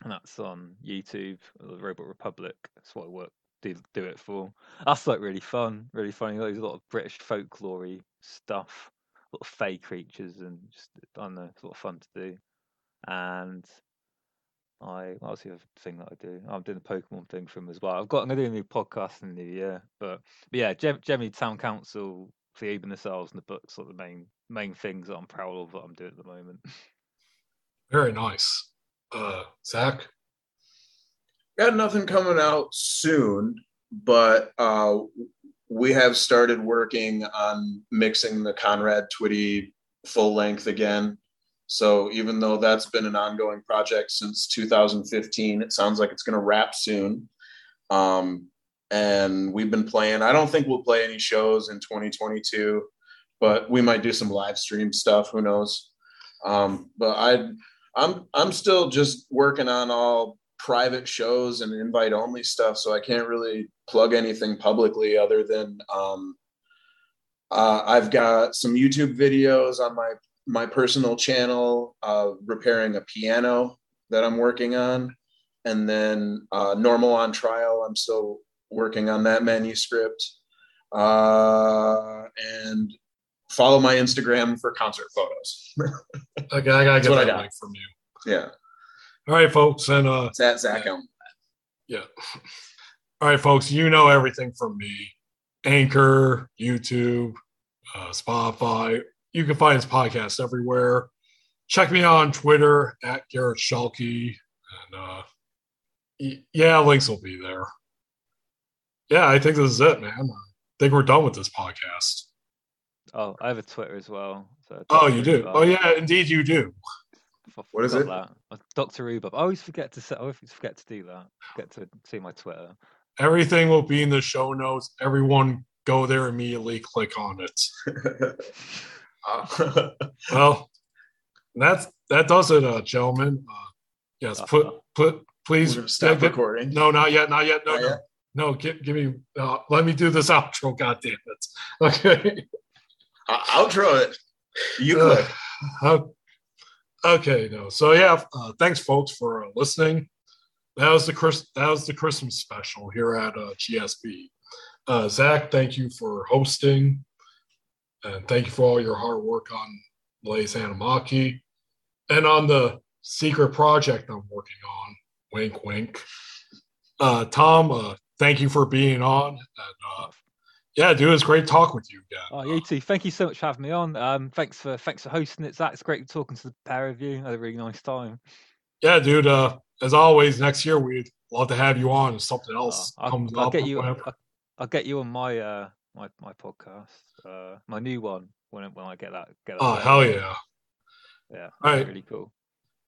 and that's on YouTube, the Robot Republic. That's what I work do do it for. That's like really fun, really funny. There's a lot of British folklore stuff, a lot of fey creatures, and just I don't know, it's a lot of fun to do. And I what was the other thing that I do? I'm doing the Pokemon thing for him as well. I've got I'm gonna do a new podcast in the new year, but, but yeah, Gem- Town Council, the Obanus Isles, and the books are the main main things that I'm proud of that I'm doing at the moment. Very nice. Uh, Zach, Got nothing coming out soon, but uh, we have started working on mixing the Conrad Twitty full length again. So even though that's been an ongoing project since 2015, it sounds like it's going to wrap soon. Um, and we've been playing. I don't think we'll play any shows in 2022, but we might do some live stream stuff. Who knows? Um, but I, I'm I'm still just working on all private shows and invite only stuff, so I can't really plug anything publicly other than um, uh, I've got some YouTube videos on my my personal channel uh, repairing a piano that I'm working on, and then uh, normal on trial. I'm still working on that manuscript, uh, and follow my Instagram for concert photos. okay, I gotta get that link from you. yeah, All right, folks, and uh, it's at Zach Elm. Yeah. All right, folks, you know everything from me Anchor, YouTube, uh, Spotify. You can find this podcast everywhere. Check me out on Twitter at Garret Schuelke. And uh, y- yeah, links will be there. Yeah, I think this is it, man. I think we're done with this podcast. Oh, I have a Twitter as well. So Oh, you do? Rhubarb. Oh, yeah, indeed, you do. I What is it? That. Uh, Dr. Rhubarb. I always forget to say, I always forget to do that. Forget to see my Twitter. Everything will be in the show notes. Everyone go there immediately, click on it. Uh, Well, that's that does it, uh, gentlemen. Uh, yes, put put please stop get- recording. No, not yet, not yet. No, Not no, yet? no. Give, give me. Uh, let me do this outro. God damn it. Okay. I- outro it. You Uh, click. uh, okay. No. So yeah. Uh, thanks, folks, for uh, listening. That was the Chris. That was the Christmas special here at uh, GSP. Uh, Zach, thank you for hosting, and thank you for all your hard work on Blaze Animaki, and on the secret project I'm working on. Wink, wink. Uh, Tom, uh, thank you for being on. And, uh, yeah, dude, it's great talk with you again. Oh, you too. Thank you so much for having me on. Um, thanks for thanks for hosting it, Zach. It's great talking to the pair of you. I had a really nice time. yeah, dude. Uh, as always, next year we'd love to have you on if something else Oh, I'll, comes I'll up. get you. I'll, I'll get you on my uh my my podcast, uh, my new one when when I get that. Get that Oh hell yeah! Yeah, All right. really cool.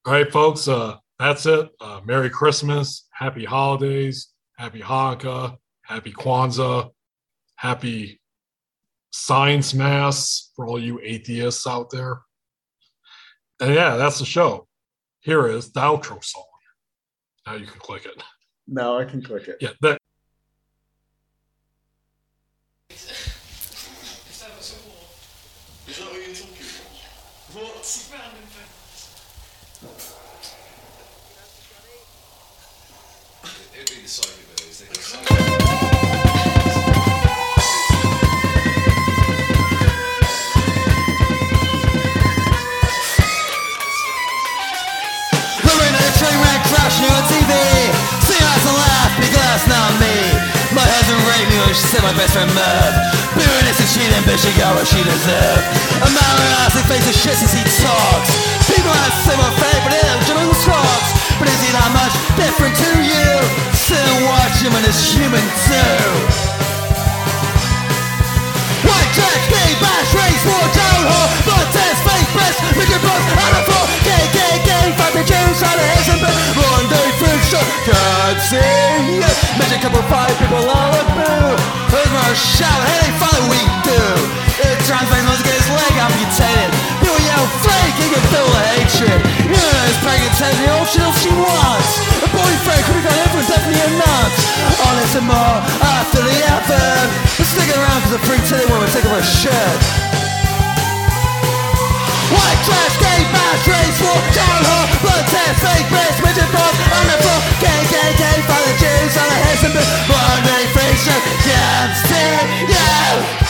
All right, folks. Uh, that's it. Uh, Merry Christmas, Happy Holidays, Happy Hanukkah, Happy Kwanzaa, Happy Science Mass for all you atheists out there. And yeah, that's the show. Here is the outro song. Now you can click it. Now I can click it. Yeah, she said my best friend Merv Bitterness and cheating but she got what she deserved A man with an ass face of shit since he talks People have to say my favorite is Jimmy talks But is he that much different to you? Sit and watch him and it's human too. White trash, gay bash, race, war, town hall Press, rigid bus, on the floor Gay, gay, gay, fight the on the heads and One day can't see Magic couple five people all look blue Here's my shout, hey, follow we do. It once get his leg amputated People yell flake, he can feel the hatred. You know his pregnant tells me all she knows she wants. A boyfriend could be got everyone, definitely a nut. I'll listen more after the But stick around for the free titty woman take off her shirt White trash, gay bash, race war, town hall, blood test, fake press, midget boss, on the floor, gay, gay, father Jews, on the heads and boots, one day face show, stand you. You